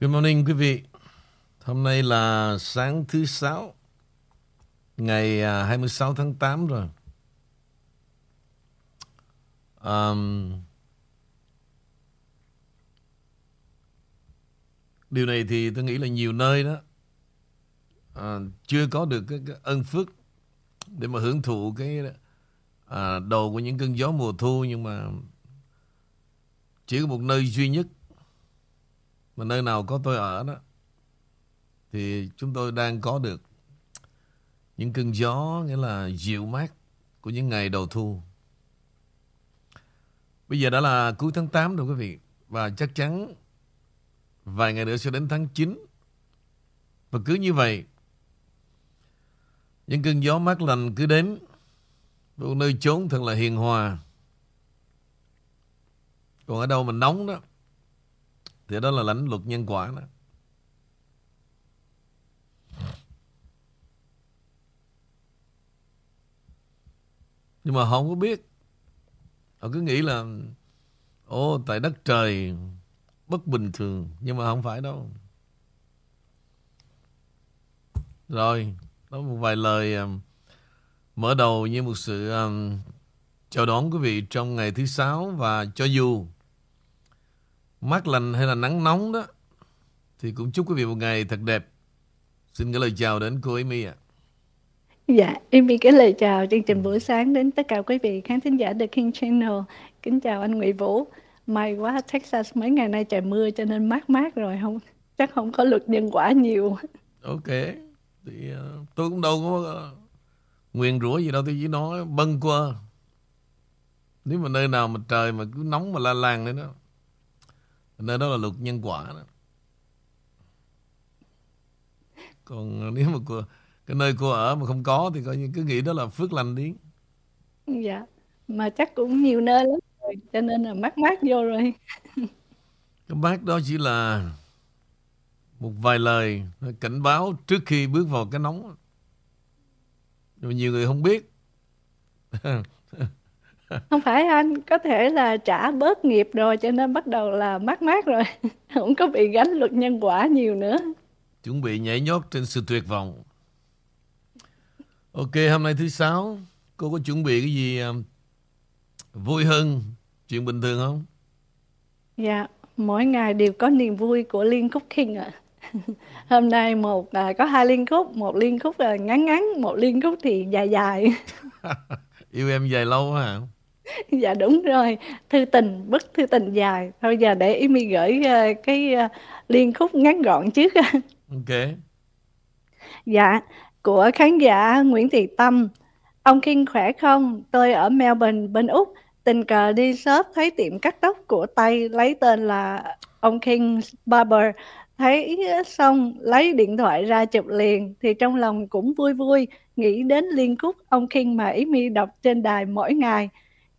Good morning quý vị. Hôm nay là sáng thứ sáu, ngày à, 26 tháng 8 rồi. Um, điều này thì tôi nghĩ là nhiều nơi đó à, chưa có được cái, cái ân phước để mà hưởng thụ cái à, đầu của những cơn gió mùa thu nhưng mà chỉ có một nơi duy nhất mà nơi nào có tôi ở đó, thì chúng tôi đang có được những cơn gió, nghĩa là dịu mát của những ngày đầu thu. Bây giờ đã là cuối tháng 8 rồi quý vị, và chắc chắn vài ngày nữa sẽ đến tháng 9. Và cứ như vậy, những cơn gió mát lành cứ đến một nơi chốn thật là hiền hòa. Còn ở đâu mà nóng đó thì đó là lãnh luật nhân quả đó. Nhưng mà họ không có biết. Họ cứ nghĩ là Ồ tại đất trời bất bình thường Nhưng mà không phải đâu Rồi Đó một vài lời um, Mở đầu như một sự um, Chào đón quý vị trong ngày thứ sáu Và cho dù Mát lành hay là nắng nóng đó Thì cũng chúc quý vị một ngày thật đẹp Xin gửi lời chào đến cô Amy ạ Dạ, Amy gửi lời chào chương trình buổi sáng đến tất cả quý vị khán thính giả The King Channel. Kính chào anh Nguyễn Vũ. May quá Texas mấy ngày nay trời mưa cho nên mát mát rồi không chắc không có luật nhân quả nhiều. Ok. Thì uh, tôi cũng đâu có uh, nguyền rủa gì đâu tôi chỉ nói bâng qua. Nếu mà nơi nào mà trời mà cứ nóng mà la làng lên đó Nơi đó là luật nhân quả đó. Còn nếu mà cô, cái nơi cô ở mà không có thì coi như cứ nghĩ đó là phước lành đi. Dạ. Mà chắc cũng nhiều nơi lắm rồi, cho nên là mát mát vô rồi. cái mát đó chỉ là một vài lời cảnh báo trước khi bước vào cái nóng. Mà nhiều người không biết. Không phải anh, có thể là trả bớt nghiệp rồi cho nên bắt đầu là mát mát rồi. Không có bị gánh luật nhân quả nhiều nữa. Chuẩn bị nhảy nhót trên sự tuyệt vọng. Ok, hôm nay thứ sáu, cô có chuẩn bị cái gì um, vui hơn chuyện bình thường không? Dạ, mỗi ngày đều có niềm vui của liên khúc King ạ. Hôm nay một à, có hai liên khúc, một liên khúc là ngắn ngắn, một liên khúc thì dài dài. Yêu em dài lâu hả? dạ đúng rồi. Thư tình bức thư tình dài. Thôi giờ để ý mi gửi uh, cái uh, liên khúc ngắn gọn trước. Ok. Dạ của khán giả Nguyễn Thị Tâm. Ông Kinh khỏe không? Tôi ở Melbourne bên Úc. Tình cờ đi shop thấy tiệm cắt tóc của Tây lấy tên là ông King Barber. Thấy xong lấy điện thoại ra chụp liền. Thì trong lòng cũng vui vui nghĩ đến liên khúc ông King mà ý mi đọc trên đài mỗi ngày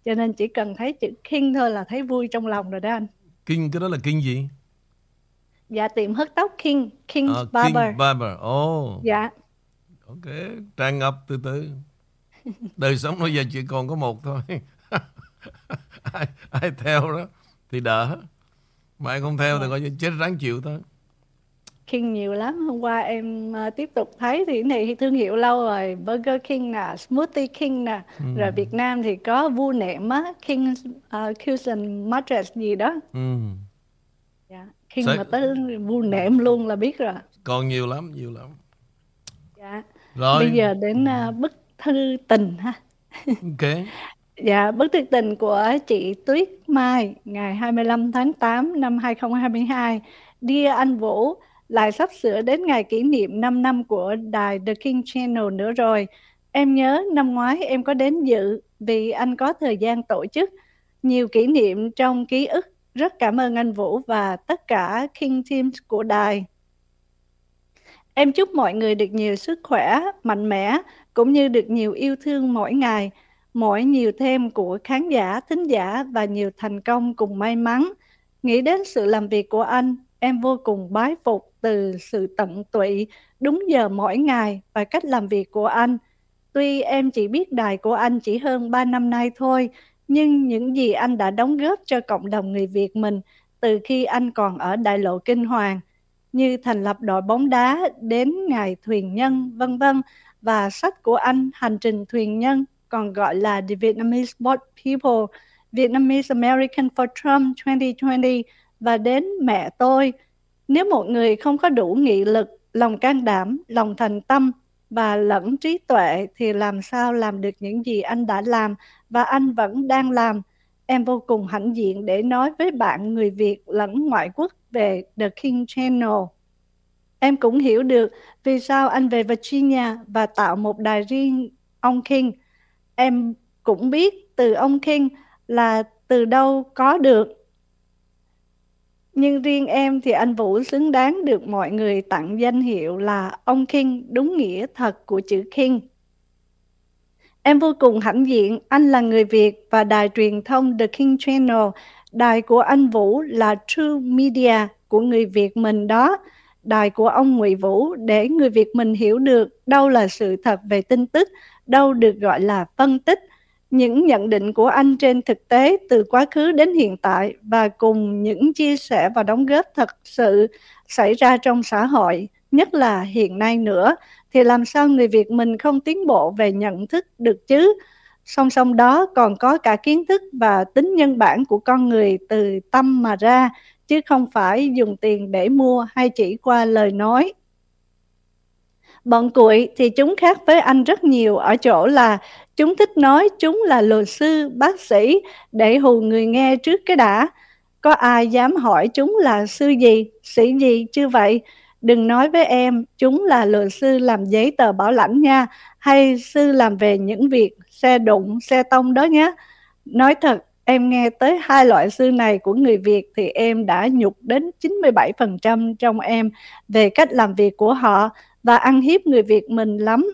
cho nên chỉ cần thấy chữ King thôi là thấy vui trong lòng rồi đó anh. King cái đó là King gì? Dạ tiệm hớt tóc King King à, Barber. King Barber. Oh dạ. Ok trang ngập từ từ. Đời sống bây giờ chỉ còn có một thôi. Ai, ai theo đó thì đỡ. Mà ai không theo thì coi như chết ráng chịu thôi King nhiều lắm. Hôm qua em uh, tiếp tục thấy thì cái này thì thương hiệu lâu rồi. Burger King nè, Smoothie King nè. Ừ. Rồi Việt Nam thì có vu nệm á, King uh, Cushion Mattress gì đó. Ừ. Dạ. King Sẽ... mà tới vu nệm luôn là biết rồi. Còn nhiều lắm, nhiều lắm. Dạ. Rồi. Bây giờ đến uh, bức thư tình ha. Ok. Dạ, bức thư tình của chị Tuyết Mai ngày 25 tháng 8 năm 2022. Dear anh Vũ, lại sắp sửa đến ngày kỷ niệm 5 năm của đài The King Channel nữa rồi. Em nhớ năm ngoái em có đến dự vì anh có thời gian tổ chức nhiều kỷ niệm trong ký ức. Rất cảm ơn anh Vũ và tất cả King Teams của đài. Em chúc mọi người được nhiều sức khỏe, mạnh mẽ cũng như được nhiều yêu thương mỗi ngày, mỗi nhiều thêm của khán giả, thính giả và nhiều thành công cùng may mắn. Nghĩ đến sự làm việc của anh, em vô cùng bái phục từ sự tận tụy đúng giờ mỗi ngày và cách làm việc của anh. Tuy em chỉ biết đài của anh chỉ hơn 3 năm nay thôi, nhưng những gì anh đã đóng góp cho cộng đồng người Việt mình từ khi anh còn ở đại lộ Kinh Hoàng, như thành lập đội bóng đá đến ngày thuyền nhân, vân vân và sách của anh Hành trình thuyền nhân còn gọi là The Vietnamese Boat People, Vietnamese American for Trump 2020 và đến mẹ tôi. Nếu một người không có đủ nghị lực, lòng can đảm, lòng thành tâm và lẫn trí tuệ thì làm sao làm được những gì anh đã làm và anh vẫn đang làm. Em vô cùng hãnh diện để nói với bạn người Việt lẫn ngoại quốc về The King Channel. Em cũng hiểu được vì sao anh về Virginia và tạo một đài riêng ông King. Em cũng biết từ ông King là từ đâu có được. Nhưng riêng em thì anh Vũ xứng đáng được mọi người tặng danh hiệu là ông King đúng nghĩa thật của chữ King. Em vô cùng hãnh diện, anh là người Việt và đài truyền thông The King Channel, đài của anh Vũ là True Media của người Việt mình đó, đài của ông Ngụy Vũ để người Việt mình hiểu được đâu là sự thật về tin tức, đâu được gọi là phân tích, những nhận định của anh trên thực tế từ quá khứ đến hiện tại và cùng những chia sẻ và đóng góp thật sự xảy ra trong xã hội, nhất là hiện nay nữa, thì làm sao người Việt mình không tiến bộ về nhận thức được chứ? Song song đó còn có cả kiến thức và tính nhân bản của con người từ tâm mà ra, chứ không phải dùng tiền để mua hay chỉ qua lời nói. Bọn cuội thì chúng khác với anh rất nhiều ở chỗ là chúng thích nói chúng là luật sư, bác sĩ để hù người nghe trước cái đã. Có ai dám hỏi chúng là sư gì, sĩ gì chưa vậy? Đừng nói với em chúng là luật sư làm giấy tờ bảo lãnh nha, hay sư làm về những việc xe đụng, xe tông đó nhé. Nói thật, em nghe tới hai loại sư này của người Việt thì em đã nhục đến 97% trong em về cách làm việc của họ và ăn hiếp người Việt mình lắm.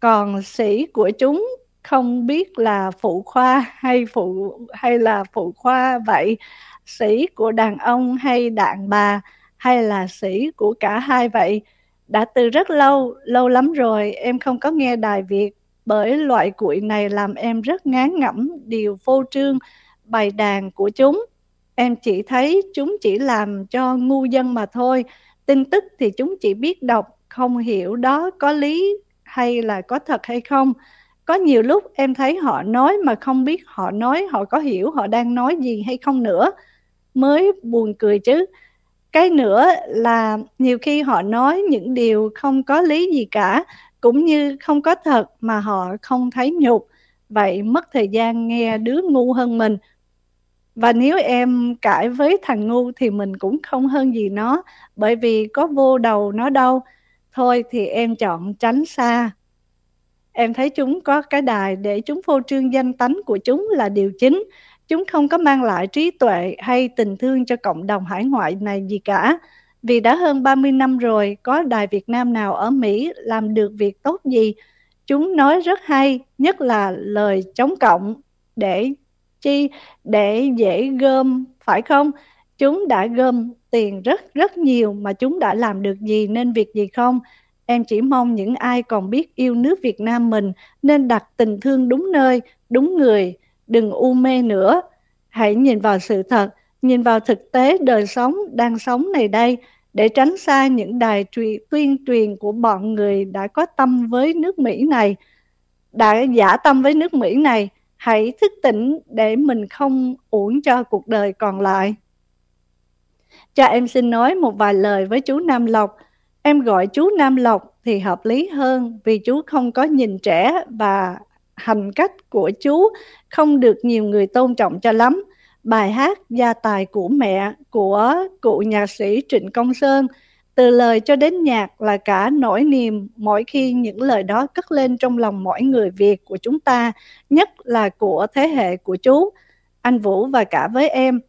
Còn sĩ của chúng không biết là phụ khoa hay phụ hay là phụ khoa vậy, sĩ của đàn ông hay đàn bà hay là sĩ của cả hai vậy. Đã từ rất lâu, lâu lắm rồi em không có nghe đài Việt bởi loại cuội này làm em rất ngán ngẩm điều phô trương bày đàn của chúng. Em chỉ thấy chúng chỉ làm cho ngu dân mà thôi. Tin tức thì chúng chỉ biết đọc không hiểu đó có lý hay là có thật hay không. Có nhiều lúc em thấy họ nói mà không biết họ nói, họ có hiểu họ đang nói gì hay không nữa. Mới buồn cười chứ. Cái nữa là nhiều khi họ nói những điều không có lý gì cả, cũng như không có thật mà họ không thấy nhục. Vậy mất thời gian nghe đứa ngu hơn mình. Và nếu em cãi với thằng ngu thì mình cũng không hơn gì nó, bởi vì có vô đầu nó đâu. Thôi thì em chọn tránh xa. Em thấy chúng có cái đài để chúng phô trương danh tánh của chúng là điều chính. Chúng không có mang lại trí tuệ hay tình thương cho cộng đồng hải ngoại này gì cả. Vì đã hơn 30 năm rồi, có đài Việt Nam nào ở Mỹ làm được việc tốt gì. Chúng nói rất hay, nhất là lời chống cộng để chi để dễ gom, phải không? Chúng đã gom tiền rất rất nhiều mà chúng đã làm được gì nên việc gì không? Em chỉ mong những ai còn biết yêu nước Việt Nam mình nên đặt tình thương đúng nơi, đúng người, đừng u mê nữa. Hãy nhìn vào sự thật, nhìn vào thực tế đời sống đang sống này đây để tránh xa những đài truyền tuyên truyền của bọn người đã có tâm với nước Mỹ này, đã giả tâm với nước Mỹ này. Hãy thức tỉnh để mình không uổng cho cuộc đời còn lại. Cha em xin nói một vài lời với chú Nam Lộc. Em gọi chú Nam Lộc thì hợp lý hơn vì chú không có nhìn trẻ và hành cách của chú không được nhiều người tôn trọng cho lắm. Bài hát Gia tài của mẹ của cụ nhạc sĩ Trịnh Công Sơn từ lời cho đến nhạc là cả nỗi niềm mỗi khi những lời đó cất lên trong lòng mỗi người Việt của chúng ta, nhất là của thế hệ của chú, anh Vũ và cả với em.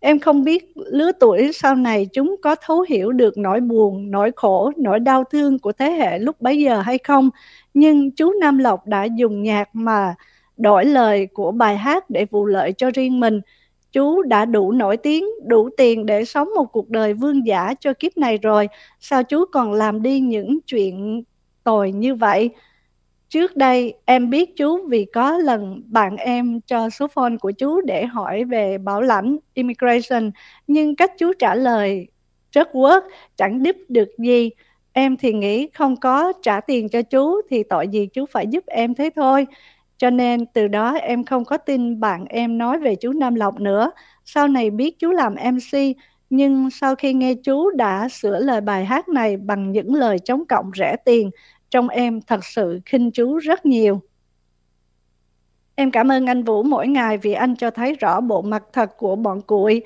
Em không biết lứa tuổi sau này chúng có thấu hiểu được nỗi buồn, nỗi khổ, nỗi đau thương của thế hệ lúc bấy giờ hay không. Nhưng chú Nam Lộc đã dùng nhạc mà đổi lời của bài hát để vụ lợi cho riêng mình. Chú đã đủ nổi tiếng, đủ tiền để sống một cuộc đời vương giả cho kiếp này rồi. Sao chú còn làm đi những chuyện tồi như vậy? Trước đây em biết chú vì có lần bạn em cho số phone của chú để hỏi về bảo lãnh immigration, nhưng cách chú trả lời rất quớt, chẳng giúp được gì. Em thì nghĩ không có trả tiền cho chú thì tội gì chú phải giúp em thế thôi. Cho nên từ đó em không có tin bạn em nói về chú Nam Lộc nữa. Sau này biết chú làm MC, nhưng sau khi nghe chú đã sửa lời bài hát này bằng những lời chống cộng rẻ tiền, trong em thật sự khinh chú rất nhiều. Em cảm ơn anh Vũ mỗi ngày vì anh cho thấy rõ bộ mặt thật của bọn cuội.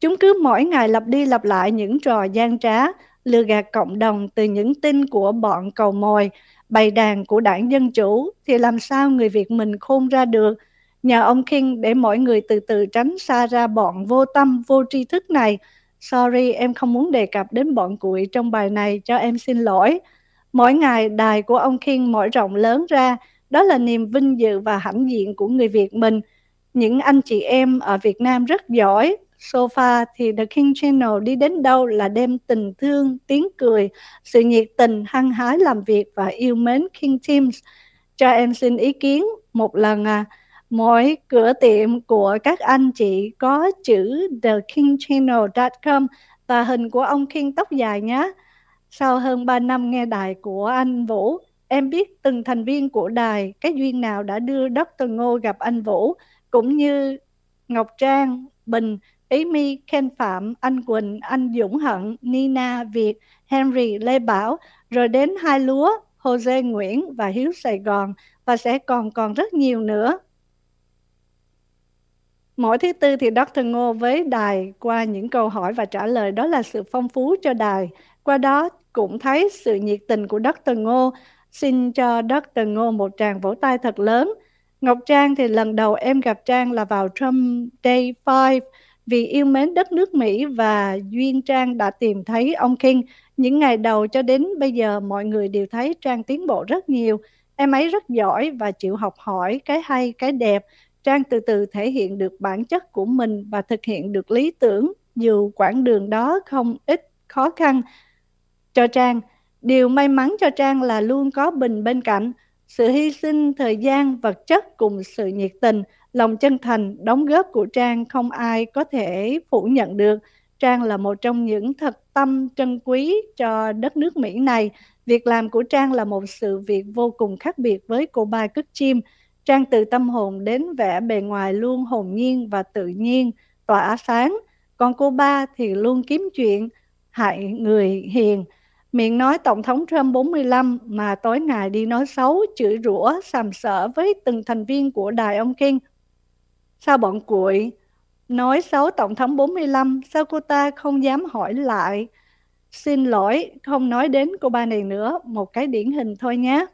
Chúng cứ mỗi ngày lặp đi lặp lại những trò gian trá, lừa gạt cộng đồng từ những tin của bọn cầu mồi, bày đàn của đảng Dân Chủ thì làm sao người Việt mình khôn ra được. Nhờ ông King để mọi người từ từ tránh xa ra bọn vô tâm, vô tri thức này. Sorry, em không muốn đề cập đến bọn cuội trong bài này, cho em xin lỗi. Mỗi ngày đài của ông King mở rộng lớn ra, đó là niềm vinh dự và hãnh diện của người Việt mình. Những anh chị em ở Việt Nam rất giỏi. Sofa thì The King Channel đi đến đâu là đem tình thương, tiếng cười, sự nhiệt tình, hăng hái làm việc và yêu mến King Teams. Cho em xin ý kiến một lần à, mỗi cửa tiệm của các anh chị có chữ thekingchannel.com và hình của ông King tóc dài nhé. Sau hơn 3 năm nghe đài của anh Vũ, Em biết từng thành viên của đài, cái duyên nào đã đưa Dr. Ngô gặp anh Vũ, cũng như Ngọc Trang, Bình, Ý Mi, Ken Phạm, anh Quỳnh, anh Dũng Hận, Nina, Việt, Henry, Lê Bảo, rồi đến Hai Lúa, Jose Nguyễn và Hiếu Sài Gòn và sẽ còn còn rất nhiều nữa. Mỗi thứ tư thì Dr. Ngô với đài qua những câu hỏi và trả lời đó là sự phong phú cho đài. Qua đó cũng thấy sự nhiệt tình của Dr. Ngô Xin cho Dr. Ngô một tràng vỗ tay thật lớn. Ngọc Trang thì lần đầu em gặp Trang là vào Trump Day 5 vì yêu mến đất nước Mỹ và Duyên Trang đã tìm thấy ông King. Những ngày đầu cho đến bây giờ mọi người đều thấy Trang tiến bộ rất nhiều. Em ấy rất giỏi và chịu học hỏi cái hay, cái đẹp. Trang từ từ thể hiện được bản chất của mình và thực hiện được lý tưởng dù quãng đường đó không ít khó khăn cho Trang. Điều may mắn cho Trang là luôn có Bình bên cạnh. Sự hy sinh, thời gian, vật chất cùng sự nhiệt tình, lòng chân thành, đóng góp của Trang không ai có thể phủ nhận được. Trang là một trong những thật tâm trân quý cho đất nước Mỹ này. Việc làm của Trang là một sự việc vô cùng khác biệt với cô ba cất chim. Trang từ tâm hồn đến vẻ bề ngoài luôn hồn nhiên và tự nhiên, tỏa sáng. Còn cô ba thì luôn kiếm chuyện, hại người hiền. Miệng nói Tổng thống Trump 45 mà tối ngày đi nói xấu, chửi rủa, sàm sỡ với từng thành viên của đài ông King. Sao bọn cuội nói xấu Tổng thống 45, sao cô ta không dám hỏi lại? Xin lỗi, không nói đến cô ba này nữa, một cái điển hình thôi nhé.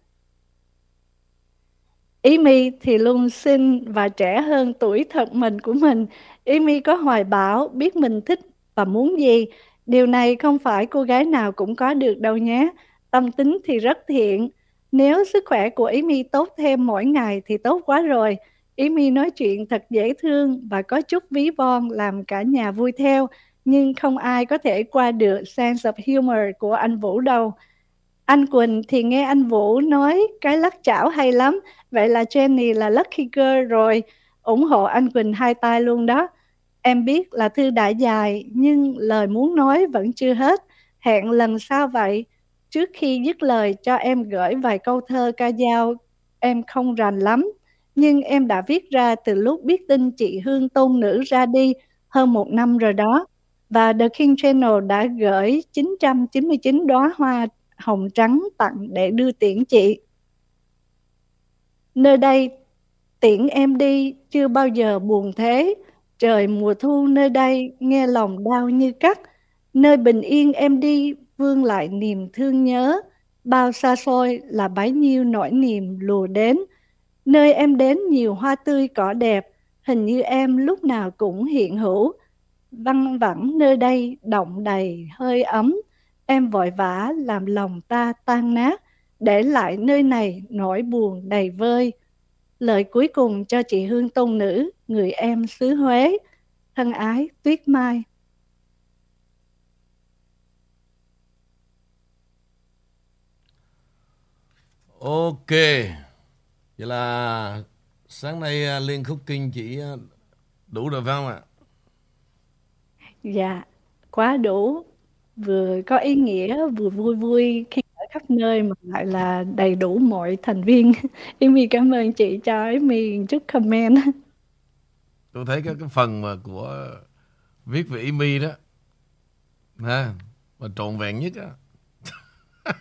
Amy thì luôn xinh và trẻ hơn tuổi thật mình của mình. Amy có hoài bão, biết mình thích và muốn gì, Điều này không phải cô gái nào cũng có được đâu nhé. Tâm tính thì rất thiện. Nếu sức khỏe của Ý Mi tốt thêm mỗi ngày thì tốt quá rồi. Ý Mi nói chuyện thật dễ thương và có chút ví von làm cả nhà vui theo. Nhưng không ai có thể qua được sense of humor của anh Vũ đâu. Anh Quỳnh thì nghe anh Vũ nói cái lắc chảo hay lắm. Vậy là Jenny là lucky girl rồi. ủng hộ anh Quỳnh hai tay luôn đó. Em biết là thư đã dài, nhưng lời muốn nói vẫn chưa hết. Hẹn lần sau vậy. Trước khi dứt lời cho em gửi vài câu thơ ca dao, em không rành lắm. Nhưng em đã viết ra từ lúc biết tin chị Hương Tôn Nữ ra đi hơn một năm rồi đó. Và The King Channel đã gửi 999 đóa hoa hồng trắng tặng để đưa tiễn chị. Nơi đây, tiễn em đi chưa bao giờ buồn thế Trời mùa thu nơi đây nghe lòng đau như cắt, nơi bình yên em đi vương lại niềm thương nhớ, bao xa xôi là bấy nhiêu nỗi niềm lùa đến. Nơi em đến nhiều hoa tươi cỏ đẹp, hình như em lúc nào cũng hiện hữu. Văng vẳng nơi đây động đầy hơi ấm, em vội vã làm lòng ta tan nát, để lại nơi này nỗi buồn đầy vơi. Lời cuối cùng cho chị Hương Tôn Nữ, người em xứ Huế. Thân ái, Tuyết Mai. Ok. Vậy là sáng nay à, Liên Khúc Kinh chỉ à, đủ rồi phải không ạ? Dạ, quá đủ. vừa có ý nghĩa vừa vui vui khi khắp nơi mà lại là đầy đủ mọi thành viên. Amy cảm ơn chị cho Amy chút comment. Tôi thấy cái cái phần mà của viết về Amy đó ha mà trọn vẹn nhất á.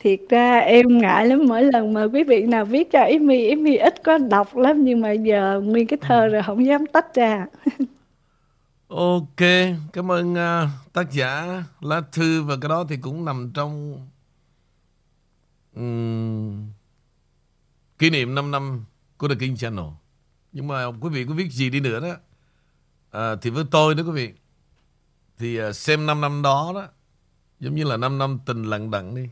Thiệt ra em ngại lắm mỗi lần mà quý vị nào viết cho Amy Amy ít có đọc lắm nhưng mà giờ nguyên cái thơ rồi không dám tách ra Ok, cảm ơn uh, tác giả lá thư và cái đó thì cũng nằm trong um, kỷ niệm 5 năm của The King Channel. Nhưng mà quý vị có viết gì đi nữa đó à, thì với tôi đó quý vị thì uh, xem 5 năm đó đó giống như là 5 năm tình lận đận đi.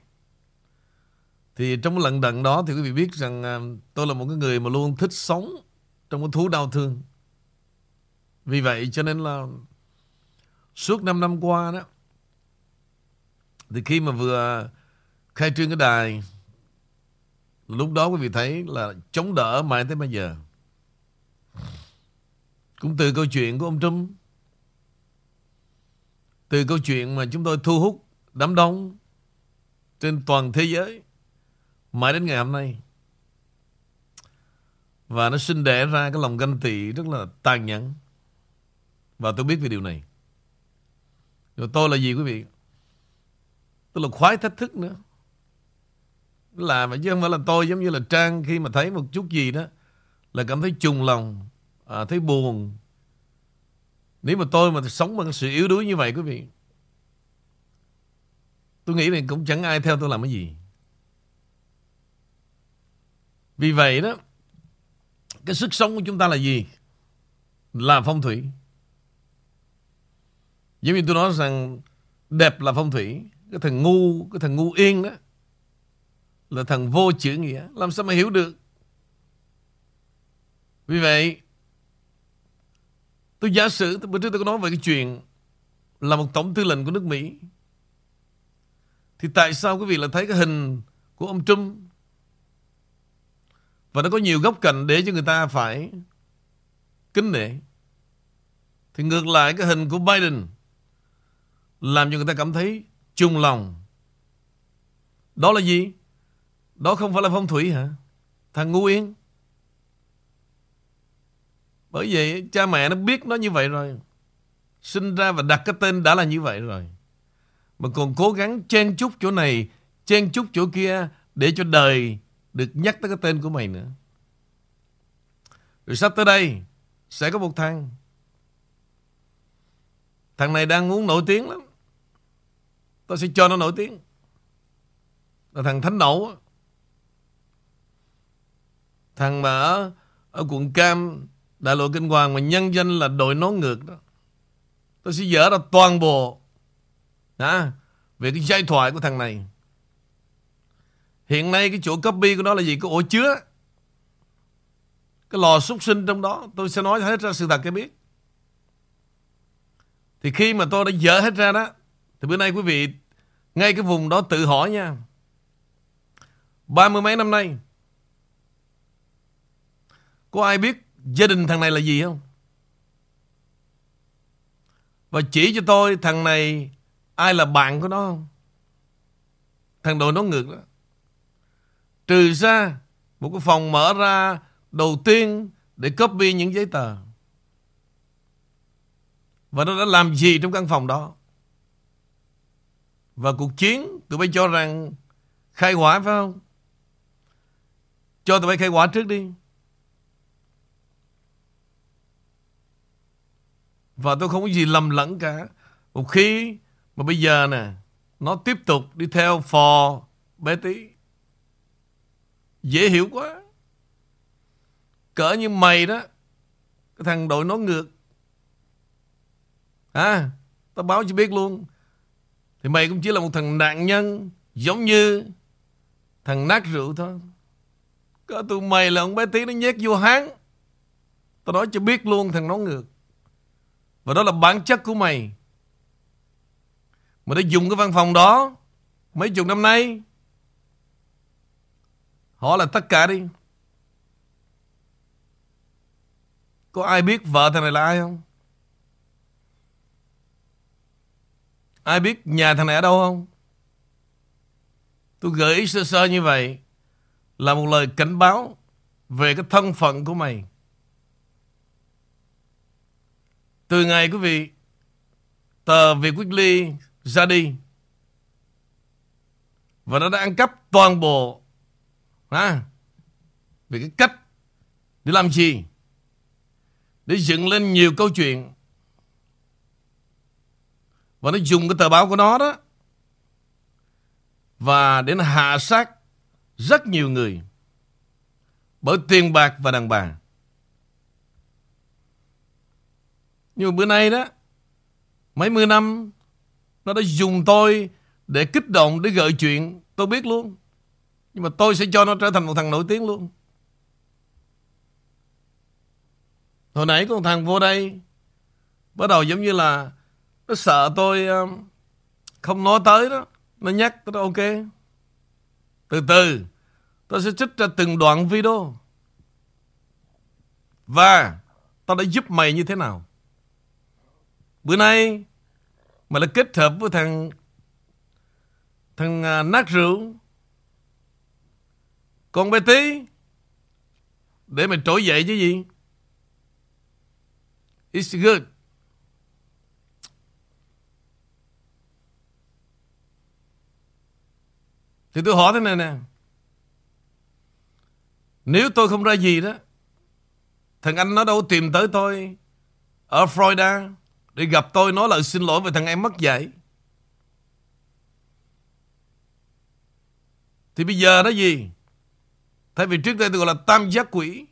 Thì trong cái lận đận đó thì quý vị biết rằng uh, tôi là một cái người mà luôn thích sống trong cái thú đau thương. Vì vậy cho nên là suốt 5 năm qua đó, thì khi mà vừa khai trương cái đài, lúc đó quý vị thấy là chống đỡ mãi tới bây giờ. Cũng từ câu chuyện của ông Trump, từ câu chuyện mà chúng tôi thu hút, đám đông trên toàn thế giới mãi đến ngày hôm nay và nó sinh đẻ ra cái lòng ganh tị rất là tàn nhẫn và tôi biết về điều này. Rồi tôi là gì quý vị? Tôi là khoái thách thức nữa. Là mà chứ không phải là tôi giống như là Trang khi mà thấy một chút gì đó là cảm thấy trùng lòng, à, thấy buồn. Nếu mà tôi mà sống bằng sự yếu đuối như vậy quý vị, tôi nghĩ là cũng chẳng ai theo tôi làm cái gì. Vì vậy đó, cái sức sống của chúng ta là gì? Là phong thủy. Giống như tôi nói rằng đẹp là phong thủy. Cái thằng ngu, cái thằng ngu yên đó là thằng vô chữ nghĩa. Làm sao mà hiểu được? Vì vậy, tôi giả sử, bữa trước tôi có nói về cái chuyện là một tổng tư lệnh của nước Mỹ. Thì tại sao quý vị lại thấy cái hình của ông Trump và nó có nhiều góc cạnh để cho người ta phải kính nể. Thì ngược lại cái hình của Biden làm cho người ta cảm thấy chung lòng. Đó là gì? Đó không phải là phong thủy hả? Thằng ngu yên. Bởi vậy cha mẹ nó biết nó như vậy rồi. Sinh ra và đặt cái tên đã là như vậy rồi. Mà còn cố gắng chen chúc chỗ này, chen chúc chỗ kia để cho đời được nhắc tới cái tên của mày nữa. Rồi sắp tới đây sẽ có một thằng. Thằng này đang muốn nổi tiếng lắm. Tôi sẽ cho nó nổi tiếng. Là thằng Thánh Nổ Thằng mà ở, ở quận Cam Đại lộ Kinh Hoàng Mà nhân danh là đội nón ngược đó. Tôi sẽ dỡ ra toàn bộ à, Về cái giai thoại của thằng này. Hiện nay cái chỗ copy của nó là gì? Cái ổ chứa. Cái lò súc sinh trong đó. Tôi sẽ nói hết ra sự thật cái biết. Thì khi mà tôi đã dỡ hết ra đó thì bữa nay quý vị ngay cái vùng đó tự hỏi nha. Ba mươi mấy năm nay, có ai biết gia đình thằng này là gì không? Và chỉ cho tôi thằng này ai là bạn của nó không? Thằng đồ nó ngược đó. Trừ ra một cái phòng mở ra đầu tiên để copy những giấy tờ. Và nó đã làm gì trong căn phòng đó? Và cuộc chiến tụi bay cho rằng khai hỏa phải không? Cho tụi bay khai hỏa trước đi. Và tôi không có gì lầm lẫn cả. Một khi mà bây giờ nè, nó tiếp tục đi theo phò bé tí. Dễ hiểu quá. Cỡ như mày đó, cái thằng đội nó ngược. À, tao báo cho biết luôn. Thì mày cũng chỉ là một thằng nạn nhân, Giống như Thằng nát rượu thôi. Có tụi mày là ông bé tí nó nhét vô hán. Tao nói cho biết luôn, thằng nó ngược. Và đó là bản chất của mày. Mà đã dùng cái văn phòng đó Mấy chục năm nay. Họ là tất cả đi. Có ai biết vợ thằng này là ai không? Ai biết nhà thằng này ở đâu không? Tôi gợi ý sơ sơ như vậy là một lời cảnh báo về cái thân phận của mày. Từ ngày quý vị tờ Việt Weekly ra đi và nó đã ăn cắp toàn bộ ha, về cái cách để làm gì để dựng lên nhiều câu chuyện và nó dùng cái tờ báo của nó đó và đến hạ sát rất nhiều người bởi tiền bạc và đàn bà. Nhưng mà bữa nay đó, mấy mươi năm, nó đã dùng tôi để kích động, để gợi chuyện. Tôi biết luôn. Nhưng mà tôi sẽ cho nó trở thành một thằng nổi tiếng luôn. Hồi nãy con thằng vô đây, bắt đầu giống như là nó sợ tôi ờ, không nói tới đó. Nó nhắc, tôi nói ok. Từ từ, tôi sẽ trích ra từng đoạn video. Và tao đã giúp mày như thế nào. Bữa nay, mày đã kết hợp với thằng thằng uh, nát rượu. Con bé tí, để mày trỗi dậy chứ gì. It's good. Thì tôi hỏi thế này nè. Nếu tôi không ra gì đó, thằng anh nó đâu tìm tới tôi ở Florida để gặp tôi nói lời xin lỗi về thằng em mất dạy. Thì bây giờ đó gì? Thay vì trước đây tôi gọi là tam giác quỷ.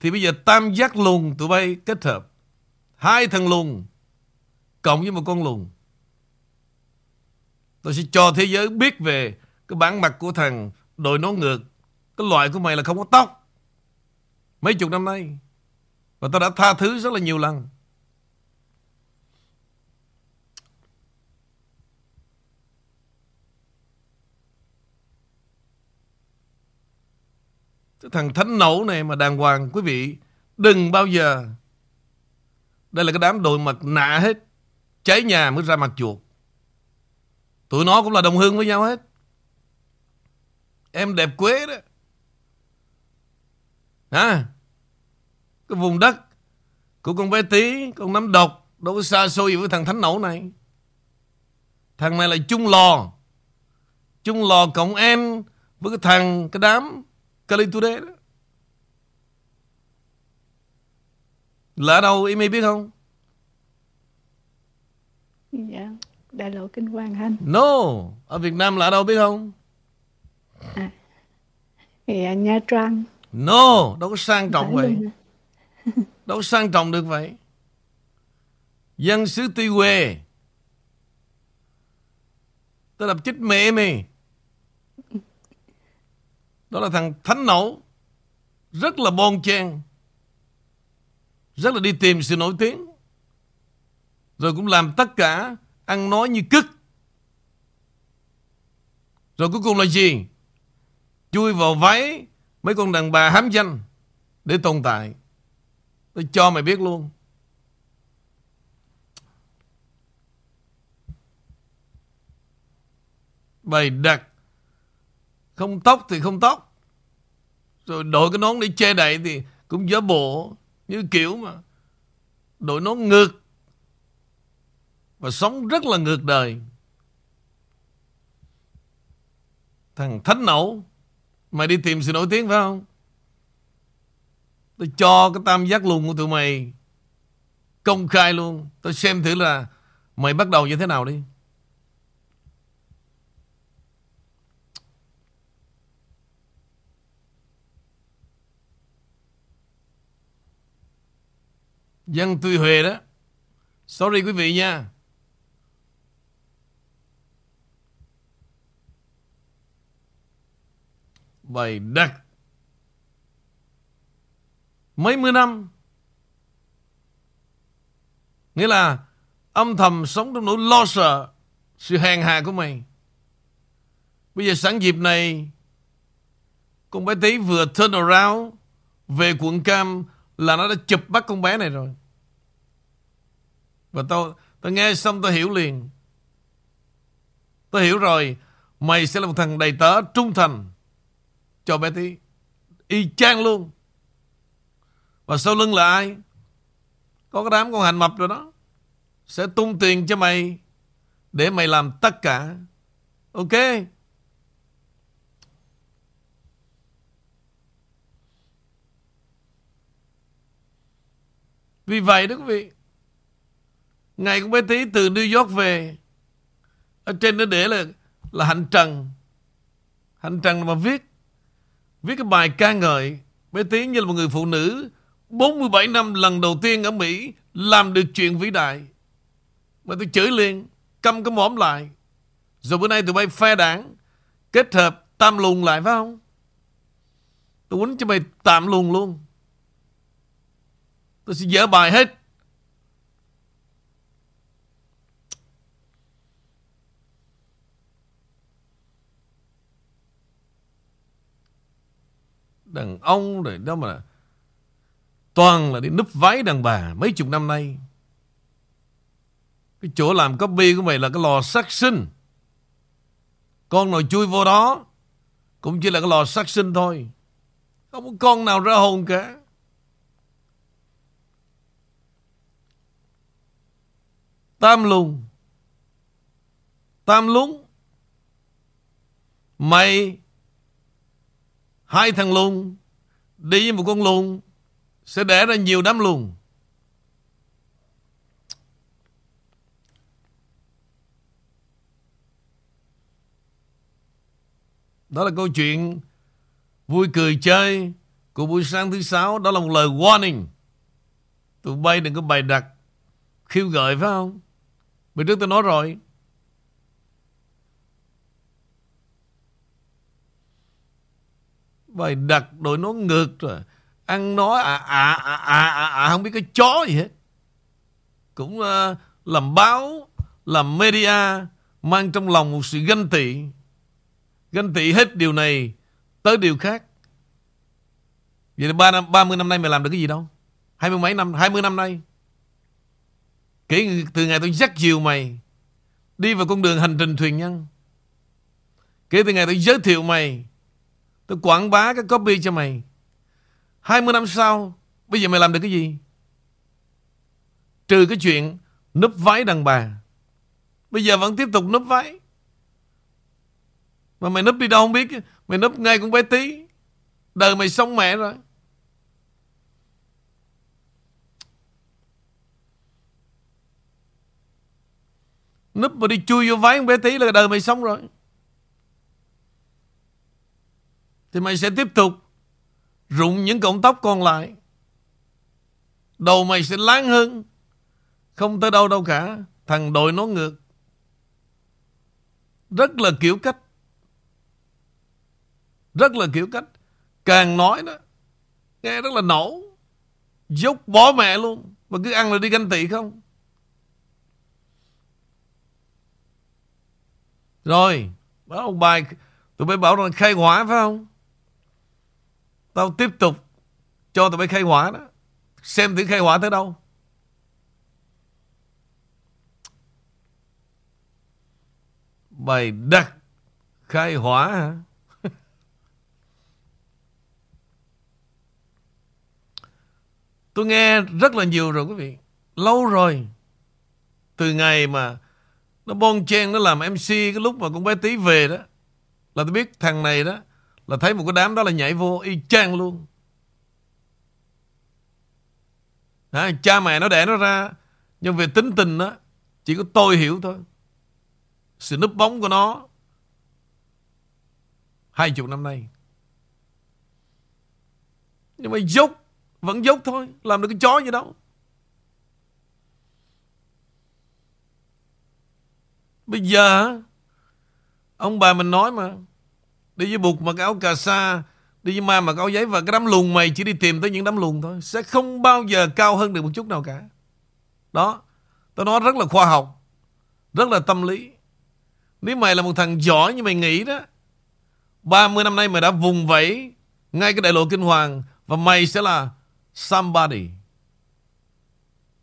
Thì bây giờ tam giác lùn tụi bay kết hợp. Hai thằng lùn cộng với một con lùn. Tôi sẽ cho thế giới biết về cái bản mặt của thằng đội nó ngược. Cái loại của mày là không có tóc. Mấy chục năm nay. Và tao đã tha thứ rất là nhiều lần. Cái thằng thánh nổ này mà đàng hoàng, quý vị, đừng bao giờ đây là cái đám đội mặt nạ hết cháy nhà mới ra mặt chuột tụi nó cũng là đồng hương với nhau hết. Em đẹp quế đó. Hả? Cái vùng đất của con bé tí con nắm độc đâu có xa xôi gì với thằng thánh nổ này. Thằng này là chung lò. Chung lò cộng em với cái thằng cái đám cali Today đó. Là ở đâu Amy biết không? Dạ, đại lộ Kinh Hoàng Anh. No, ở Việt Nam là ở đâu biết không? À, dạ, Nha Trang. No, đâu có sang trọng vậy. đâu có sang trọng được vậy. Dân xứ Tuy Quê. Tôi đập chết mẹ mày. Đó là thằng Thánh Nổ Rất là bon chen Rất là đi tìm sự nổi tiếng Rồi cũng làm tất cả Ăn nói như cứt. Rồi cuối cùng là gì? Chui vào váy Mấy con đàn bà hám danh Để tồn tại. Tôi cho mày biết luôn. Bày đặt. Không tóc thì không tóc. Rồi đội cái nón để che đậy thì cũng giả bộ, như kiểu mà đội nón ngược và sống rất là ngược đời. Thằng thánh nổ mày đi tìm sự nổi tiếng phải không? Tôi cho cái tam giác lùn của tụi mày công khai luôn. Tôi xem thử là mày bắt đầu như thế nào đi. Dân Tuy Huệ đó. Sorry quý vị nha. Bày đặt. Mấy mươi năm. Nghĩa là âm thầm sống trong nỗi lo sợ, sự hèn hạ của mày. Bây giờ sẵn dịp này, con bé tí vừa turn around về quận Cam là nó đã chụp bắt con bé này rồi. Và tao tao nghe xong tao hiểu liền. tao hiểu rồi. Mày sẽ là một thằng đầy tớ trung thành cho Betty. Y chang luôn. Và sau lưng là ai? Có cái đám con hành mập rồi đó. Sẽ tung tiền cho mày để mày làm tất cả. Ok. Vì vậy đó quý vị. Ngày của bé tí từ New York về. Ở trên nó để là là hạnh trần. Hạnh trần mà viết. Viết cái bài ca ngợi. Bé tiến như là một người phụ nữ 47 năm lần đầu tiên ở Mỹ làm được chuyện vĩ đại. Mà tôi chửi liền, câm cái mõm lại. Rồi bữa nay tụi bay phe đảng, kết hợp tam lùn lại phải không? Tôi quýnh cho mày tạm lùn luôn. Tôi sẽ dỡ bài hết. Đàn ông rồi đó mà Toàn là đi núp váy đàn bà mấy chục năm nay. Cái chỗ làm copy của mày là cái lò sát sinh. Con nào chui vô đó cũng chỉ là cái lò sát sinh thôi. Không có con nào ra hồn cả. Tam lùng. Tam lúng. Mày hai thằng lùng đi với một con lùng sẽ đẻ ra nhiều đám lùn. Đó là câu chuyện vui cười chơi của buổi sáng thứ sáu. Đó là một lời warning. Tụi bay đừng có bày đặt khiêu gợi, phải không? Bữa trước tôi nói rồi. Bày đặt đội nó ngược rồi. Ăn nói à à à à à, à không biết cái chó gì hết. Cũng uh, làm báo làm media mang trong lòng một sự ganh tị. Ganh tị hết điều này tới điều khác. Vậy ba năm ba mươi năm nay mày làm được cái gì đâu? Hai mươi mấy năm hai mươi năm nay. Kể từ ngày tôi dắt chiều mày đi vào con đường hành trình thuyền nhân. Kể từ ngày tôi giới thiệu mày tôi quảng bá cái copy cho mày. 20 năm sau, Bây giờ mày làm được cái gì? Trừ cái chuyện Núp váy đàn bà. Bây giờ vẫn tiếp tục núp váy. Mà mày núp đi đâu không biết. Mày núp ngay con bé tí. Đời mày sống mẹ rồi. Núp mà đi chui vô váy con bé tí là đời mày sống rồi. Thì mày sẽ tiếp tục Rụng những cọng tóc còn lại. Đầu mày sẽ láng hơn. Không tới đâu đâu cả. Thằng đội nó ngược. Rất là kiểu cách. Rất là kiểu cách. Càng nói đó, Nghe rất là nổ. Dốc bỏ mẹ luôn. Mà cứ ăn là đi ganh tị không? Rồi Đó ông bài, Tụi bay bảo rằng khai hỏa phải không? Tao tiếp tục cho tụi bay khai hỏa đó. Xem thử khai hỏa tới đâu. Bài đặt khai hỏa hả? Tôi nghe rất là nhiều rồi quý vị. Lâu rồi. Từ ngày mà nó bon chen nó làm MC cái lúc mà con bé tí về đó. Là tôi biết thằng này đó là thấy một cái đám đó là nhảy vô y chang luôn. À, cha mẹ nó đẻ nó ra nhưng về tính tình đó chỉ có tôi hiểu thôi. Sự núp bóng của nó hai chục năm nay. Nhưng mà dốc vẫn dốc thôi, làm được cái chó gì đâu. Bây giờ ông bà mình nói mà Đi với bụt mặc áo cà sa, Đi với ma mặc áo giấy Và cái đám lùn mày chỉ đi tìm tới những đám lùn thôi Sẽ không bao giờ cao hơn được một chút nào cả Đó Tôi nói rất là khoa học, Rất là tâm lý Nếu mày là một thằng giỏi như mày nghĩ đó 30 năm nay mày đã vùng vẫy Ngay cái đại lộ kinh hoàng Và mày sẽ là somebody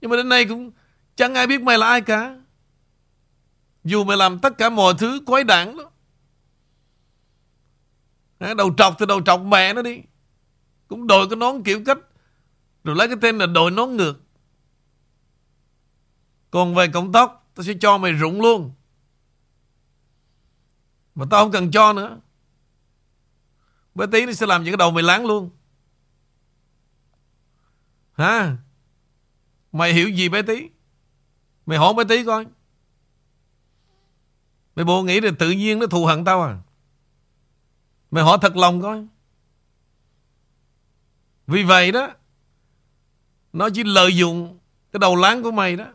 Nhưng mà đến nay cũng Chẳng ai biết mày là ai cả. Dù mày làm tất cả mọi thứ quái đản đó. Đầu trọc thì đầu trọc mẹ nó đi. Cũng đội cái nón kiểu cách. Rồi lấy cái tên là đội nón ngược. Còn về cộng tóc, tao sẽ cho mày rụng luôn. Mà tao không cần cho nữa. Bé tí nó sẽ làm những cái đầu mày láng luôn. Hả? Mày hiểu gì bé tí? Mày hỏi bé tí coi. Mày bộ nghĩ là tự nhiên nó thù hận tao à? Mày hỏi thật lòng coi. Vì vậy đó, nó chỉ lợi dụng cái đầu láng của mày đó.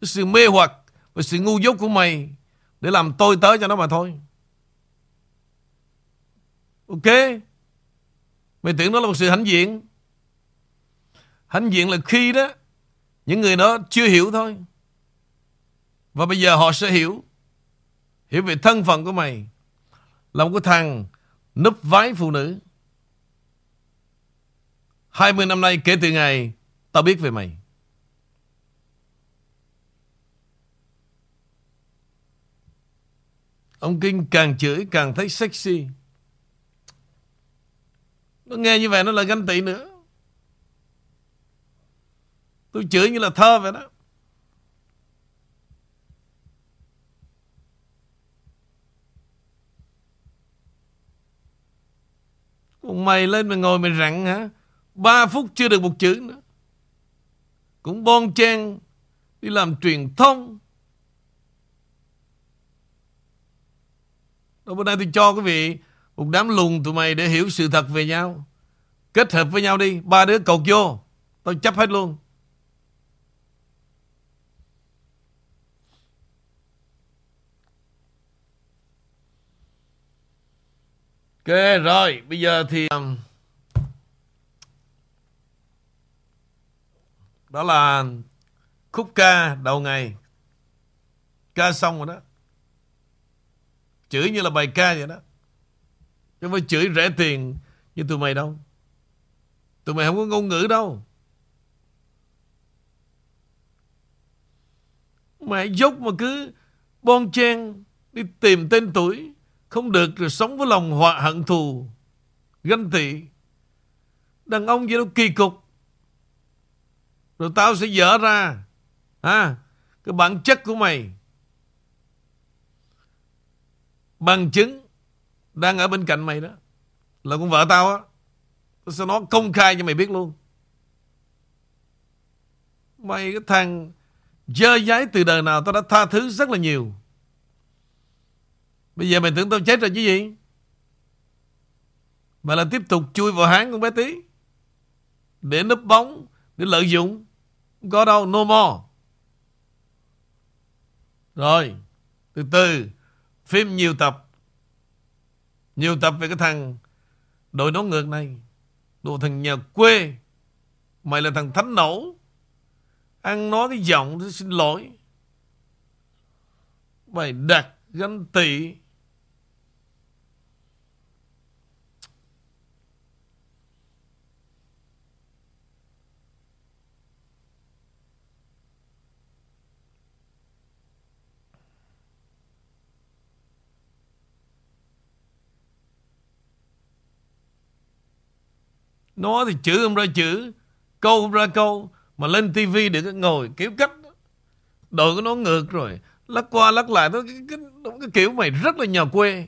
Cái sự mê hoặc và sự ngu dốt của mày để làm tôi tới cho nó mà thôi. Ok. Mày tưởng đó là một sự hãnh diện. Hãnh diện là khi đó những người đó chưa hiểu thôi. Và bây giờ họ sẽ hiểu. Hiểu về thân phận của mày. Là một cái thằng núp váy phụ nữ. 20 năm nay kể từ ngày tao biết về mày. Ông Kinh càng chửi càng thấy sexy. Nó nghe như vậy nó là ganh tị nữa. Tôi chửi như là thơ vậy đó. Mày lên mày ngồi mày rặn hả? Ba phút chưa được một chữ nữa. Cũng bon chen đi làm truyền thông. Đó bữa nay tôi cho quý vị một đám lùn tụi mày để hiểu sự thật về nhau. Kết hợp với nhau đi. Ba đứa cầu vô. Tôi chấp hết luôn. Ok, rồi. Bây giờ thì... Um, đó là khúc ca đầu ngày. Ca xong rồi đó. Chửi như là bài ca vậy đó. Chứ không phải chửi rẻ tiền như tụi mày đâu. Tụi mày không có ngôn ngữ đâu. Mày dốc mà cứ bon chen đi tìm tên tuổi không được rồi sống với lòng họa hận thù. Ganh tị. Đàn ông gì đâu kỳ cục. Rồi tao sẽ dở ra. Ha? Cái bản chất của mày. Bằng chứng đang ở bên cạnh mày đó. Là con vợ tao á. Tao sẽ nói công khai cho mày biết luôn. Mày cái thằng dơ giấy từ đời nào tao đã tha thứ rất là nhiều bây giờ mày tưởng tao chết rồi chứ gì mà là tiếp tục chui vào háng con bé tí để núp bóng, để lợi dụng không có đâu, no more rồi, từ từ phim nhiều tập nhiều tập về cái thằng đội nón ngược này. Đồ thằng nhà quê. Mày là thằng thánh nổ. Ăn nói cái giọng xin lỗi. Mày đặt ganh tị. Nó thì chữ không ra chữ Câu không ra câu Mà lên tivi để ngồi kiểu cách Đội cái nó ngược rồi. Lắc qua lắc lại nó cái, cái, cái kiểu mày rất là nhà quê.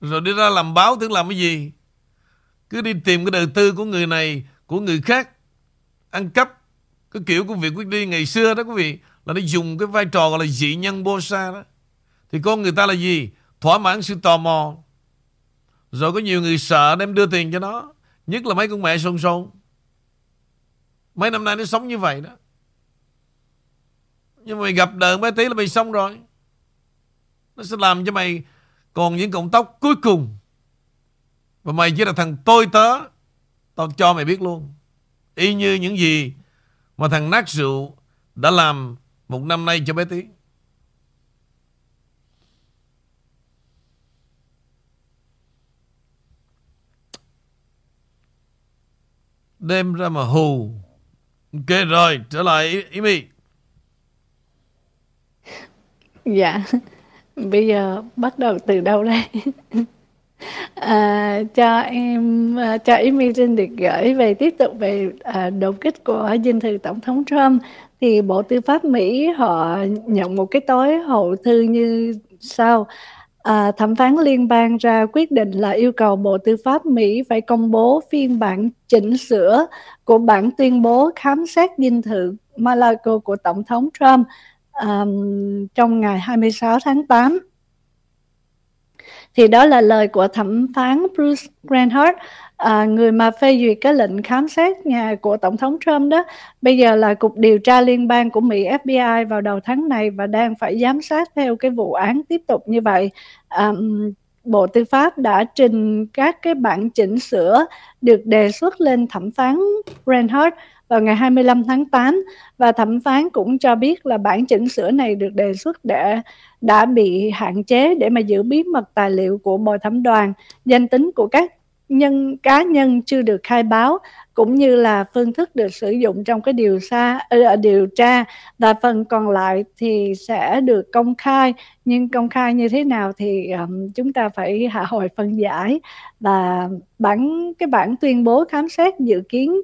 Rồi đi ra làm báo tưởng làm cái gì? Cứ đi tìm cái đời tư của người này Của người khác Ăn cắp. Cái kiểu của việc quyết đi ngày xưa đó quý vị Là nó dùng cái vai trò gọi là dị nhân bô sa đó. Thì con người ta là gì? Thỏa mãn sự tò mò rồi có nhiều người sợ đem đưa tiền cho nó, Nhất là mấy con mẹ sồn sồn. Mấy năm nay nó sống như vậy đó. Nhưng mà mày gặp đời mấy tí là mày xong rồi. Nó sẽ làm cho mày Còn những cọng tóc cuối cùng. Và mày chỉ là thằng tôi tớ, Tao cho mày biết luôn. Y như những gì Mà thằng nát rượu Đã làm một năm nay cho bé tí. Đem ra mà hù Ok rồi, trở lại Imi. Dạ, bây giờ bắt đầu từ đâu đây? À, cho em à, cho Imi xin được gửi về tiếp tục về à, đột kích của dinh thự tổng thống Trump thì Bộ Tư pháp Mỹ họ nhận một cái tối hậu thư như sau à, thẩm phán liên bang ra quyết định là yêu cầu Bộ Tư pháp Mỹ phải công bố phiên bản chỉnh sửa của bản tuyên bố khám xét dinh thự Malaco của Tổng thống Trump um, trong ngày 26 tháng 8 thì đó là lời của thẩm phán Bruce Granhart à, người mà phê duyệt cái lệnh khám xét nhà của tổng thống Trump đó bây giờ là cục điều tra liên bang của Mỹ FBI vào đầu tháng này và đang phải giám sát theo cái vụ án tiếp tục như vậy. À, Bộ Tư pháp đã trình các cái bản chỉnh sửa được đề xuất lên thẩm phán Reinhardt vào ngày 25 tháng 8 và thẩm phán cũng cho biết là bản chỉnh sửa này được đề xuất để đã bị hạn chế để mà giữ bí mật tài liệu của bồi thẩm đoàn, danh tính của các nhân cá nhân chưa được khai báo cũng như là phương thức được sử dụng trong cái điều tra ờ, ờ, điều tra. Và phần còn lại thì sẽ được công khai nhưng công khai như thế nào thì um, chúng ta phải hạ hồi phân giải và bản cái bản tuyên bố khám xét dự kiến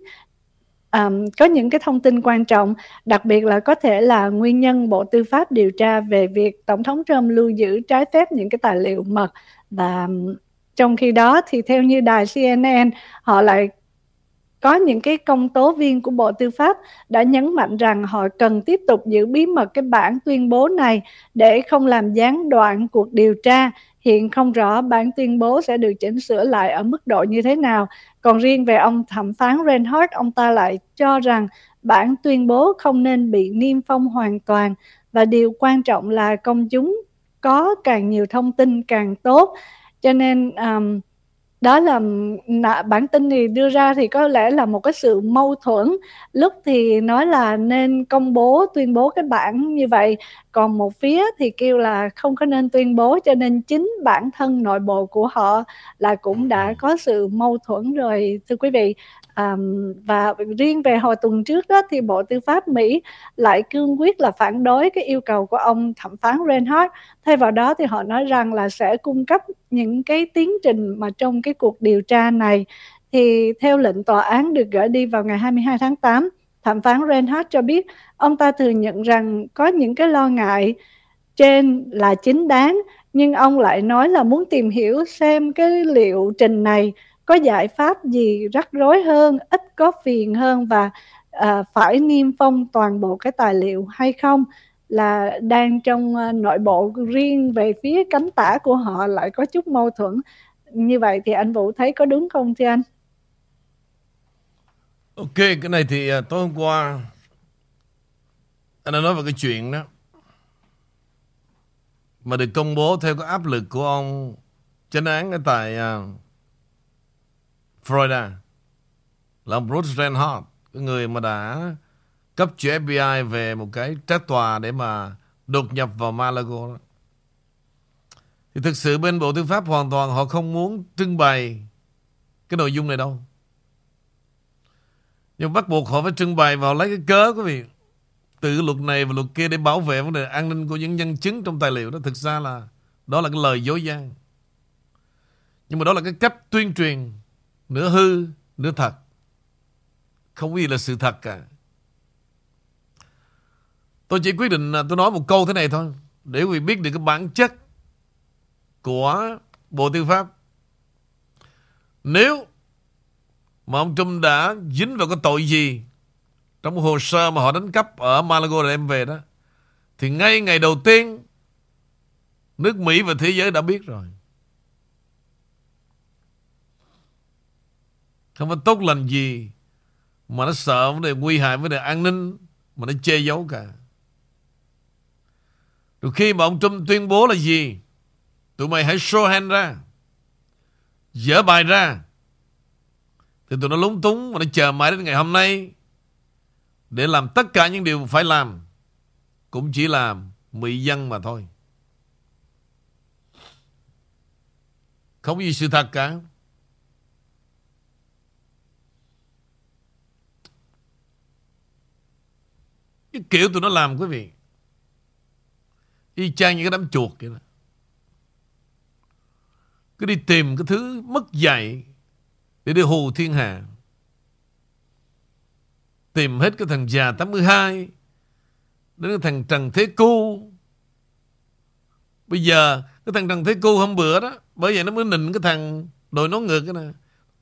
um, có những cái thông tin quan trọng, đặc biệt là có thể là nguyên nhân Bộ Tư pháp điều tra về việc Tổng thống Trump lưu giữ trái phép những cái tài liệu mật và trong khi đó thì theo như đài CNN họ lại có những cái công tố viên của Bộ Tư pháp đã nhấn mạnh rằng họ cần tiếp tục giữ bí mật cái bản tuyên bố này để không làm gián đoạn cuộc điều tra. Hiện không rõ bản tuyên bố sẽ được chỉnh sửa lại ở mức độ như thế nào. Còn riêng về ông thẩm phán Reinhardt, ông ta lại cho rằng bản tuyên bố không nên bị niêm phong hoàn toàn và điều quan trọng là công chúng có càng nhiều thông tin càng tốt. Cho nên um, đó là bản tin thì đưa ra thì có lẽ là một cái sự mâu thuẫn. Lúc thì nói là nên công bố tuyên bố cái bản như vậy. Còn một phía thì kêu là không có nên tuyên bố cho nên chính bản thân nội bộ của họ là cũng đã có sự mâu thuẫn rồi thưa quý vị. Um, và riêng về hồi tuần trước đó thì Bộ Tư pháp Mỹ lại cương quyết là phản đối cái yêu cầu của ông thẩm phán Reinhardt. Thay vào đó thì họ nói rằng là sẽ cung cấp những cái tiến trình mà trong cái cuộc điều tra này thì theo lệnh tòa án được gửi đi vào ngày 22 tháng 8, thẩm phán Reinhardt cho biết ông ta thừa nhận rằng có những cái lo ngại trên là chính đáng nhưng ông lại nói là muốn tìm hiểu xem cái liệu trình này có giải pháp gì rắc rối hơn ít có phiền hơn và à, phải niêm phong toàn bộ cái tài liệu hay không? Là đang trong uh, nội bộ riêng về phía cánh tả của họ lại có chút mâu thuẫn. Như vậy thì anh Vũ thấy có đúng không thưa anh? Ok, cái này thì uh, tối hôm qua anh đã nói về cái chuyện đó. Mà được công bố theo cái áp lực của ông chánh án ở tại uh, Florida à? là ông Bruce Reinhardt, cái người mà đã cấp cho FBI về một cái trách tòa để mà đột nhập vào Malago đó. Thì thực sự bên Bộ Tư pháp hoàn toàn họ không muốn trưng bày cái nội dung này đâu. Nhưng bắt buộc họ phải trưng bày vào lấy cái cớ quý vị. Từ luật này và luật kia để bảo vệ vấn đề an ninh của những nhân chứng trong tài liệu đó. Thực ra là đó là cái lời dối gian. Nhưng mà đó là cái cách tuyên truyền nửa hư, nửa thật. Không có gì là sự thật cả. Tôi chỉ quyết định tôi nói một câu thế này thôi. Để quý vị biết được cái bản chất của Bộ Tư pháp. Nếu mà ông Trump đã dính vào cái tội gì trong hồ sơ mà họ đánh cắp ở Malago để em về đó thì ngay ngày đầu tiên nước Mỹ và thế giới đã biết rồi. Không phải tốt lành gì mà nó sợ vấn đề nguy hại, vấn đề an ninh mà nó che giấu cả. Rồi khi mà ông Trump tuyên bố là gì? Tụi mày hãy show hand ra. Dỡ bài ra. Thì tụi nó lúng túng và nó chờ mãi đến ngày hôm nay để làm tất cả những điều phải làm. Cũng chỉ là mị dân mà thôi. Không gì sự thật cả. Cái kiểu tụi nó làm, quý vị. Y chang như cái đám chuột vậy đó. Cứ đi tìm cái thứ mất dạy Để đi hù thiên hạ. Tìm hết cái thằng già 82 Đến cái thằng Trần Thế Cu Bây giờ Cái thằng Trần Thế Cu hôm bữa đó, Bởi vậy nó mới nịnh cái thằng Đội nón ngược cái nè.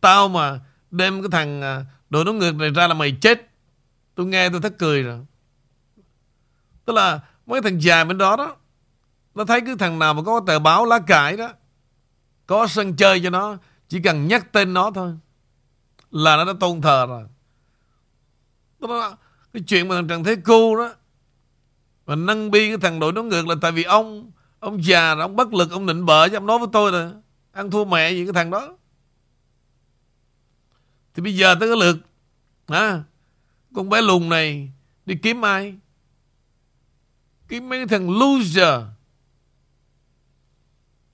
Tao mà đem cái thằng à, Đội nón ngược này ra là mày chết. Tôi nghe tôi thất cười rồi. Tức là mấy thằng già bên đó đó Nó thấy cứ thằng nào mà có tờ báo lá cải đó Có sân chơi cho nó Chỉ cần nhắc tên nó thôi Là nó đã tôn thờ rồi. Tức là cái chuyện mà thằng Trần Thế Cu đó Mà nâng bi cái thằng đội nó ngược là tại vì ông Ông già rồi ông bất lực Ông nịnh bợ chứ ông nói với tôi là Ăn thua mẹ gì cái thằng đó. Thì bây giờ tới cái lượt à, Con bé lùn này Đi kiếm ai? Cái mấy thằng loser.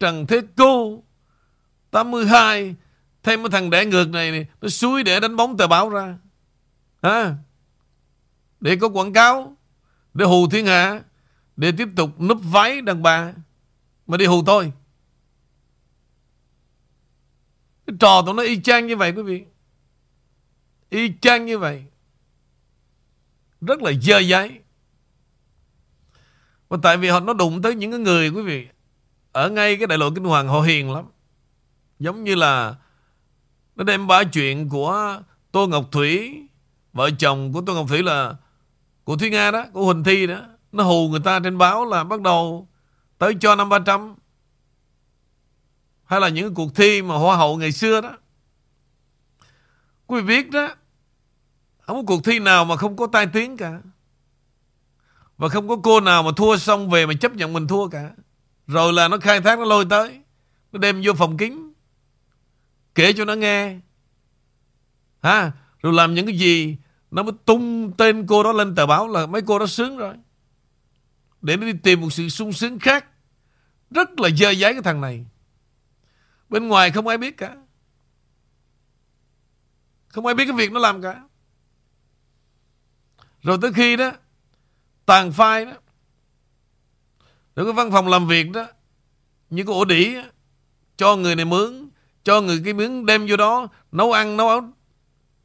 Trần Thế Cô 82 Thêm cái thằng đẻ ngược này Nó suối để đánh bóng tờ báo ra. À, Để có quảng cáo Để hù thiên hạ Để tiếp tục núp váy đàn bà Mà đi hù tôi Cái trò tụi nó y chang như vậy quý vị. Y chang như vậy. Rất là dơ giấy và tại vì họ nó đụng tới những cái người quý vị Ở ngay cái đại lộ Kinh Hoàng họ hiền lắm. Giống như là Nó đem ba chuyện của Tô Ngọc Thủy Vợ chồng của Tô Ngọc Thủy là Của Thúy Nga đó, của Huỳnh Thi đó Nó hù người ta trên báo là bắt đầu Tới cho năm ba trăm. Hay là những cuộc thi mà hoa hậu ngày xưa đó. Quý vị biết đó Không có cuộc thi nào mà không có tai tiếng cả. Và không có cô nào mà thua xong về mà chấp nhận mình thua cả. Rồi là nó khai thác, nó lôi tới. Nó đem vô phòng kính Kể cho nó nghe. Ha, Rồi làm những cái gì, Nó mới tung tên cô đó lên tờ báo Là mấy cô đó sướng rồi. Để nó đi tìm một sự sung sướng khác. Rất là dơ giấy cái thằng này. Bên ngoài không ai biết cả. Không ai biết cái việc nó làm cả. Rồi tới khi đó Tàn phai đó. Rồi cái văn phòng làm việc đó Như cái ổ đỉ đó, Cho người này mướn Cho người cái mướn đem vô đó Nấu ăn nấu áo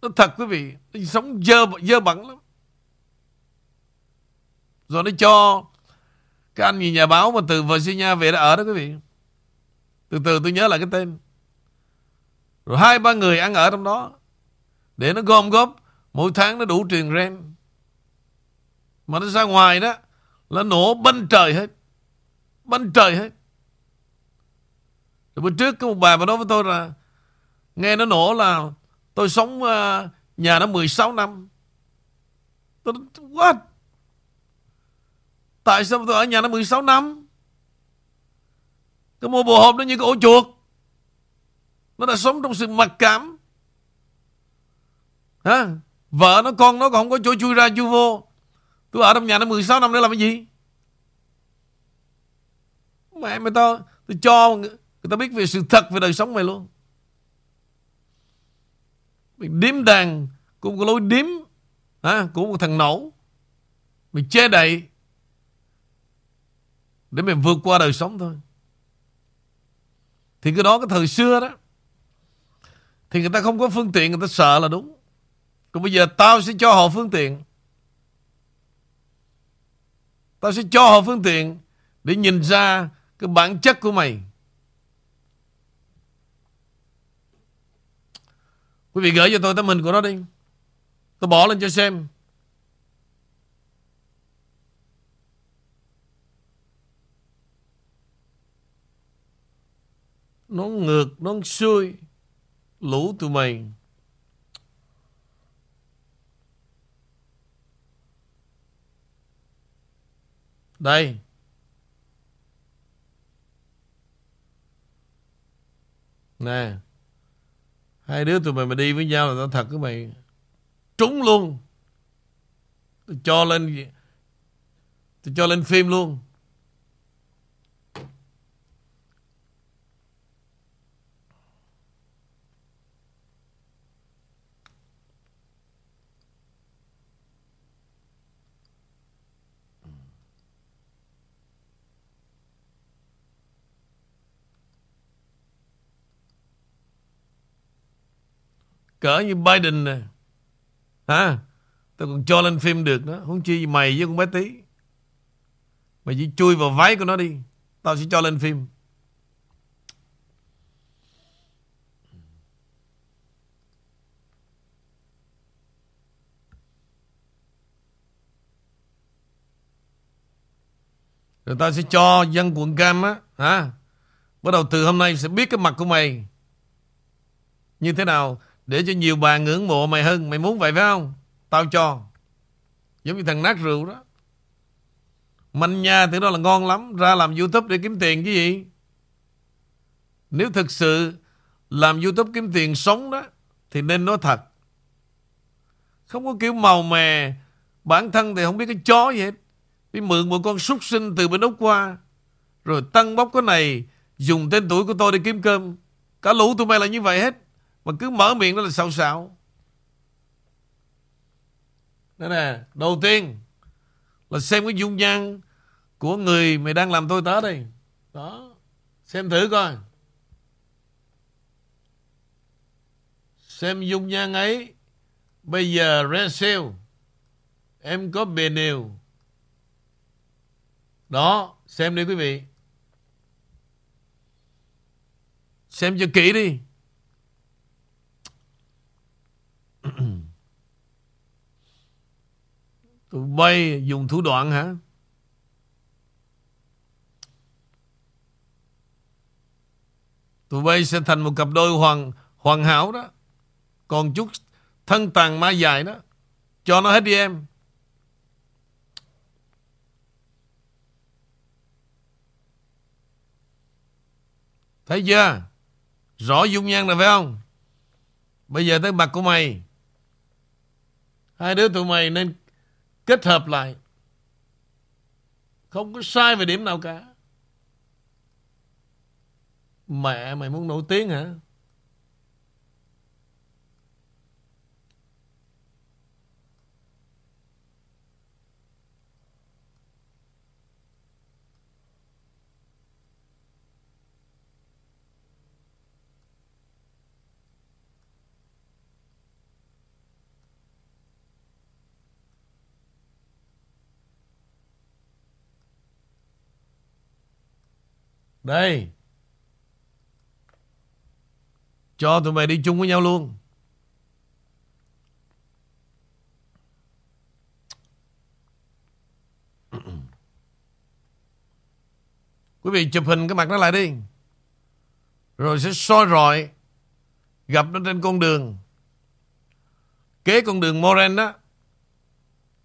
Nó thật quý vị Nó sống dơ, dơ bẩn lắm. Rồi nó cho Cái anh gì nhà báo mà từ Virginia về đã ở đó quý vị. Từ từ tôi nhớ lại cái tên. Rồi hai ba người ăn ở trong đó Để nó gom góp Mỗi tháng nó đủ truyền rent. Mà nó ra ngoài đó Là nổ banh trời hết. Banh trời hết. Rồi bữa trước có một bà mà nói với tôi là Nghe nó nổ là Tôi sống uh, nhà nó 16 năm. Tôi nói what? Tại sao tôi ở nhà nó 16 năm? Cái mô bồ hộp nó như cái ổ chuột. Nó đã sống trong sự mặc cảm. Hả? Vợ nó con nó còn không có chỗ chui ra chui vô. Tôi ở trong nhà nó 16 năm để làm cái gì? Mẹ mày tao Tôi cho người ta biết về sự thật về đời sống mày luôn. Mình điếm đàn Cũng có lối điếm à, Của một thằng nổ. Mình che đậy Để mình vượt qua đời sống thôi. Thì cái đó cái thời xưa đó Thì người ta không có phương tiện Người ta sợ là đúng. Còn bây giờ tao sẽ cho họ phương tiện. Tao sẽ cho họ phương tiện Để nhìn ra Cái bản chất của mày. Quý vị gửi cho tôi tấm hình của nó đi. Tôi bỏ lên cho xem. Nó ngược, nó xuôi Lũ tụi mày. Đây. Nè. Hai đứa tụi mày mà đi với nhau là tao thật cái mày. Trúng luôn. Tôi cho lên Tôi cho lên phim luôn. Cỡ như Biden nè. Hả? Tao còn cho lên phim được đó. Không chi mày với con bé tí. Mày chỉ chui vào váy của nó đi. Tao sẽ cho lên phim. Rồi tao sẽ cho dân quận Cam á. Hả? Bắt đầu từ hôm nay sẽ biết cái mặt của mày. Như thế nào? Để cho nhiều bà ngưỡng mộ mày hơn. Mày muốn vậy phải không? Tao cho. Giống như thằng nát rượu đó. Manh nha thì đó là ngon lắm. Ra làm YouTube để kiếm tiền chứ gì. Nếu thực sự làm YouTube kiếm tiền sống đó, thì nên nói thật. Không có kiểu màu mè. Bản thân thì không biết cái chó gì hết. Đi mượn một con súc sinh từ bên Úc qua. Rồi tăng bóc cái này. Dùng tên tuổi của tôi để kiếm cơm. Cả lũ tụi mày là như vậy hết. Mà cứ mở miệng đó là xạo xạo. Đây nè. Đầu tiên là xem cái dung nhan của người mày đang làm tôi tớ đây. Đó. Xem thử coi. Xem dung nhan ấy. Bây giờ resell Em có bề nhiều, Đó. Xem đi quý vị. Xem cho kỹ đi. Tụi bay dùng thủ đoạn hả? Tụi bay sẽ thành một cặp đôi hoàn hoàn hảo đó. Còn chút thân tàn ma dài đó. Cho nó hết đi em. Thấy chưa? Rõ dung nhan rồi phải không? Bây giờ tới mặt của mày. Hai đứa tụi mày nên kết hợp lại. Không có sai về điểm nào cả. Mẹ mày muốn nổi tiếng hả? Đây. Cho tụi mày đi chung với nhau luôn. Quý vị chụp hình cái mặt nó lại đi. Rồi sẽ soi rọi. Gặp nó trên con đường. Kế con đường Moren đó.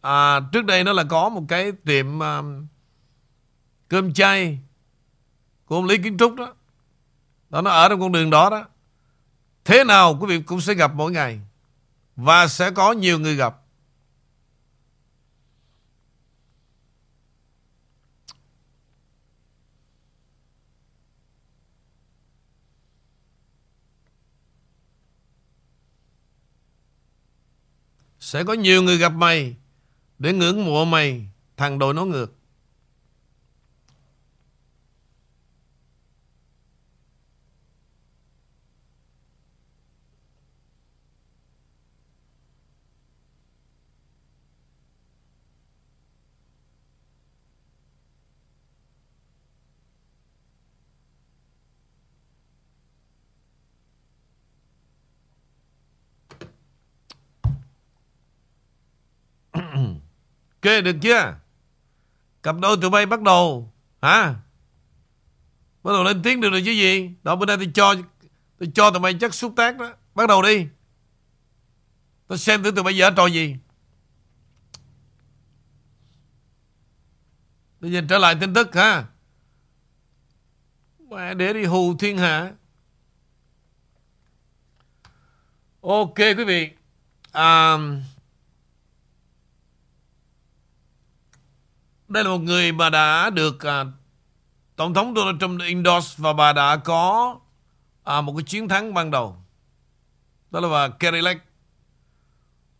À, trước đây nó là có một cái tiệm uh, cơm chay của ông Lý Kiến Trúc đó. Đó, nó ở trong con đường đó đó. Thế nào quý vị cũng sẽ gặp mỗi ngày. Và sẽ có nhiều người gặp. Sẽ có nhiều người gặp mày để ngưỡng mộ mày, thằng đội nó ngược. Ok được chưa? Cặp đôi tụi bay bắt đầu Hả? Bắt đầu lên tiếng được rồi chứ gì? Đó bữa nay tôi cho Tôi cho tụi bay chắc xúc tác đó. Bắt đầu đi. Tôi xem thử tụi bay dở trò gì. Bây giờ trở lại tin tức ha Mẹ để đi hù thiên hạ. Ok quý vị. Um, Đây là một người mà đã được à, Tổng thống Donald Trump endorse và bà đã có à, một cái chiến thắng ban đầu. Đó là bà Kerry Lake.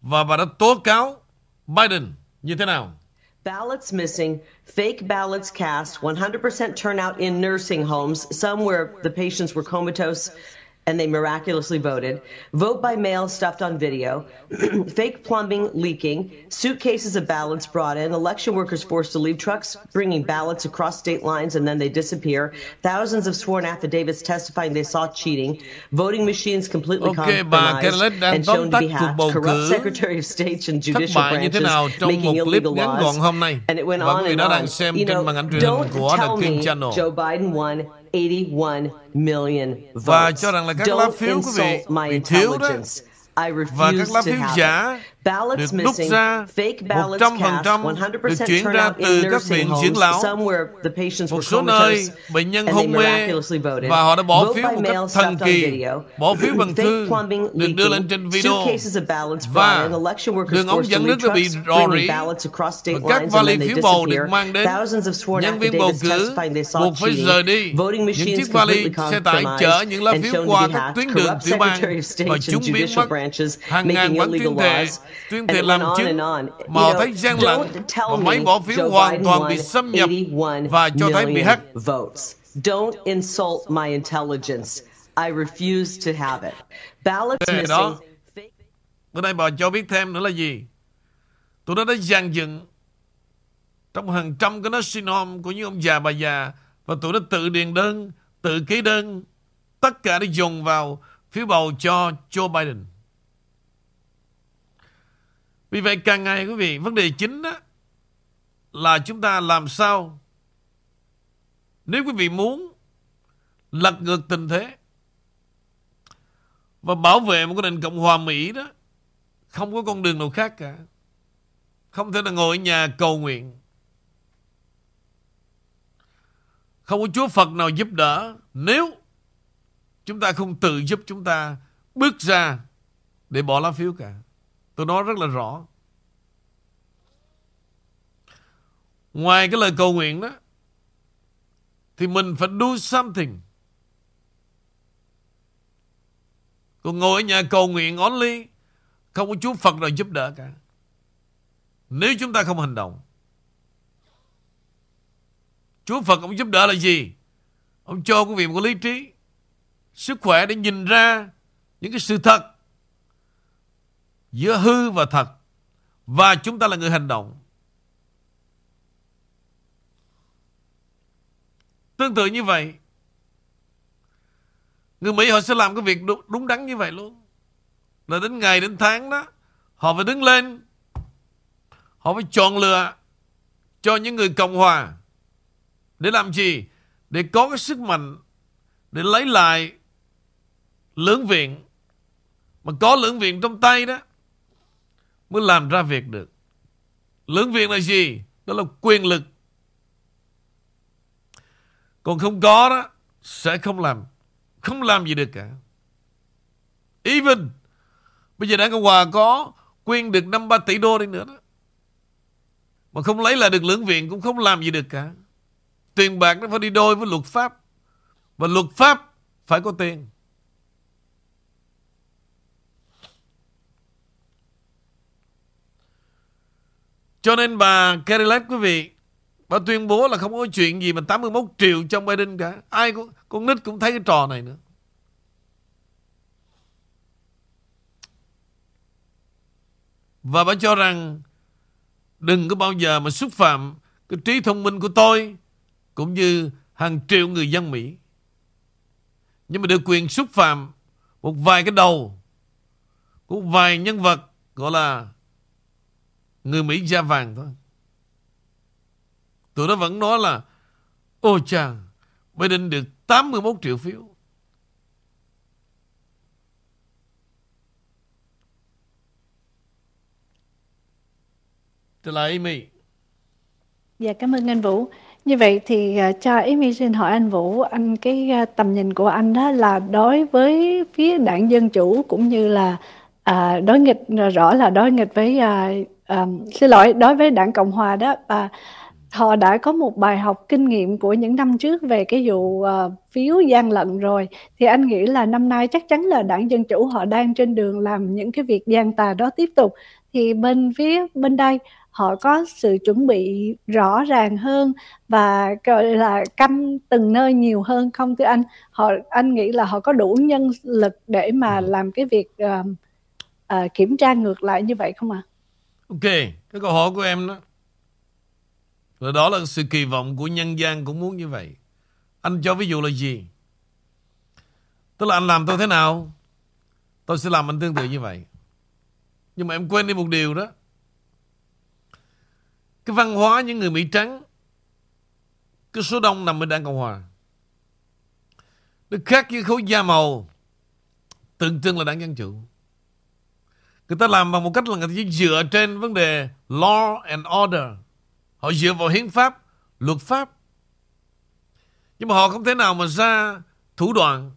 Và bà đã tố cáo Biden như thế nào? Ballots missing, fake ballots cast, 100% turnout in nursing homes, some where the patients were comatose, and they miraculously voted. Vote by mail stuffed on video, fake plumbing leaking, suitcases of ballots brought in, election workers forced to leave trucks bringing ballots across state lines and then they disappear, thousands of sworn affidavits testifying they saw cheating, voting machines completely Ok, compromised and shown to be hacked, corrupt Secretary of State and judicial bại như thế branches making illegal laws. gọn hôm nay. And it went on and on. You know, màn ảnh truyền hình don't tell me Joe Biden won 81 million votes. Và cho rằng là các lá Don't phiếu quý vị my bị thiếu đó. Và các refuse lá to phiếu giả được đúc missing, ra fake ballots 100% cast, được 100% chuyển ra từ in các nursing viện homes, dưỡng lão. Một were số nơi bệnh nhân hôn mê miraculously voted. và họ đã bỏ phiếu by một mail cách stuffed thần on kỳ. video. Bỏ phiếu bằng Fake thư plumbing được đưa lên trên video. Và in, election workers đường ống dẫn nước đã bị rò rỉ và các vali phiếu bầu được mang đến. Nhân viên bầu cử buộc phải rời đi. Voting Những machines chiếc vali xe tải chở những lá phiếu qua be các tuyến đường tiểu bang và chúng biến mất hàng making ngàn bản illegal tuyên thệ laws. tuyên And thệ làm chứng and on. mà thấy gian lận và me máy bỏ phiếu Joe hoàn Biden toàn bị xâm nhập 81 và cho thấy bị hack votes. Don't insult my intelligence. I refuse to have it. Ballots đó. missing. fake- Bữa nay bà cho biết thêm nữa là gì? Tụi nó đã dàn dựng trong hàng trăm cái nursing home của những ông già bà già và tụi nó tự điền đơn, tự ký đơn, tất cả để dùng vào phiếu bầu cho Joe Biden. Vì vậy càng ngày quý vị, vấn đề chính đó là chúng ta làm sao nếu quý vị muốn lật ngược tình thế và bảo vệ một cái nền Cộng hòa Mỹ đó không có con đường nào khác cả. Không thể là ngồi ở nhà cầu nguyện. Không có Chúa Phật nào giúp đỡ nếu chúng ta không tự giúp chúng ta bước ra để bỏ lá phiếu cả. Tôi nói rất là rõ. Ngoài cái lời cầu nguyện đó, thì mình phải do something. Còn ngồi ở nhà cầu nguyện only, Không có Chúa Phật nào giúp đỡ cả Nếu chúng ta không hành động, Chúa Phật ông giúp đỡ là gì Ông cho quý vị một cái lý trí, Sức khỏe để nhìn ra Những cái sự thật Giữa hư và thật Và chúng ta là người hành động Tương tự như vậy Người Mỹ họ sẽ làm cái việc đúng, đúng đắn như vậy luôn. Là đến ngày đến tháng đó, họ phải đứng lên. Họ phải chọn lựa cho những người Cộng Hòa. Để làm gì? Để có cái sức mạnh để lấy lại lưỡng viện. Mà có lưỡng viện trong tay đó mới làm ra việc được. Lưỡng viện là gì? Đó là quyền lực. Còn không có đó, sẽ không làm không làm gì được cả. Even, bây giờ Đảng Cộng Hòa có quyên được 5-3 tỷ đô đi nữa đó. Mà không lấy lại được lưỡng viện cũng không làm gì được cả. Tiền bạc nó phải đi đôi với luật pháp. Và luật pháp phải có tiền. Cho nên bà Cadillac quý vị Bà tuyên bố là không có chuyện gì mà 81 triệu trong Biden cả. Ai cũng, con nít cũng thấy cái trò này nữa. Và bà cho rằng đừng có bao giờ mà xúc phạm cái trí thông minh của tôi cũng như hàng triệu người dân Mỹ. Nhưng mà được quyền xúc phạm một vài cái đầu của vài nhân vật gọi là người Mỹ da vàng thôi. Tụi nó vẫn nói là Ôi chàng Biden được 81 triệu phiếu Trở lại Amy Dạ cảm ơn anh Vũ. Như vậy thì uh, cho Amy xin hỏi anh Vũ, anh cái uh, tầm nhìn của anh đó là đối với phía đảng Dân Chủ cũng như là uh, đối nghịch rõ là đối nghịch với uh, um, xin lỗi đối với đảng Cộng Hòa đó và họ đã có một bài học kinh nghiệm của những năm trước về cái vụ uh, phiếu gian lận rồi thì anh nghĩ là năm nay chắc chắn là đảng Dân Chủ họ đang trên đường làm những cái việc gian tà đó tiếp tục thì bên phía bên đây họ có sự chuẩn bị rõ ràng hơn và gọi là canh từng nơi nhiều hơn không thưa anh họ anh nghĩ là họ có đủ nhân lực để mà ừ. làm cái việc uh, uh, kiểm tra ngược lại như vậy không ạ? À? Ok, cái câu hỏi của em đó rồi đó là sự kỳ vọng của nhân gian cũng muốn như vậy. Anh cho ví dụ là gì? Tức là anh làm tôi thế nào? Tôi sẽ làm anh tương tự như vậy. Nhưng mà em quên đi một điều đó. Cái văn hóa những người Mỹ trắng cái số đông nằm ở Đảng Cộng Hòa. Nó khác với khối da màu tượng trưng là đảng Dân Chủ. Người ta làm bằng một cách là người ta chỉ dựa trên vấn đề law and order. Họ dựa vào hiến pháp, luật pháp. Nhưng mà họ không thể nào mà ra thủ đoạn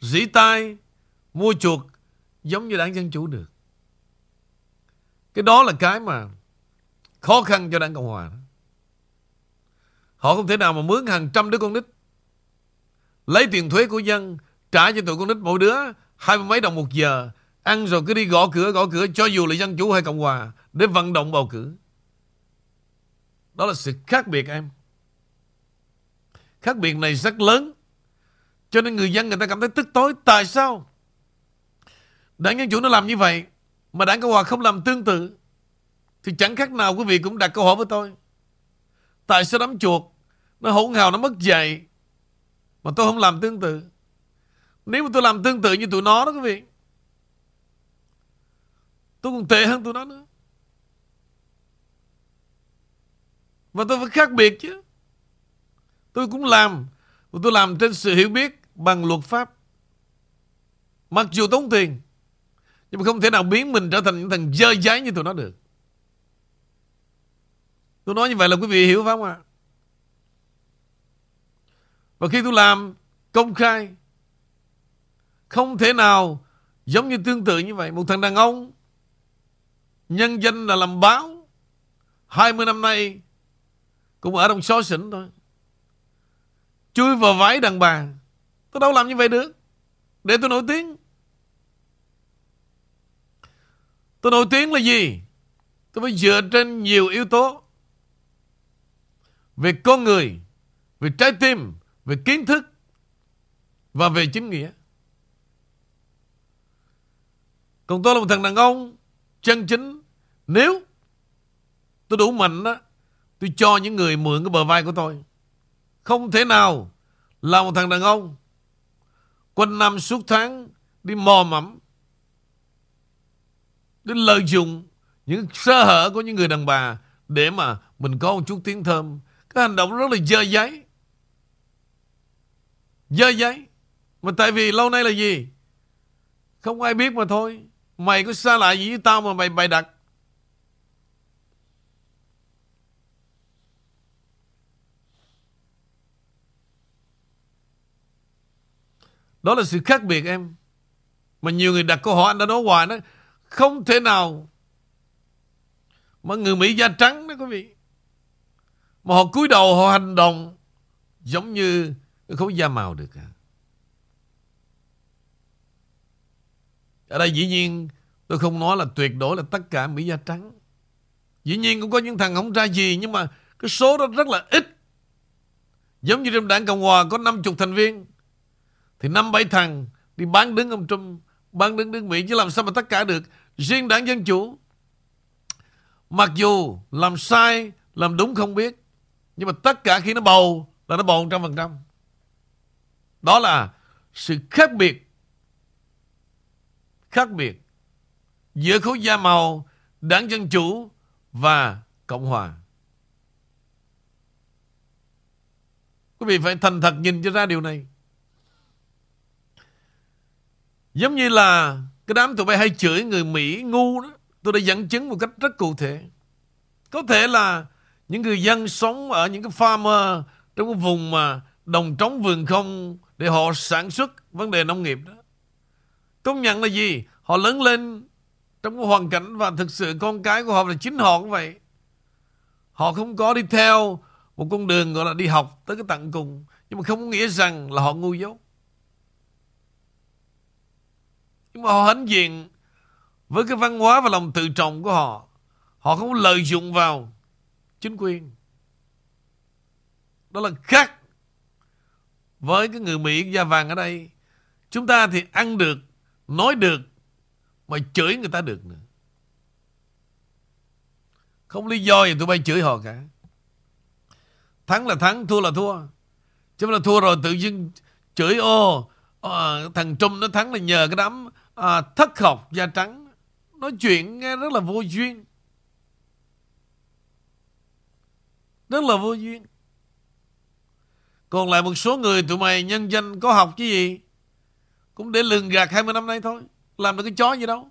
dĩ tai, mua chuộc giống như đảng Dân Chủ được. Cái đó là cái mà khó khăn cho đảng Cộng Hòa. Họ không thể nào mà mướn hàng trăm đứa con nít lấy tiền thuế của dân trả cho tụi con nít mỗi đứa hai mươi mấy đồng một giờ ăn rồi cứ đi gõ cửa gõ cửa, cho dù là dân chủ hay cộng hòa, để vận động bầu cử. Đó là sự khác biệt, em. Khác biệt này rất lớn. Cho nên người dân người ta cảm thấy tức tối. Tại sao? Đảng dân chủ nó làm như vậy, mà đảng cộng hòa không làm tương tự, thì chẳng khác nào quý vị cũng đặt câu hỏi với tôi. Tại sao đám chuột nó hỗn hào, nó mất dạy, mà tôi không làm tương tự? Nếu mà tôi làm tương tự như tụi nó đó, quý vị Tôi còn tệ hơn tụi nó nữa Và tôi phải khác biệt chứ Tôi cũng làm Và tôi làm trên sự hiểu biết Bằng luật pháp Mặc dù tốn tiền, Nhưng mà không thể nào biến mình trở thành những thằng dơ giấy như tụi nó được Tôi nói như vậy là quý vị hiểu phải không ạ? À? Và khi tôi làm công khai, Không thể nào Giống như tương tự như vậy Một thằng đàn ông Nhân danh là làm báo. 20 năm nay Cũng ở trong xó xỉnh thôi. Chui vào váy đàn bà. Tôi đâu làm như vậy được? Để tôi nổi tiếng. Tôi nổi tiếng là gì? Tôi phải dựa trên nhiều yếu tố. Về con người, Về trái tim, về kiến thức và về chính nghĩa. Còn tôi là một thằng đàn ông chân chính. Nếu tôi đủ mạnh đó, tôi cho những người mượn cái bờ vai của tôi. Không thể nào là một thằng đàn ông quanh năm suốt tháng đi mò mẫm đến lợi dụng những sơ hở của những người đàn bà để mà mình có một chút tiếng thơm. Cái hành động rất là dơ giấy. Dơ giấy Mà tại vì lâu nay là gì Không ai biết mà thôi Mày có xa lạ gì với tao mà mày bày đặt Đó là sự khác biệt em Mà nhiều người đặt câu hỏi, anh đã nói hoài nó Không thể nào Mà người Mỹ da trắng đó, quý vị Mà họ cúi đầu, họ hành động Giống như không da màu được à? Ở đây dĩ nhiên tôi không nói là tuyệt đối là tất cả Mỹ da trắng. Dĩ nhiên cũng có những thằng không ra gì, nhưng mà cái số đó rất là ít. Giống như trong đảng Cộng Hòa có 50 thành viên thì năm bảy thằng đi bán đứng ông Trump, bán đứng nước Mỹ chứ làm sao mà tất cả được. Riêng đảng Dân Chủ mặc dù làm sai, làm đúng không biết nhưng mà tất cả khi nó bầu là nó bầu 100%. Đó là sự khác biệt khác biệt giữa khối da màu đảng Dân Chủ và Cộng Hòa. Quý vị phải thành thật nhìn cho ra điều này. Giống như là cái đám tụi bay hay chửi người Mỹ ngu đó. Tôi đã dẫn chứng một cách rất cụ thể. Có thể là những người dân sống ở những cái farmer ờ, trong cái vùng mà đồng trống vườn không để họ sản xuất vấn đề nông nghiệp đó. Công nhận là gì? Họ lớn lên trong cái hoàn cảnh và thực sự con cái của họ là chính họ cũng vậy. Họ không có đi theo một con đường, gọi là đi học tới cái tận cùng. Nhưng mà không có nghĩa rằng là họ ngu dốt. Nhưng mà họ hãnh diện với cái văn hóa và lòng tự trọng của họ. Họ không lợi dụng vào chính quyền. Đó là khác với cái người Mỹ da vàng ở đây. Chúng ta thì ăn được, nói được, mà chửi người ta được nữa. Không lý do gì tụi bay chửi họ cả. Thắng là thắng, thua là thua. Chứ là thua rồi tự nhiên chửi ô ờ, thằng Trung nó thắng là nhờ cái đám à, thất học da trắng. Nói chuyện nghe rất là vô duyên. Rất là vô duyên. Còn lại một số người tụi mày nhân danh có học chứ gì. Cũng để lường gạt 20 năm nay thôi. Làm được cái chó gì đâu.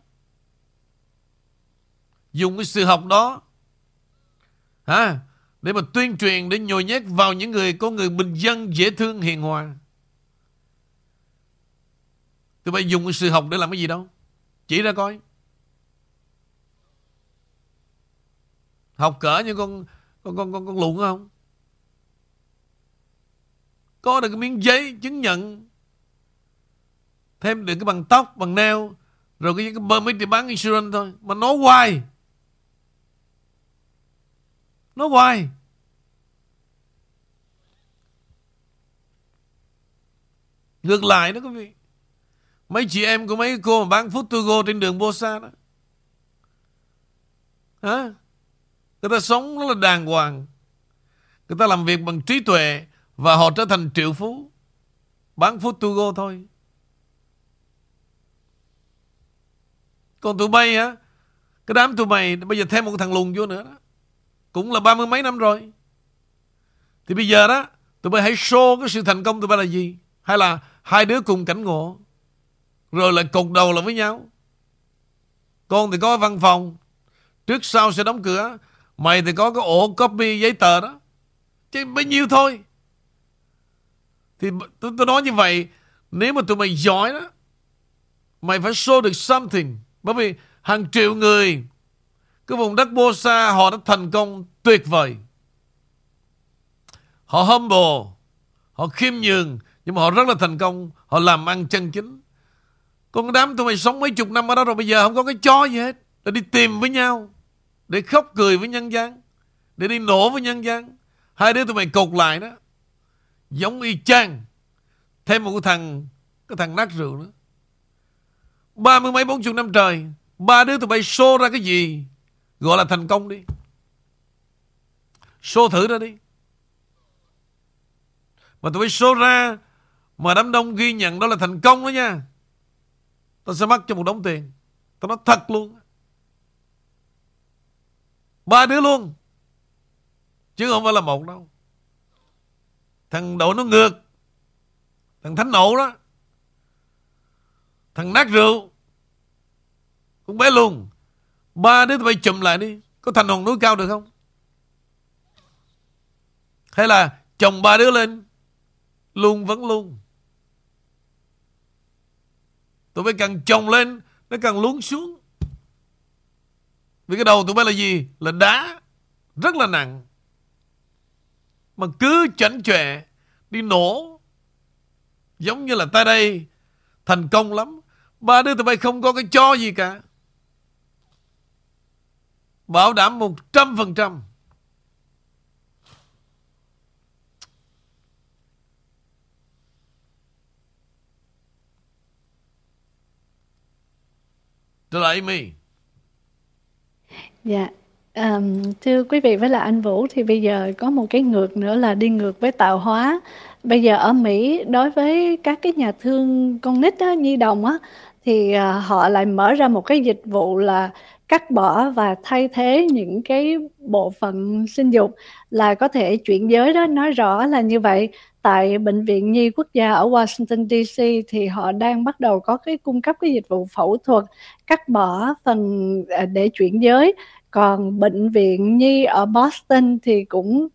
Dùng cái sự học đó hả để mà tuyên truyền để nhồi nhét vào những người có người bình dân dễ thương hiền hòa tụi bay dùng cái sự học để làm cái gì đâu. Chỉ ra coi. Học cỡ như con con con con, con lụn không? Có được cái miếng giấy chứng nhận. Thêm được cái bằng tóc bằng nail rồi cái, cái permit thì bán insurance thôi. Mà nói hoài. Nó hoài. Ngược lại đó quý vị. Mấy chị em của mấy cô mà bán food to go trên đường Bosa đó. Hả? Người ta sống rất là đàng hoàng. Người ta làm việc bằng trí tuệ và họ trở thành triệu phú. Bán food to go thôi. Còn tụi bay á, cái đám tụi mày bây giờ thêm một thằng lùn vô nữa đó. Cũng là ba mươi mấy năm rồi Thì bây giờ đó Tụi bay hãy show cái sự thành công tụi bay là gì Hay là hai đứa cùng cảnh ngộ rồi lại cột đầu lại với nhau Con thì có văn phòng Trước sau sẽ đóng cửa Mày thì có cái ổ copy giấy tờ đó Chứ bấy nhiêu thôi Thì tôi, tôi nói như vậy Nếu mà tụi mày giỏi đó Mày phải show được something Bởi vì hàng triệu người cái vùng đất bô sa họ đã thành công tuyệt vời. Họ humble, họ khiêm nhường, nhưng mà họ rất là thành công. Họ làm ăn chân chính. Còn cái đám tụi mày sống mấy chục năm ở đó rồi bây giờ không có cái chó gì hết. Để đi tìm với nhau. Để khóc cười với nhân gian. Để đi nổ với nhân gian. Hai đứa tụi mày cột lại đó. Giống y chang. Thêm một cái thằng, cái thằng nát rượu nữa. Ba mươi mấy bốn chục năm trời. Ba đứa tụi bay show ra cái gì Gọi là thành công đi Show thử ra đi Mà tụi bay show ra Mà đám đông ghi nhận đó là thành công đó nha Tao sẽ mắc cho một đống tiền. Tao nói thật luôn. Ba đứa luôn. Chứ không phải là một đâu. Thằng đội nó ngược. Thằng thánh nộ đó. Thằng nát rượu. Cũng bé luôn. Ba đứa tụi bay chùm lại đi. Có thành hồn núi cao được không? Hay là chồng ba đứa lên? Luôn vẫn luôn. Tụi bay càng chồng lên, Nó càng lún xuống. Vì cái đầu tụi bay là gì? Là đá. Rất là nặng. Mà cứ chảnh chọe, Đi nổ. Giống như là ta đây, Thành công lắm. Ba đứa tụi bay không có cái cho gì cả. Bảo đảm 100%. Tôi là Amy. Dạ. Um, thưa quý vị với là anh Vũ thì bây giờ có một cái ngược nữa là đi ngược với tạo hóa. Bây giờ ở Mỹ đối với các cái nhà thương con nít á, nhi đồng á thì uh, họ lại mở ra một cái dịch vụ là cắt bỏ và thay thế những cái bộ phận sinh dục là có thể chuyển giới đó nói rõ là như vậy tại bệnh viện nhi quốc gia ở Washington DC thì họ đang bắt đầu có cái cung cấp cái dịch vụ phẫu thuật cắt bỏ phần à, để chuyển giới. Còn bệnh viện nhi ở Boston thì cũng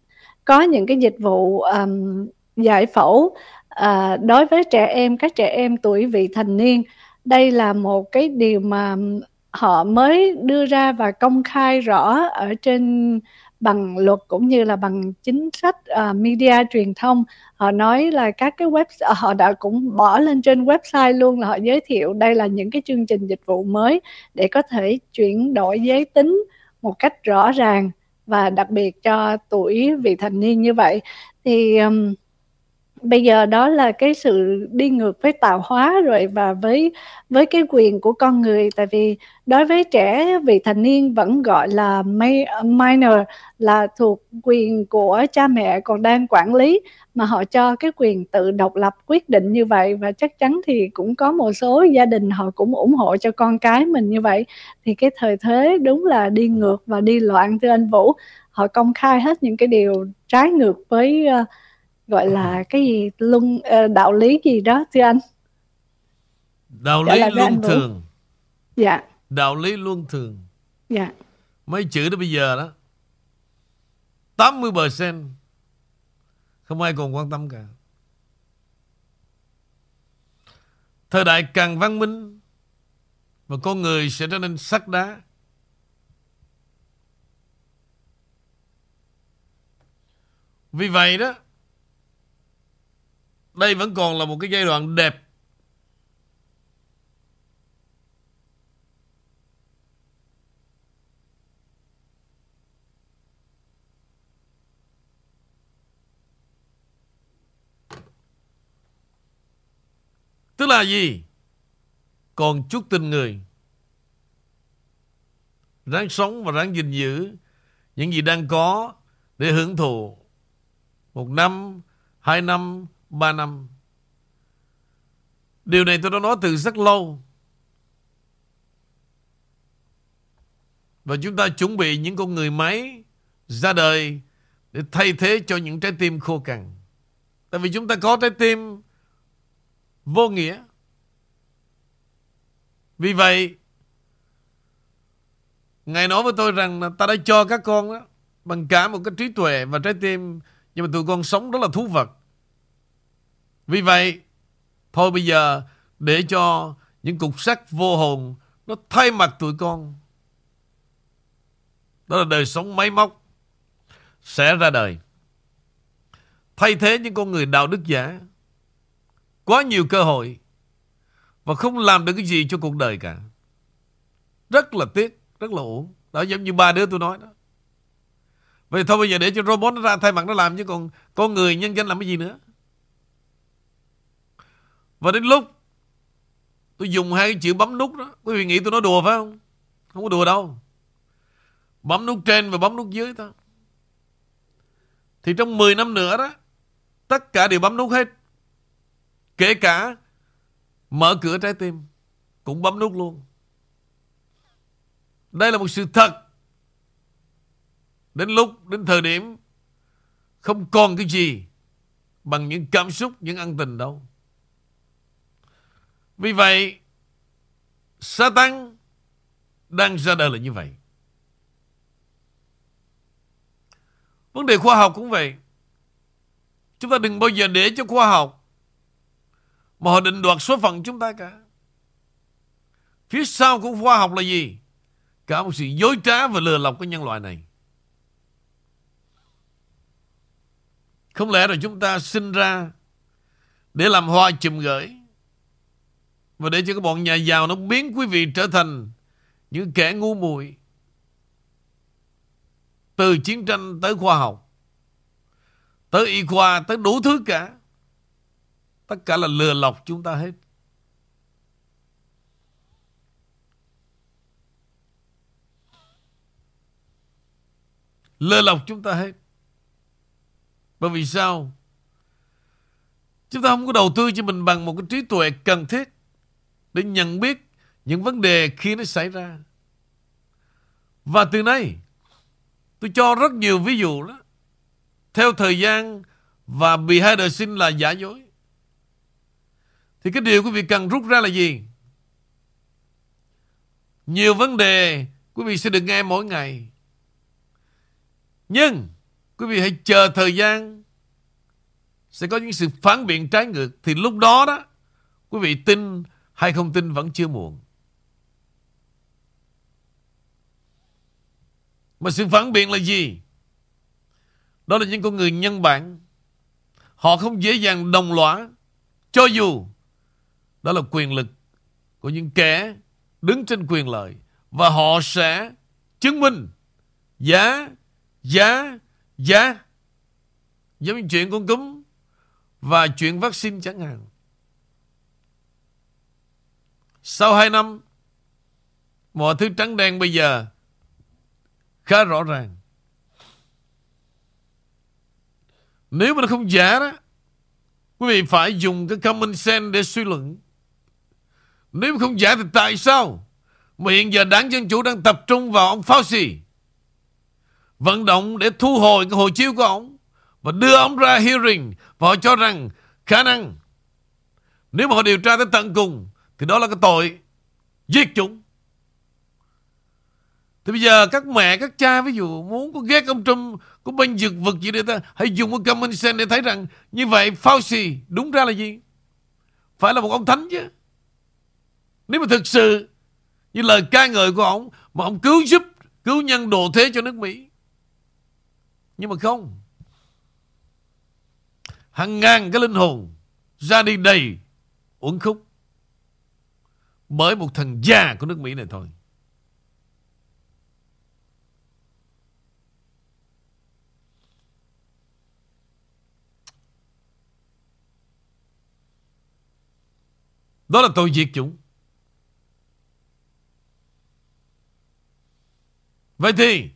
có những cái dịch vụ um, giải phẫu uh, đối với trẻ em các trẻ em tuổi vị thành niên. Đây là một cái điều mà họ mới đưa ra và công khai rõ ở trên bằng luật cũng như là bằng chính sách uh, media truyền thông. Họ nói là các cái web à, họ đã cũng bỏ lên trên website luôn là họ giới thiệu đây là những cái chương trình dịch vụ mới để có thể chuyển đổi giới tính một cách rõ ràng và đặc biệt cho tuổi vị thành niên như vậy. Thì um, bây giờ đó là cái sự đi ngược với tạo hóa rồi và với với cái quyền của con người. Tại vì đối với trẻ vị thành niên vẫn gọi là minor là thuộc quyền của cha mẹ còn đang quản lý mà họ cho cái quyền tự độc lập quyết định như vậy. Và chắc chắn thì cũng có một số gia đình họ cũng ủng hộ cho con cái mình như vậy. Thì cái thời thế đúng là đi ngược và đi loạn thưa anh Vũ. Họ công khai hết những cái điều trái ngược với uh, gọi là cái gì? Luân uh, đạo lý gì đó thưa anh? Đạo lý luân thường. Dạ. Đạo lý luân thường. Dạ. Mấy chữ đó bây giờ đó 80% không ai còn quan tâm cả. Thời đại càng văn minh và con người sẽ trở nên sắt đá. Vì vậy đó đây vẫn còn là một cái giai đoạn đẹp Tức là gì? Còn chút tình người. Ráng sống và ráng gìn giữ những gì đang có để hưởng thụ. Một năm, hai năm, 3 năm. Điều này tôi đã nói từ rất lâu. Và chúng ta chuẩn bị những con người máy ra đời để thay thế cho những trái tim khô cằn. Tại vì chúng ta có trái tim vô nghĩa. Vì vậy, Ngài nói với tôi rằng là ta đã cho các con đó, bằng cả một cái trí tuệ và trái tim nhưng mà tụi con sống rất là thú vật. Vì vậy, thôi bây giờ để cho những cục sắt vô hồn nó thay mặt tụi con. Đó là đời sống máy móc sẽ ra đời. Thay thế những con người đạo đức giả. Quá nhiều cơ hội và không làm được cái gì cho cuộc đời cả. Rất là tiếc, rất là uổng Đó giống như ba đứa tôi nói đó. Vậy thôi bây giờ để cho robot nó ra thay mặt nó làm chứ còn con người nhân danh làm cái gì nữa. Và đến lúc tôi dùng hai cái chữ bấm nút đó, quý vị nghĩ tôi nói đùa phải không? Không có đùa đâu. Bấm nút trên và bấm nút dưới thôi. Thì trong 10 năm nữa đó, tất cả đều bấm nút hết. Kể cả mở cửa trái tim cũng bấm nút luôn. Đây là một sự thật. Đến lúc, đến thời điểm không còn cái gì bằng những cảm xúc, những ân tình đâu. Vì vậy, Satan đang ra đời là như vậy. Vấn đề khoa học cũng vậy. Chúng ta đừng bao giờ để cho khoa học mà họ định đoạt số phận chúng ta cả. Phía sau của khoa học là gì? Cả một sự dối trá và lừa lọc của nhân loại này. Không lẽ rồi chúng ta sinh ra để làm hoa chùm gửi và để cho các bọn nhà giàu nó biến quý vị trở thành những kẻ ngu muội từ chiến tranh tới khoa học, tới y khoa, tới đủ thứ cả. Tất cả là lừa lọc chúng ta hết. Lừa lọc chúng ta hết. Bởi vì sao? Chúng ta không có đầu tư cho mình bằng một cái trí tuệ cần thiết để nhận biết những vấn đề khi nó xảy ra. Và từ nay, tôi cho rất nhiều ví dụ đó. Theo thời gian và bị hai đời sinh là giả dối. Thì cái điều quý vị cần rút ra là gì? Nhiều vấn đề quý vị sẽ được nghe mỗi ngày. Nhưng quý vị hãy chờ thời gian sẽ có những sự phản biện trái ngược. Thì lúc đó đó quý vị tin hay không tin vẫn chưa muộn. Mà sự phản biện là gì? Đó là những con người nhân bản. Họ không dễ dàng đồng lõa. Cho dù đó là quyền lực của những kẻ đứng trên quyền lợi. Và họ sẽ chứng minh Giá, giá, giá. Giống như chuyện con cúm và chuyện vaccine chẳng hạn. Sau 2 năm, mọi thứ trắng đen bây giờ khá rõ ràng. Nếu mà nó không giả đó, quý vị phải dùng cái common sense để suy luận. Nếu mà không giả thì tại sao mà hiện giờ đảng Dân Chủ đang tập trung vào ông Fauci vận động để thu hồi cái hộ chiếu của ông và đưa ông ra hearing và họ cho rằng khả năng nếu mà họ điều tra tới tận cùng thì đó là cái tội giết chúng. Thì bây giờ các mẹ, các cha ví dụ muốn có ghét ông Trump, có bên dược vật gì để ta hãy dùng cái common sense để thấy rằng như vậy Fauci đúng ra là gì? Phải là một ông thánh chứ. Nếu mà thực sự như lời ca ngợi của ông mà ông cứu giúp, cứu nhân độ thế cho nước Mỹ. Nhưng mà không. Hàng ngàn cái linh hồn ra đi đầy uẩn khúc bởi một thằng già của nước Mỹ này thôi. Đó là tội diệt chủng. Vậy thì,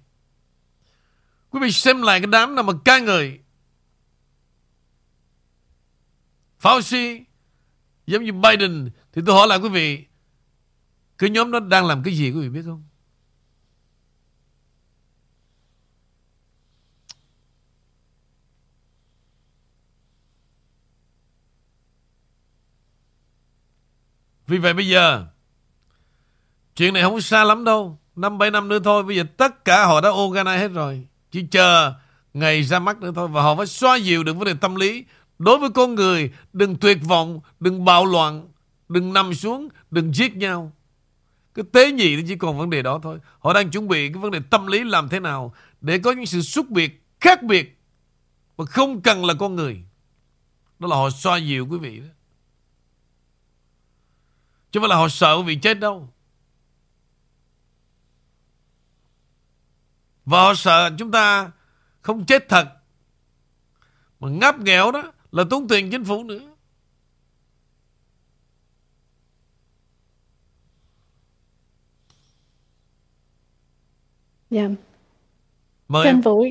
Quý vị xem lại cái đám nào mà ca ngợi Fauci Giống như Biden, Thì tôi hỏi lại quý vị cái nhóm đó đang làm cái gì quý vị biết không? Vì vậy bây giờ, Chuyện này không xa lắm đâu. Năm bảy năm nữa thôi, Bây giờ tất cả họ đã organize hết rồi. Chỉ chờ ngày ra mắt nữa thôi. Và họ phải xoa dịu được vấn đề tâm lý. Đối với con người, Đừng tuyệt vọng, Đừng bạo loạn, Đừng nằm xuống, Đừng giết nhau. Cái tế nhị thì chỉ còn vấn đề đó thôi Họ đang chuẩn bị cái vấn đề tâm lý làm thế nào Để có những sự xuất biệt Khác biệt Mà không cần là con người Đó là họ xoa dịu quý vị đó Chứ không phải là họ sợ quý vị chết đâu Và họ sợ chúng ta không chết thật. Mà ngáp nghèo đó là tốn tiền chính phủ nữa. Dạ. Mời Thưa em. Vũ,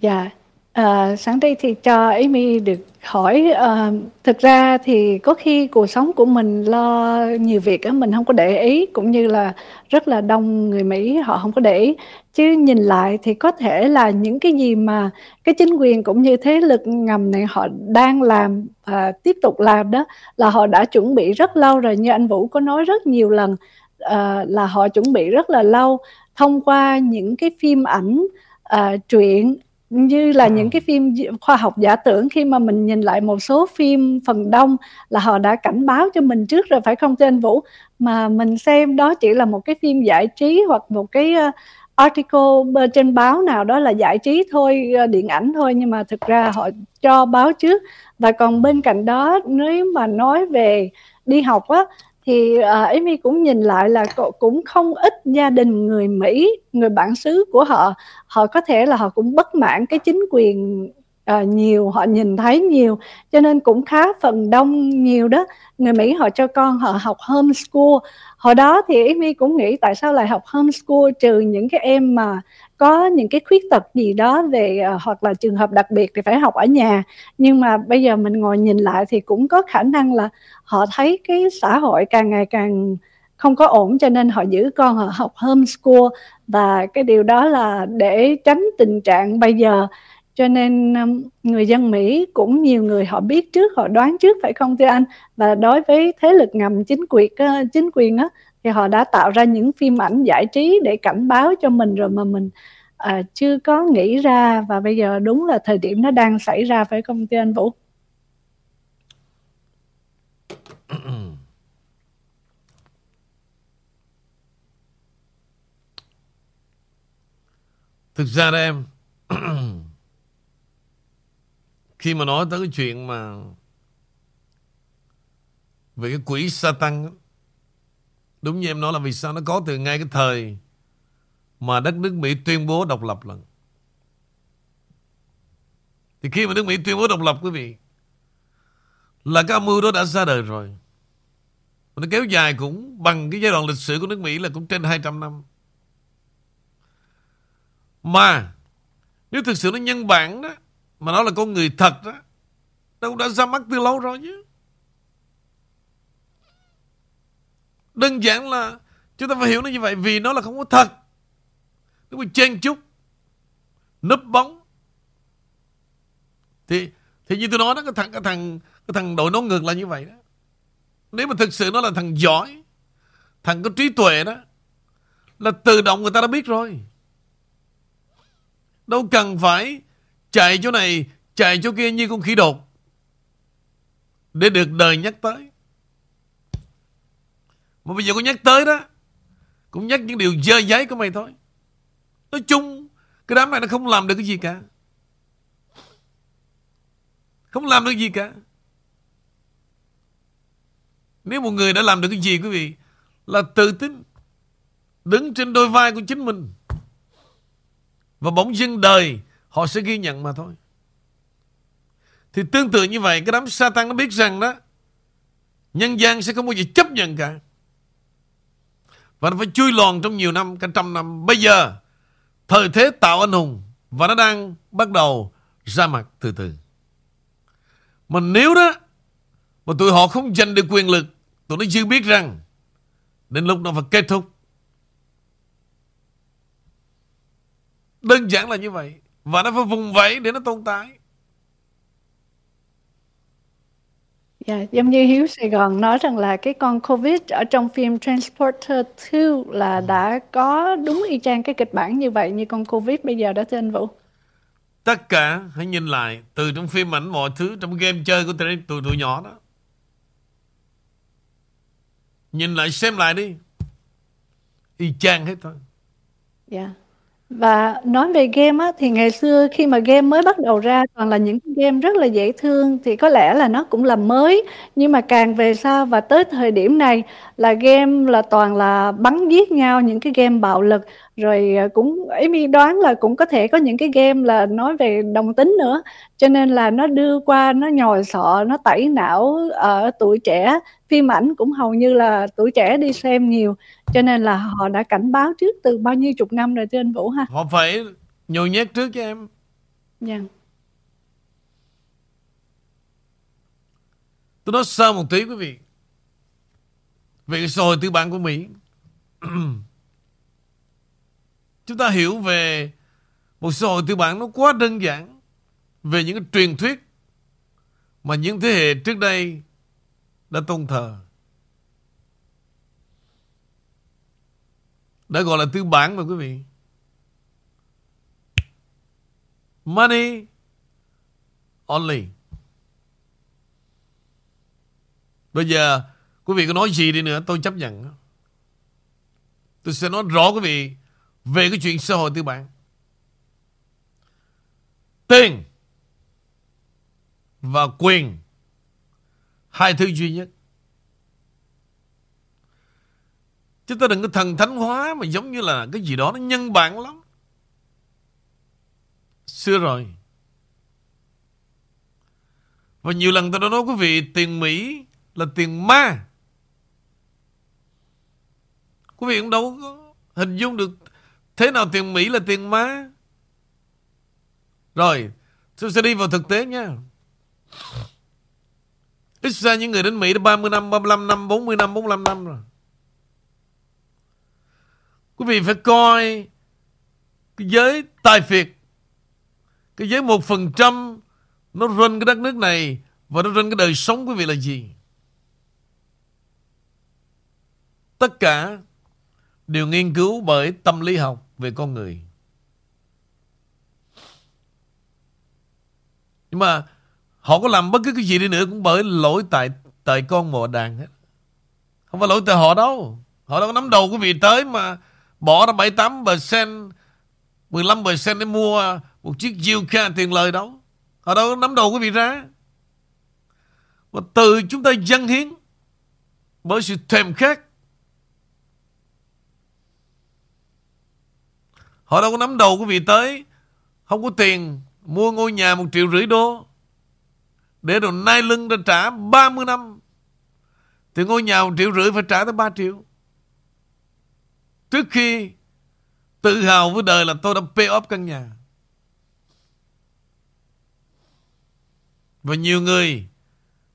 dạ. À, sáng đây thì cho Amy được hỏi à, thực ra thì có khi cuộc sống của mình lo nhiều việc á mình không có để ý cũng như là rất là đông người Mỹ họ không có để ý chứ nhìn lại thì có thể là những cái gì mà cái chính quyền cũng như thế lực ngầm này họ đang làm à, tiếp tục làm đó là họ đã chuẩn bị rất lâu rồi như anh Vũ có nói rất nhiều lần à, là họ chuẩn bị rất là lâu thông qua những cái phim ảnh à, truyện như là những cái phim khoa học giả tưởng khi mà mình nhìn lại một số phim phần đông là họ đã cảnh báo cho mình trước rồi phải không thưa anh Vũ? Mà mình xem đó chỉ là một cái phim giải trí hoặc một cái uh, article trên báo nào đó là giải trí thôi uh, điện ảnh thôi nhưng mà thực ra họ cho báo trước. Và còn bên cạnh đó nếu mà nói về đi học á thì uh, Amy cũng nhìn lại là cũng không ít gia đình người Mỹ, người bản xứ của họ, họ có thể là họ cũng bất mãn cái chính quyền uh, nhiều, họ nhìn thấy nhiều, cho nên cũng khá phần đông nhiều đó. Người Mỹ họ cho con họ học homeschool. Hồi đó thì Amy cũng nghĩ tại sao lại học homeschool trừ những cái em mà có những cái khuyết tật gì đó về uh, hoặc là trường hợp đặc biệt thì phải học ở nhà. Nhưng mà bây giờ mình ngồi nhìn lại thì cũng có khả năng là họ thấy cái xã hội càng ngày càng không có ổn cho nên họ giữ con họ học homeschool. Và cái điều đó là để tránh tình trạng bây giờ cho nên um, người dân Mỹ cũng nhiều người họ biết trước họ đoán trước phải không thưa anh và đối với thế lực ngầm chính quyền ờ, chính quyền á thì họ đã tạo ra những phim ảnh giải trí để cảnh báo cho mình rồi mà mình à, chưa có nghĩ ra và bây giờ đúng là thời điểm nó đang xảy ra phải không thưa anh Vũ? Thực ra đó em khi mà nói tới cái chuyện mà Về cái quỷ Satan Đúng như em nói là vì sao nó có từ ngay cái thời mà đất nước Mỹ tuyên bố độc lập lần. Thì khi mà nước Mỹ tuyên bố độc lập, quý vị, là cái âm mưu đó đã ra đời rồi. Nó kéo dài cũng bằng cái giai đoạn lịch sử của nước Mỹ là cũng trên 200 năm. Mà, nếu thực sự nó nhân bản đó mà nó là con người thật đó nó cũng đã ra mắt từ lâu rồi chứ. Đơn giản là chúng ta phải hiểu nó như vậy vì nó là không có thật. Nó bị chen chúc, nấp bóng. Thì thì như tôi nói đó cái thằng cái thằng cái thằng đội nón ngược là như vậy đó. Nếu mà thực sự nó là thằng giỏi, thằng có trí tuệ đó là tự động người ta đã biết rồi. Đâu cần phải chạy chỗ này, chạy chỗ kia như con khỉ đột. Để được đời nhắc tới. Mà bây giờ có nhắc tới đó Cũng nhắc những điều dơ giấy của mày thôi. Nói chung Cái đám này nó không làm được cái gì cả. Không làm được gì cả. Nếu một người đã làm được cái gì quý vị Là tự tin Đứng trên đôi vai của chính mình. Và bỗng dưng đời Họ sẽ ghi nhận mà thôi Thì tương tự như vậy Cái đám Satan nó biết rằng đó Nhân gian sẽ không bao giờ chấp nhận cả và nó phải chui lòn trong nhiều năm, cả trăm năm. Bây giờ, thời thế tạo anh hùng và nó đang bắt đầu ra mặt từ từ. Mà nếu đó mà tụi họ không giành được quyền lực, tụi nó chưa biết rằng đến lúc nó phải kết thúc. Đơn giản là như vậy. Và nó phải vùng vẫy để nó tồn tại. Dạ, giống như Hiếu Sài Gòn nói rằng là cái con Covid ở trong phim Transporter 2 là đã có đúng y chang cái kịch bản như vậy như con Covid bây giờ đó thưa anh Vũ. Tất cả hãy nhìn lại từ trong phim ảnh mọi thứ trong game chơi của tụi, tụi, tụi nhỏ đó. Nhìn lại xem lại đi. Y chang hết thôi. Dạ. Yeah. Và nói về game á, thì ngày xưa khi mà game mới bắt đầu ra toàn là những cái game rất là dễ thương thì có lẽ là nó cũng là mới. Nhưng mà càng về sau và tới thời điểm này là game là toàn là bắn giết nhau những cái game bạo lực rồi à, cũng Amy đoán là cũng có thể có những cái game là nói về đồng tính nữa. Cho nên là nó đưa qua nó nhồi sọ nó tẩy não ở tuổi trẻ. Phim ảnh cũng hầu như là tuổi trẻ đi xem nhiều. Cho nên là họ đã cảnh báo trước từ bao nhiêu chục năm rồi thưa anh Vũ ha? Họ phải nhồi nhét trước cho em. Dạ. Tôi nói sơ một tí quý vị. Xã hội tư bản của Mỹ chúng ta hiểu về một xã hội tư bản nó quá đơn giản về những cái truyền thuyết mà những thế hệ trước đây đã tôn thờ. Đã gọi là tư bản mà quý vị. Money only. Bây giờ quý vị có nói gì đi nữa, tôi chấp nhận. Tôi sẽ nói rõ quý vị về cái chuyện xã hội tư bản. Tiền và quyền, hai thứ duy nhất. Chúng ta đừng có thần thánh hóa mà giống như là cái gì đó nó nhân bản lắm. Xưa rồi. Và nhiều lần tôi đã nói, quý vị, tiền Mỹ là tiền ma. Quý vị cũng đâu có hình dung được thế nào tiền Mỹ là tiền má Rồi, tôi sẽ đi vào thực tế nha. Ít ra những người đến Mỹ đã 30 năm, 35 năm, 40 năm, 45 năm rồi. Quý vị phải coi cái giới tài phiệt, cái giới một phần trăm nó run cái đất nước này và nó run cái đời sống quý vị là gì. Tất cả đều nghiên cứu bởi tâm lý học về con người. Nhưng mà Họ có làm bất cứ cái gì đi nữa cũng bởi lỗi tại tại con mồ đàn hết. Không phải lỗi tại họ đâu. Họ đâu có nắm đầu quý vị tới mà bỏ ra 78% 15% để mua một chiếc Yuka tiền lời đâu. Họ đâu có nắm đầu quý vị ra. Mà từ chúng ta dân hiến bởi sự thèm khát Họ đâu có nắm đầu quý vị tới. Không có tiền, Mua ngôi nhà một triệu rưỡi đô. Để rồi nai lưng ra trả 30 năm. Thì ngôi nhà một triệu rưỡi phải trả tới 3 triệu. Trước khi Tự hào với đời là tôi đã pay off căn nhà. Và nhiều người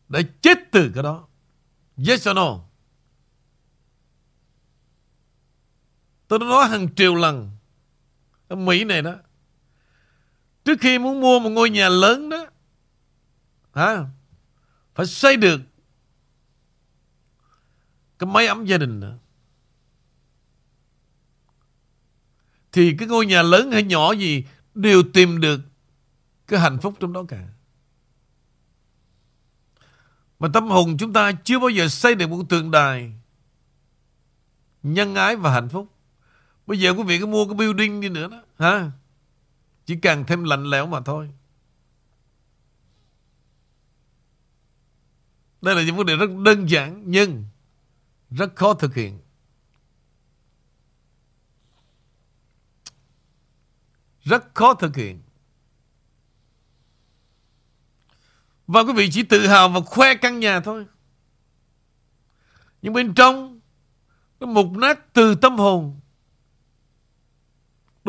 Đã chết từ cái đó. Yes or no? Tôi đã nói hàng triệu lần. Ở Mỹ này đó. Trước khi muốn mua một ngôi nhà lớn đó hả, Phải xây được Cái máy ấm gia đình nữa Thì cái ngôi nhà lớn hay nhỏ gì Đều tìm được Cái hạnh phúc trong đó cả. Mà tâm hồn chúng ta chưa bao giờ xây được một tượng đài Nhân ái và hạnh phúc. Bây giờ quý vị có mua cái building đi nữa đó. Hả? Chỉ càng thêm lạnh lẽo mà thôi. Đây là những vấn đề rất đơn giản Nhưng Rất khó thực hiện. Rất khó thực hiện. Và quý vị chỉ tự hào và khoe căn nhà thôi. Nhưng bên trong, Nó mục nát từ tâm hồn.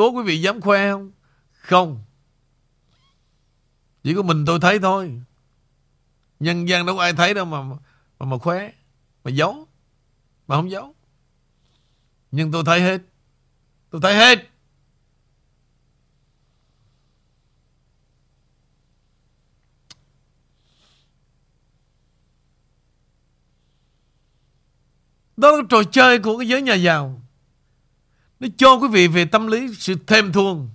Đố quý vị dám khoe không? Không. Chỉ có mình tôi thấy thôi. Nhân gian đâu có ai thấy đâu mà mà, mà khoe. Mà giấu. Mà không giấu. Nhưng tôi thấy hết. Tôi thấy hết. Đó là trò chơi của cái giới nhà giàu. Nó cho quý vị về tâm lý sự thêm thuồng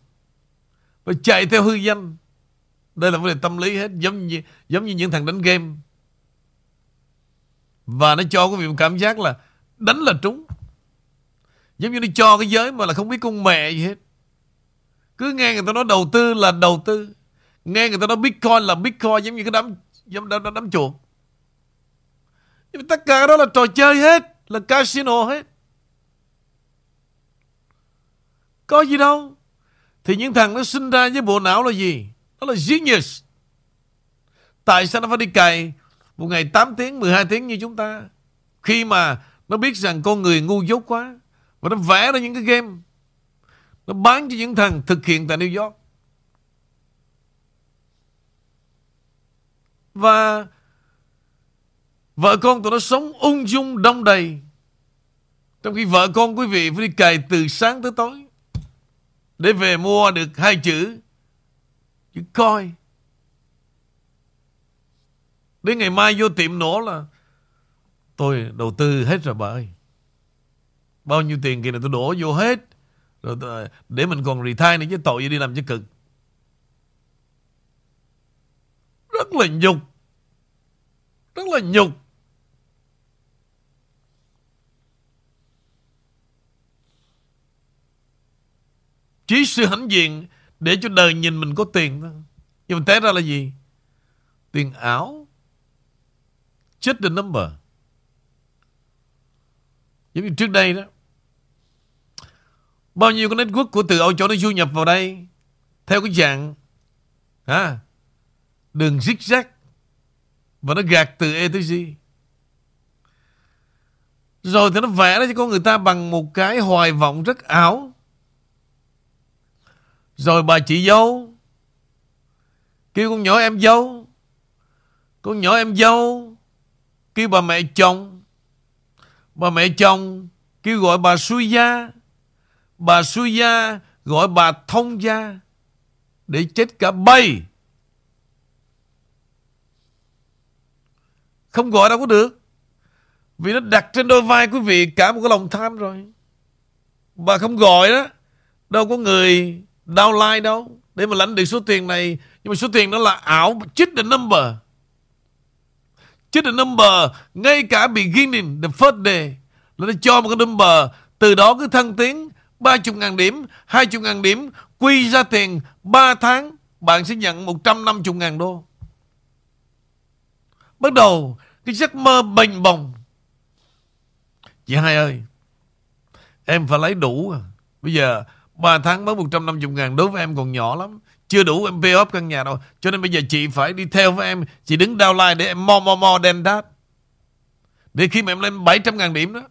Và chạy theo hư danh. Đây là vấn đề tâm lý hết Giống như, giống như những thằng đánh game. Và nó cho quý vị một cảm giác là Đánh là trúng. Giống như nó cho cái giới mà là không biết con mẹ gì hết. Cứ nghe người ta nói đầu tư là đầu tư. Nghe người ta nói Bitcoin là Bitcoin Giống như cái đám Giống đám, đám, đám chuột. Nhưng mà tất cả đó là trò chơi hết Là casino hết. Có gì đâu. Thì những thằng nó sinh ra với bộ não là gì? Nó là genius. Tại sao nó phải đi cày một ngày 8 tiếng, 12 tiếng như chúng ta? Khi mà nó biết rằng con người ngu dốt quá. Và nó vẽ ra những cái game. Nó bán cho những thằng thực hiện tại New York. Và vợ con tụi nó sống ung dung đông đầy. Trong khi vợ con quý vị phải đi cày từ sáng tới tối. Để về mua được hai chữ. Chữ coi. Đến ngày mai vô tiệm nổ là Tôi đầu tư hết rồi bà ơi. Bao nhiêu tiền kia này tôi đổ vô hết. Rồi tôi, để mình còn retire nữa chứ tội gì đi làm chứ cực. Rất là nhục. Rất là nhục. Chỉ sự hãnh diện để cho đời nhìn mình có tiền thôi. Nhưng mà té ra là gì? Tiền ảo. Chết the number. Giống như trước đây đó. Bao nhiêu cái network của từ Âu Châu nó du nhập vào đây theo cái dạng ha, đường zigzag và nó gạt từ A tới Z. Rồi thì nó vẽ ra cho con người ta bằng một cái hoài vọng rất ảo. Rồi bà chị dâu. Kêu con nhỏ em dâu. Con nhỏ em dâu. Kêu bà mẹ chồng. Bà mẹ chồng Kêu gọi bà suy gia. Bà suy gia Gọi bà thông gia Để chết cả bay. Không gọi đâu có được. Vì nó đặt trên đôi vai quý vị Cả một cái lòng tham rồi. Bà không gọi đó. Đâu có người downline đâu. Để mà lãnh được số tiền này, nhưng mà số tiền đó là ảo chích the number. Chích the number, ngay cả beginning the first day, là nó cho một cái number. Từ đó cứ thăng tiến 30.000 điểm 20.000 điểm, quy ra tiền 3 tháng, bạn sẽ nhận 150.000 đô. Bắt đầu, cái giấc mơ bềnh bồng. Chị hai ơi, em phải lấy đủ à. bây giờ 3 tháng mới 150 ngàn đối với em còn nhỏ lắm. Chưa đủ em pay off căn nhà đâu. Cho nên bây giờ chị phải đi theo với em. Chị đứng downline để em mo mo mo đen đát. Để khi mà em lên 700 ngàn điểm đó.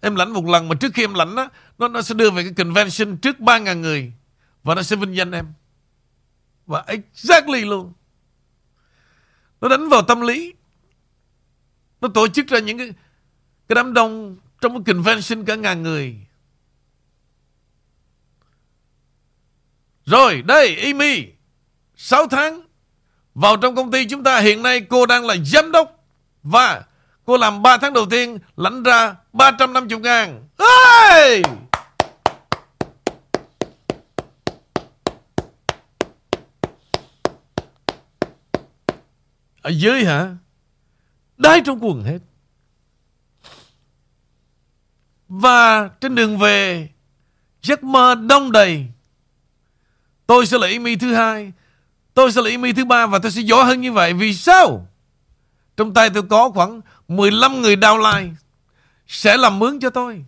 Em lãnh một lần mà trước khi em lãnh đó. Nó, nó sẽ đưa về cái convention trước 3 ngàn người. Và nó sẽ vinh danh em. Và exactly luôn. Nó đánh vào tâm lý. Nó tổ chức ra những cái, cái đám đông trong cái convention cả ngàn người. Rồi, đây, Amy. 6 tháng vào trong công ty chúng ta hiện nay cô đang là giám đốc và cô làm 3 tháng đầu tiên lãnh ra 350 ngàn. Hey! Ở dưới hả? Đái trong quần hết. Và trên đường về giấc mơ đông đầy. Tôi sẽ là Amy thứ hai. Tôi sẽ là Amy thứ ba và tôi sẽ giỏi hơn như vậy. Vì sao? Trong tay tôi có khoảng 15 người downline sẽ làm mướn cho tôi.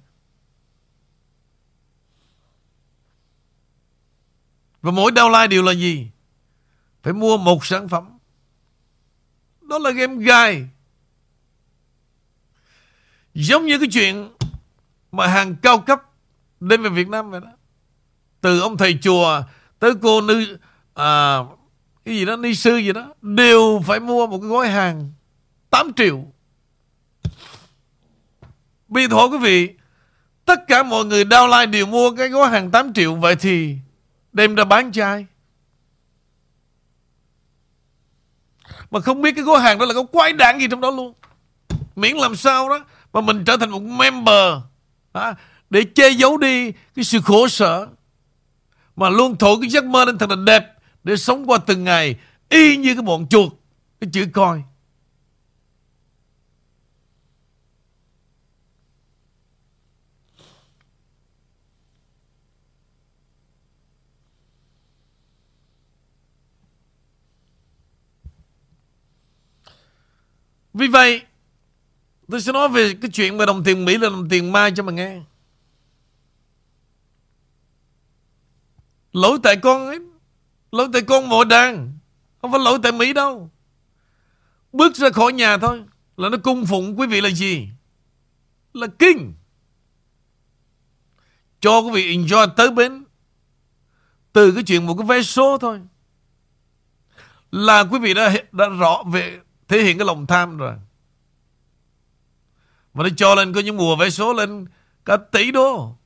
Và mỗi downline đều là gì? Phải mua một sản phẩm. Đó là game gai. Giống như cái chuyện mà hàng cao cấp đến về Việt Nam vậy đó. Từ ông thầy chùa tới cô nữ à, cái gì đó ni sư gì đó đều phải mua một cái gói hàng 8 triệu. bị giờ quý vị tất cả mọi người downline đều mua cái gói hàng 8 triệu vậy thì đem ra bán chai? Mà không biết cái gói hàng đó là có quái đản gì trong đó luôn. Miễn làm sao đó mà mình trở thành một member à, để che giấu đi cái sự khổ sở mà luôn thổi cái giấc mơ lên thật là đẹp để sống qua từng ngày, y như cái bọn chuột, cái chữ coi. Vì vậy, Tôi sẽ nói về cái chuyện mà đồng tiền Mỹ là đồng tiền mai cho mà nghe. Lỗi tại con ấy. Lỗi tại con vội đàn Không phải lỗi tại Mỹ đâu. Bước ra khỏi nhà thôi. Là nó cung phụng quý vị là gì? Là kinh. Cho quý vị enjoy tới bến. Từ cái chuyện một cái vé số thôi. Là quý vị đã, đã rõ về Thể hiện cái lòng tham rồi. Mà nó cho lên có những mùa vé số lên Cả tỷ đô.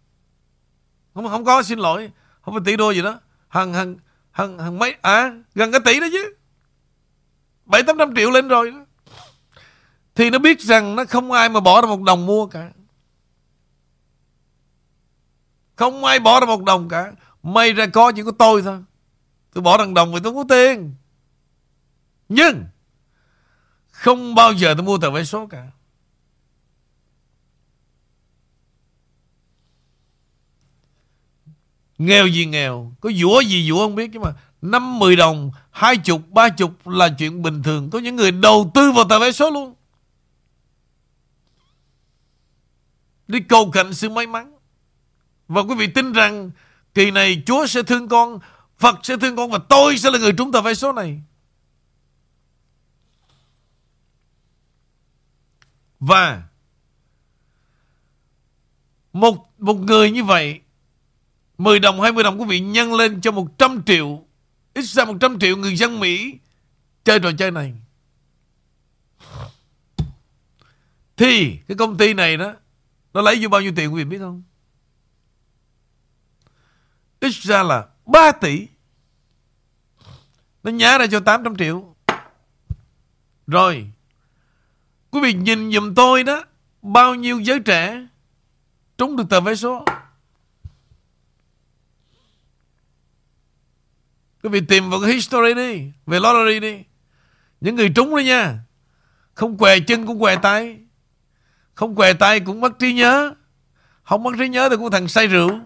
Không không có xin lỗi. Không phải tỷ đô gì đó. Hằng hằng hằng hằng mấy À gần cái tỷ đó chứ. Bảy, tám trăm triệu lên rồi đó. Thì nó biết rằng Nó không ai mà bỏ ra một đồng mua cả. Không ai bỏ ra một đồng cả. May ra có chỉ có tôi thôi. Tôi bỏ đồng đồng vì tôi có tiền. Nhưng, Không bao giờ tôi mua tờ vé số cả. Nghèo gì nghèo? Có dũa gì dũa không biết chứ mà năm mười đồng hai chục ba chục là chuyện bình thường. Có những người đầu tư vào tờ vé số luôn. Đi cầu cạnh sự may mắn. Và quý vị tin rằng Kỳ này Chúa sẽ thương con Phật sẽ thương con Và tôi sẽ là người trúng tờ vé số này. Và Một, một người như vậy 10 đồng 20 đồng quý vị nhân lên cho 100 triệu. Ít ra 100 triệu người dân Mỹ Chơi trò chơi này. Thì cái công ty này đó, Nó lấy vô bao nhiêu tiền quý vị biết không? Ít ra là 3 tỷ. Nó nhá ra cho 800 triệu. Rồi, Quý vị nhìn dùm tôi đó, Bao nhiêu giới trẻ Trúng được tờ vé số? Quý vị tìm vào cái history đi, Về lottery đi. Những người trúng đó nha, Không què chân cũng què tay. Không què tay cũng mất trí nhớ. Không mất trí nhớ thì cũng thằng say rượu.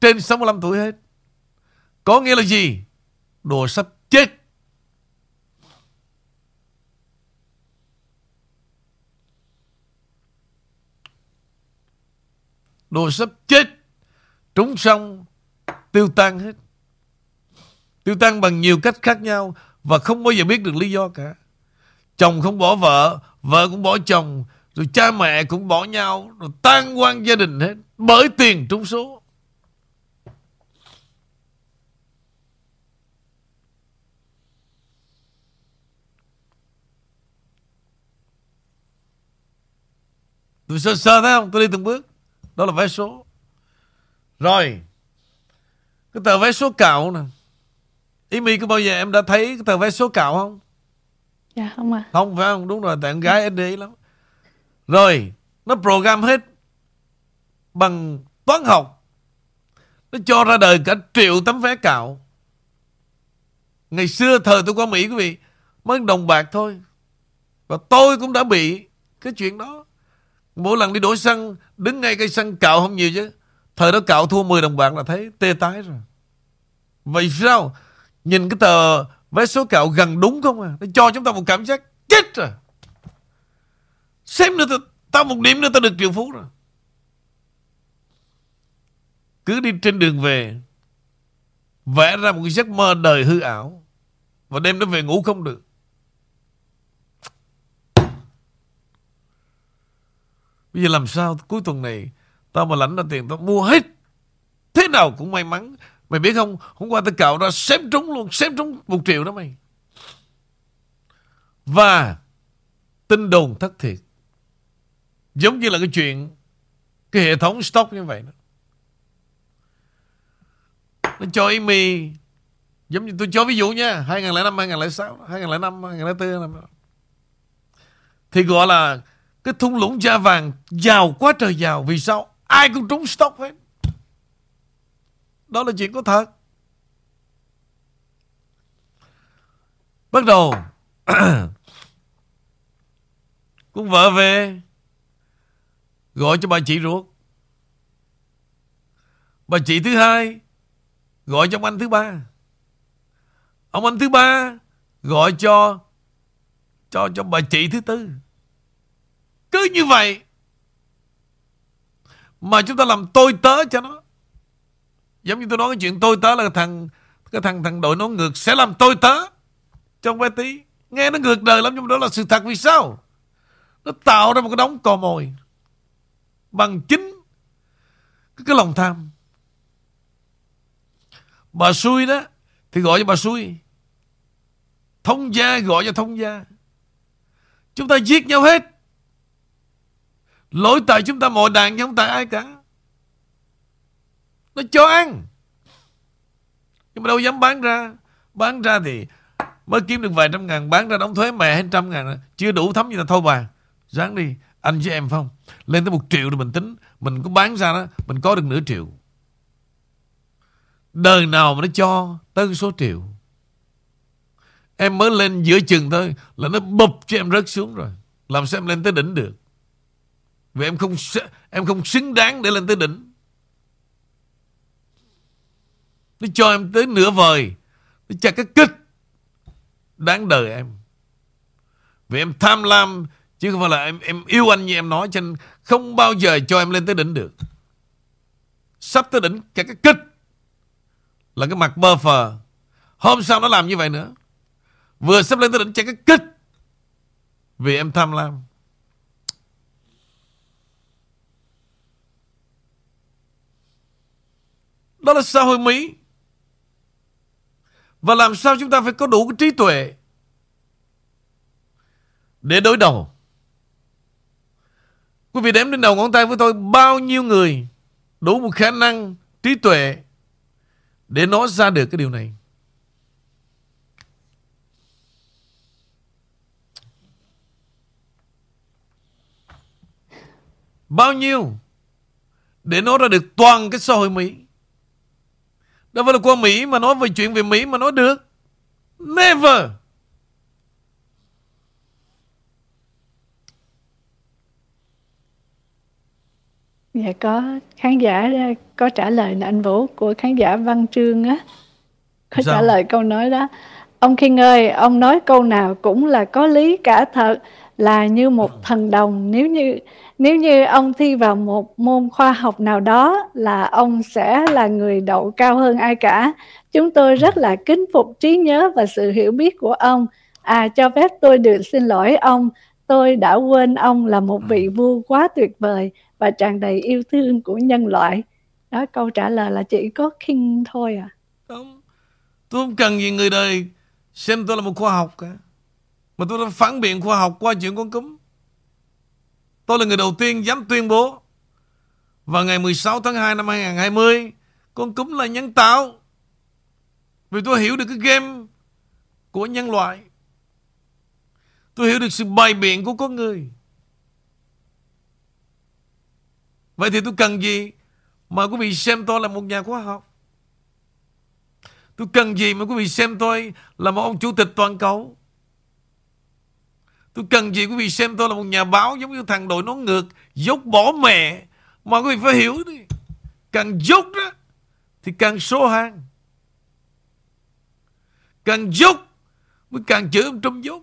Trên 65 tuổi hết. Có nghĩa là gì? Đồ sắp chết. Đồ sắp chết. Trúng xong, tiêu tan hết tiêu tan bằng nhiều cách khác nhau và không bao giờ biết được lý do cả chồng không bỏ vợ vợ cũng bỏ chồng, rồi cha mẹ cũng bỏ nhau, rồi tan quan gia đình hết bởi tiền trúng số Tôi sơ sơ thấy không? Tôi đi từng bước. Đó là vé số. Rồi. Cái tờ vé số cạo nè. Ý mi có bao giờ em đã thấy cái tờ vé số cạo không? Dạ không ạ. À. Không phải không? Đúng rồi. Tại con gái SD lắm. Rồi. Nó program hết. Bằng toán học. Nó cho ra đời cả triệu tấm vé cạo. Ngày xưa thời tôi qua Mỹ quý vị. Mới đồng bạc thôi. Và tôi cũng đã bị cái chuyện đó. Mỗi lần đi đổ xăng Đứng ngay cây xăng cạo không nhiều chứ Thời đó cạo thua 10 đồng bạc là thấy tê tái rồi Vậy sao Nhìn cái tờ vé số kẹo gần đúng không à? Nó cho chúng ta một cảm giác chết rồi. Xem nữa Tao một điểm nữa tao được triệu phú rồi. Cứ đi trên đường về, Vẽ ra một cái giấc mơ đời hư ảo, Và đêm nó về ngủ không được. Bây giờ làm sao cuối tuần này, Tao mà lãnh ra tiền tao mua hết, Thế nào cũng may mắn. Mày biết không Hôm qua tao cạo ra xém trúng luôn Xém trúng một triệu đó mày Và Tin đồn thất thiệt Giống như là cái chuyện Cái hệ thống stock như vậy đó Nó cho Amy Giống như tôi cho ví dụ nha 2005, 2006, 2005, 2004 Thì gọi là cái thung lũng da vàng giàu quá trời giàu. Vì sao? Ai cũng trúng stock hết. Đó là chuyện có thật. Bắt đầu Con vợ về, Gọi cho bà chị ruột. Bà chị thứ hai, Gọi cho ông anh thứ ba. Ông anh thứ ba Gọi cho Cho cho bà chị thứ tư. Cứ như vậy Mà chúng ta làm tôi tớ cho nó. Giống như tôi nói cái chuyện tôi tớ là thằng Cái thằng thằng đội nó ngược sẽ làm tôi tớ. Trong bé tí Nghe nó ngược đời lắm nhưng mà đó là sự thật vì sao? Nó tạo ra một cái đống cò mồi Bằng chính Cái, cái lòng tham. Bà xui đó Thì gọi cho bà xui. Thông gia gọi cho thông gia. Chúng ta giết nhau hết. Lỗi tại chúng ta mọi đàn chứ không tại ai cả. Nó cho ăn. Nhưng mà đâu dám bán ra. Bán ra thì Mới kiếm được vài trăm ngàn, Bán ra đóng thuế mẹ hai trăm ngàn. Chưa đủ thấm như là thôi bà. Ráng đi, Anh với em không? Lên tới một triệu rồi mình tính, Mình có bán ra đó, Mình có được nửa triệu. Đời nào mà nó cho Tới số triệu. Em mới lên giữa chừng thôi, Là nó bụp cho em rớt xuống rồi. Làm sao em lên tới đỉnh được? Vì em không em không xứng đáng để lên tới đỉnh. Nó cho em tới nửa vời. Nó cho cái kích. Đáng đời em. Vì em tham lam. Chứ không phải là em em yêu anh như em nói. Cho nên không bao giờ cho em lên tới đỉnh được. Sắp tới đỉnh cả cái kích. Là cái mặt bơ phờ. Hôm sau nó làm như vậy nữa. Vừa sắp lên tới đỉnh chạy cái kích. Vì em tham lam. Đó là xã hội Mỹ. Và làm sao chúng ta phải có đủ cái trí tuệ để đối đầu. Quý vị đếm đến đầu ngón tay với tôi, bao nhiêu người đủ một khả năng trí tuệ để nói ra được cái điều này. Bao nhiêu để nói ra được toàn cái xã hội Mỹ. Đâu phải là qua Mỹ mà nói về chuyện về Mỹ mà nói được. Never. Dạ có khán giả có trả lời là anh Vũ của khán giả Văn Trương á. Có Sao? trả lời câu nói đó. Ông King ơi, ông nói câu nào cũng là có lý cả thật, là như một thần đồng. Nếu như nếu như ông thi vào một môn khoa học nào đó là ông sẽ là người đậu cao hơn ai cả. Chúng tôi rất là kính phục trí nhớ và sự hiểu biết của ông. À, cho phép tôi được xin lỗi ông. Tôi đã quên ông là một vị vua quá tuyệt vời và tràn đầy yêu thương của nhân loại. Đó, câu trả lời là chỉ có King thôi à. Không, tôi không cần gì người đời xem tôi là một khoa học cả. Mà tôi đã phản biện khoa học qua chuyện con cúm. Tôi là người đầu tiên dám tuyên bố vào ngày 16 tháng 2 năm 2020 con cúm là nhân tạo. Vì tôi hiểu được cái game của nhân loại. Tôi hiểu được sự bày biện của con người. Vậy thì tôi cần gì mà quý vị xem tôi là một nhà khoa học? Tôi cần gì mà quý vị xem tôi là một ông chủ tịch toàn cầu? Tôi cần gì quý vị xem tôi là một nhà báo giống như thằng đội nón ngược dốt bỏ mẹ mà quý vị phải hiểu đi. Càng dốt đó, thì càng số hàng. Càng dốt mới càng chữ ông Trump dốt.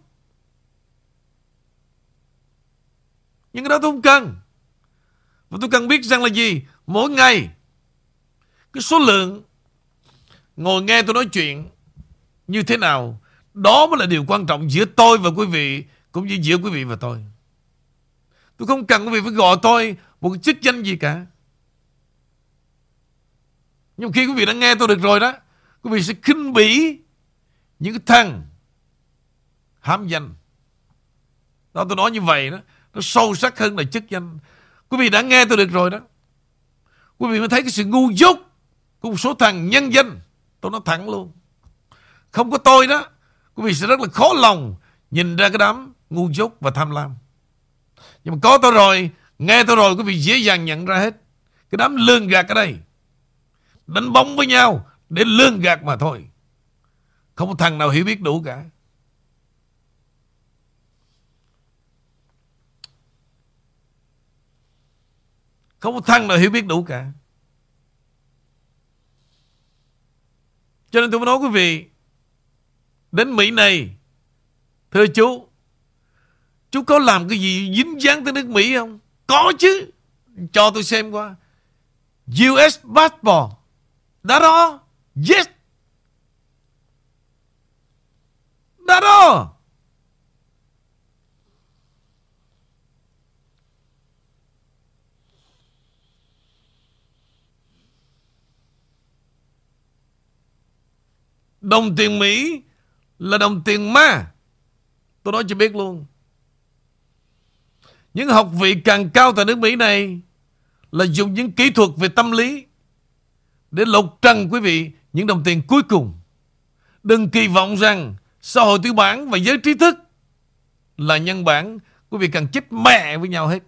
Nhưng cái đó tôi không cần. Và tôi cần biết rằng là gì? Mỗi ngày, cái số lượng ngồi nghe tôi nói chuyện như thế nào, đó mới là điều quan trọng giữa tôi và quý vị cũng như giữa quý vị và tôi. Tôi không cần quý vị phải gọi tôi một chức danh gì cả. Nhưng khi quý vị đã nghe tôi được rồi đó, quý vị sẽ khinh bỉ những cái thằng hám danh. Đó tôi nói như vậy đó, nó sâu sắc hơn là chức danh. Quý vị đã nghe tôi được rồi đó. Quý vị mới thấy cái sự ngu dốt của một số thằng nhân danh. Tôi nói thẳng luôn. Không có tôi đó, quý vị sẽ rất là khó lòng nhìn ra cái đám ngu dốt và tham lam. Nhưng mà có tôi rồi, nghe tôi rồi quý vị dễ dàng nhận ra hết. Cái đám lương gạt ở đây. Đánh bóng với nhau để lương gạt mà thôi. Không có thằng nào hiểu biết đủ cả. Không có thằng nào hiểu biết đủ cả. Cho nên tôi mới nói quý vị, đến Mỹ này, thưa chú, chú có làm cái gì dính dáng tới nước Mỹ không? Có chứ. Cho tôi xem qua. US passport. Đã đó. Yes. Đã đó. Đồng tiền Mỹ là đồng tiền ma. Tôi nói cho biết luôn. Những học vị càng cao tại nước Mỹ này là dùng những kỹ thuật về tâm lý để lột trần, quý vị, những đồng tiền cuối cùng. Đừng kỳ vọng rằng xã hội tư bản và giới trí thức là nhân bản, quý vị càng chết mẹ với nhau hết.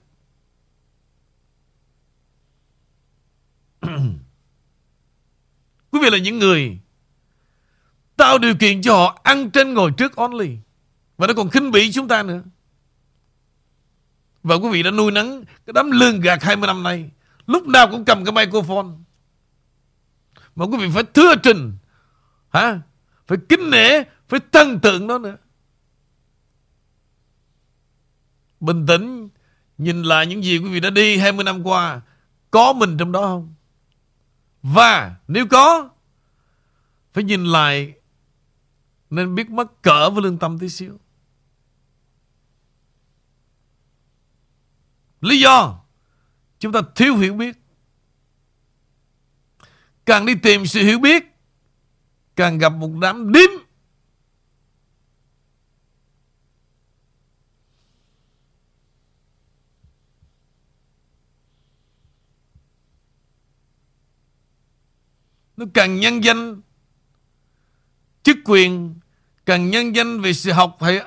quý vị là những người tạo điều kiện cho họ ăn trên ngồi trước only. Và nó còn khinh bỉ chúng ta nữa. Và quý vị đã nuôi nắng cái đám lương gạt 20 năm nay. Lúc nào cũng cầm cái microphone. Mà quý vị phải thưa trình. Hả? Phải kính nể, phải thân tượng nó nữa. Bình tĩnh, nhìn lại những gì quý vị đã đi 20 năm qua. Có mình trong đó không? Và nếu có, phải nhìn lại nên biết mắc cỡ với lương tâm tí xíu. Lý do? Chúng ta thiếu hiểu biết. Càng đi tìm sự hiểu biết, Càng gặp một đám điếm Nó càng nhân danh Chức quyền, Càng nhân danh về sự học hay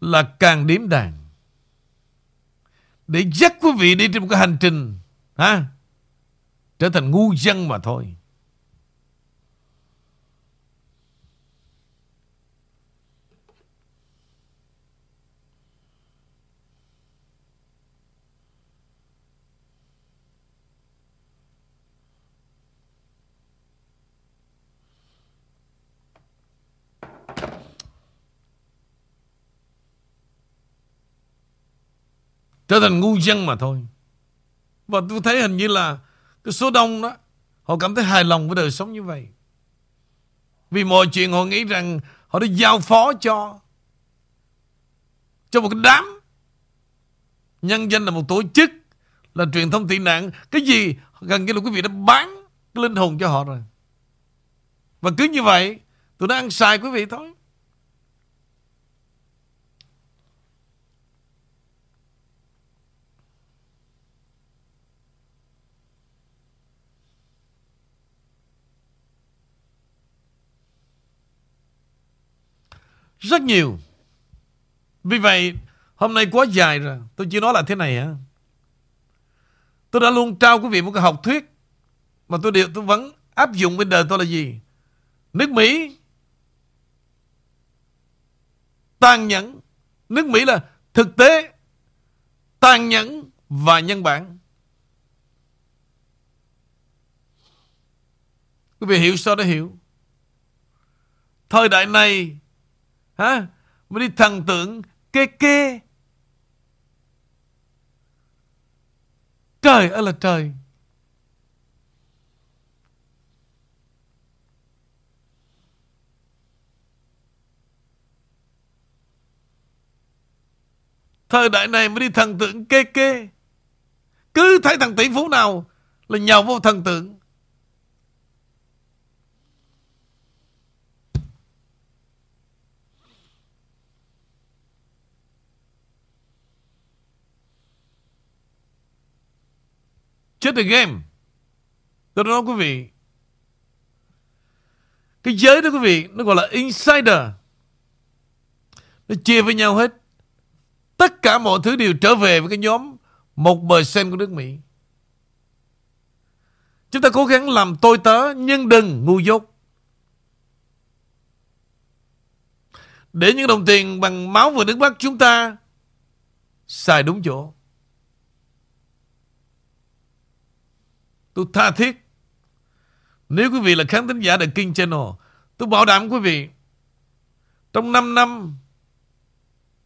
Là càng điếm đàn để dắt quý vị đi trên một cái hành trình, ha trở thành ngu dân mà thôi. Trở thành ngu dân mà thôi. Và tôi thấy hình như là cái số đông đó, họ cảm thấy hài lòng với đời sống như vậy. Vì mọi chuyện họ nghĩ rằng họ đã giao phó cho cho một cái đám nhân danh là một tổ chức, là truyền thông tị nạn cái gì gần như là quý vị đã bán cái linh hồn cho họ rồi và cứ như vậy, tôi nó ăn xài quý vị thôi Rất nhiều. Vì vậy, Hôm nay quá dài rồi. Tôi chỉ nói là thế này hả? Tôi đã luôn trao quý vị một cái học thuyết Mà tôi đều tôi vẫn áp dụng bên đời tôi là gì? Nước Mỹ. Tàn nhẫn. Nước Mỹ là thực tế, Tàn nhẫn và nhân bản. Quý vị hiểu sao để hiểu? Thời đại này Hả? Mới đi thần tượng, kê kê. Trời ơi là trời. Thời đại này mới đi thần tượng kê kê. Cứ thấy thằng tỷ phú nào là nhào vô thần tượng. Chết the game. Tôi nói quý vị. Cái giới đó quý vị, nó gọi là insider. Nó chia với nhau hết. Tất cả mọi thứ đều trở về với cái nhóm một bờ sen của nước Mỹ. Chúng ta cố gắng làm tôi tớ nhưng đừng ngu dốt. Để những đồng tiền bằng máu và nước mắt chúng ta xài đúng chỗ. Tôi tha thiết. Nếu quý vị là khán thính giả The King Channel, Tôi bảo đảm quý vị, Trong 5 năm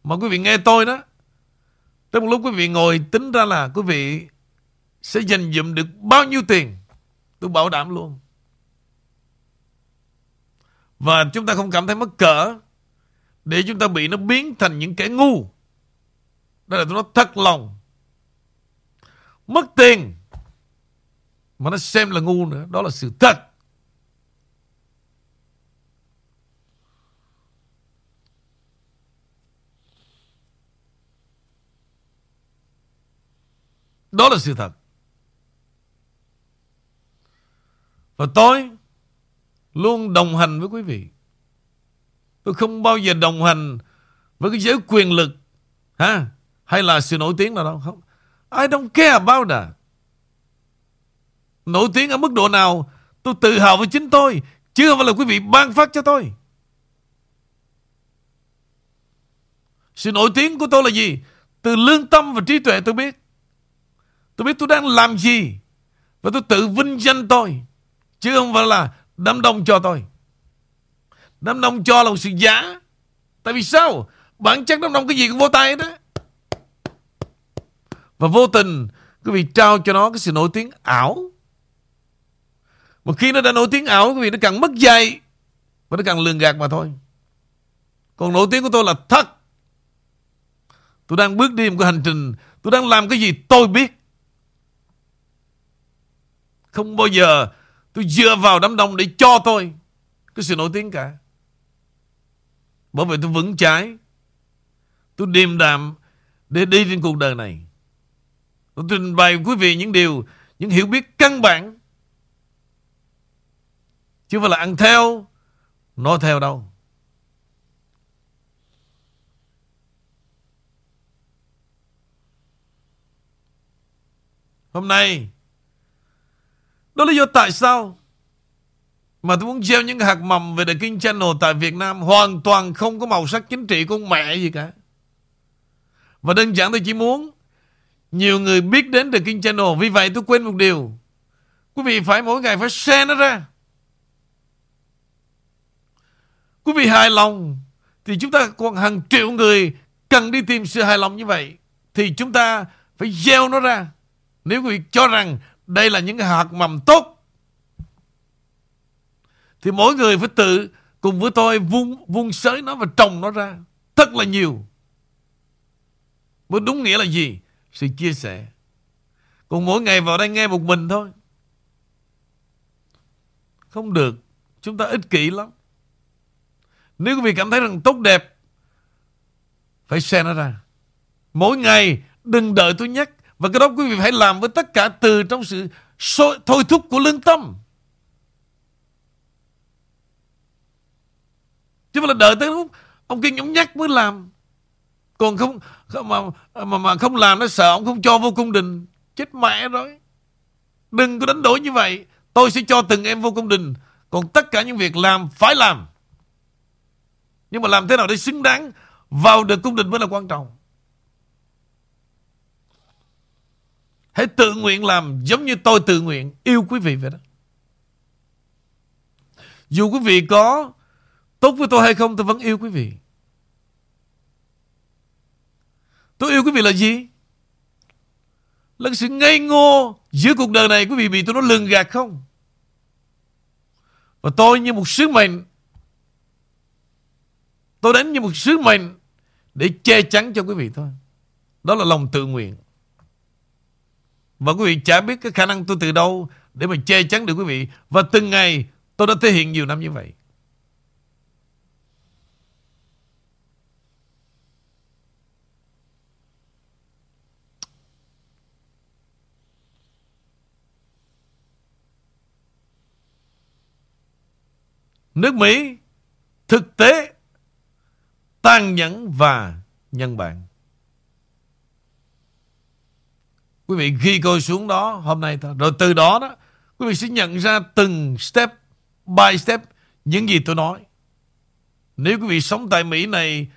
Mà quý vị nghe tôi đó Tới một lúc quý vị ngồi tính ra là Quý vị sẽ dành dụm được bao nhiêu tiền, Tôi bảo đảm luôn. Và chúng ta không cảm thấy mất cỡ Để chúng ta bị nó biến thành những kẻ ngu. Đó là tôi nói thật lòng. Mất tiền mà nó xem là ngu nữa, Đó là sự thật. Đó là sự thật. Và tôi Luôn đồng hành với quý vị. Tôi không bao giờ đồng hành Với cái giới quyền lực, ha, Hay là sự nổi tiếng nào đâu. Không. I don't care about that. Nổi tiếng ở mức độ nào, Tôi tự hào với chính tôi, Chứ không phải là quý vị ban phát cho tôi. Sự nổi tiếng của tôi là gì? Từ lương tâm và trí tuệ tôi biết. Tôi biết tôi đang làm gì, Và tôi tự vinh danh tôi, Chứ không phải là đám đông cho tôi. Đám đông cho là một sự giả. Tại vì sao? Bản chất đám đông cái gì cũng vô tay đó Và vô tình, Quý vị trao cho nó cái sự nổi tiếng ảo một khi nó đã nổi tiếng ảo, Quý vị, nó càng mất dạy Và nó càng lường gạt mà thôi. Còn nổi tiếng của tôi là thật. Tôi đang bước đi một cái hành trình, Tôi đang làm cái gì tôi biết. Không bao giờ Tôi dựa vào đám đông để cho tôi Cái sự nổi tiếng cả. Bởi vậy tôi vững trái Tôi điềm đạm Để đi trên cuộc đời này. Tôi trình bày quý vị những điều, Những hiểu biết căn bản. Chứ không phải là ăn theo, nó theo đâu. Hôm nay, Đó là lý do tại sao Mà tôi muốn gieo những hạt mầm Về The King Channel tại Việt Nam Hoàn toàn không có màu sắc chính trị con mẹ gì cả. Và đơn giản tôi chỉ muốn Nhiều người biết đến The King Channel. Vì vậy tôi quên một điều. Quý vị phải mỗi ngày phải share nó ra. Quý vị hài lòng Thì chúng ta còn hàng triệu người Cần đi tìm sự hài lòng như vậy thì chúng ta phải gieo nó ra. Nếu quý vị cho rằng đây là những hạt mầm tốt, thì mỗi người phải tự cùng với tôi vung vung sới nó và trồng nó ra thật là nhiều. Mới đúng nghĩa là gì? Sự chia sẻ. Còn mỗi ngày vào đây nghe một mình thôi. Không được. Chúng ta ích kỷ lắm. Nếu quý vị cảm thấy rằng tốt đẹp phải share nó ra. Mỗi ngày đừng đợi tôi nhắc. Và cái đó quý vị phải làm với tất cả từ trong sự thôi thúc của lương tâm. Chứ không là đợi tới lúc ông kia nhúng nhắc mới làm. Còn không mà, mà, mà không làm nó sợ ông không cho vô cung đình. Chết mẹ rồi. Đừng có đánh đổi như vậy. Tôi sẽ cho từng em vô cung đình. Còn tất cả những việc làm phải làm. Nhưng mà làm thế nào để xứng đáng vào được cung đình mới là quan trọng. Hãy tự nguyện làm giống như tôi tự nguyện yêu quý vị vậy đó. Dù quý vị có tốt với tôi hay không, tôi vẫn yêu quý vị. Tôi yêu quý vị là gì? Là sự ngây ngô giữa cuộc đời này, quý vị bị tôi nó lường gạt không? Và tôi như một sứ mệnh Tôi đến như một sứ mệnh Để che chắn cho quý vị thôi. Đó là lòng tự nguyện. Và quý vị chả biết cái khả năng tôi từ đâu Để mà che chắn được quý vị. Và từng ngày tôi đã thể hiện nhiều năm như vậy. Nước Mỹ thực tế tàn nhẫn và nhân bản. Quý vị ghi coi xuống đó hôm nay thôi. Rồi từ đó đó quý vị sẽ nhận ra từng step by step những gì tôi nói. Nếu quý vị sống tại Mỹ này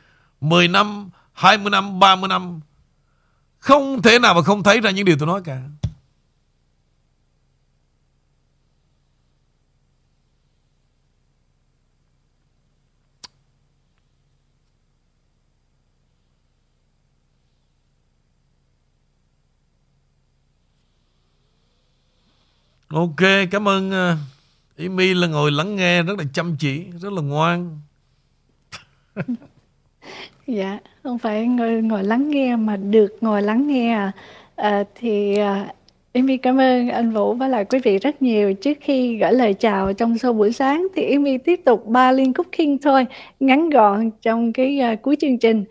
10 năm, 20 năm, 30 năm không thể nào mà không thấy ra những điều tôi nói cả. Ok, cảm ơn uh, Amy là ngồi lắng nghe rất là chăm chỉ, rất là ngoan. dạ, không phải ngồi ngồi lắng nghe mà được ngồi lắng nghe à. Ờ, thì à, Amy cảm ơn anh Vũ và lại quý vị rất nhiều. Trước khi gửi lời chào trong show buổi sáng thì Amy tiếp tục ba liên khúc King thôi, ngắn gọn trong cái uh, cuối chương trình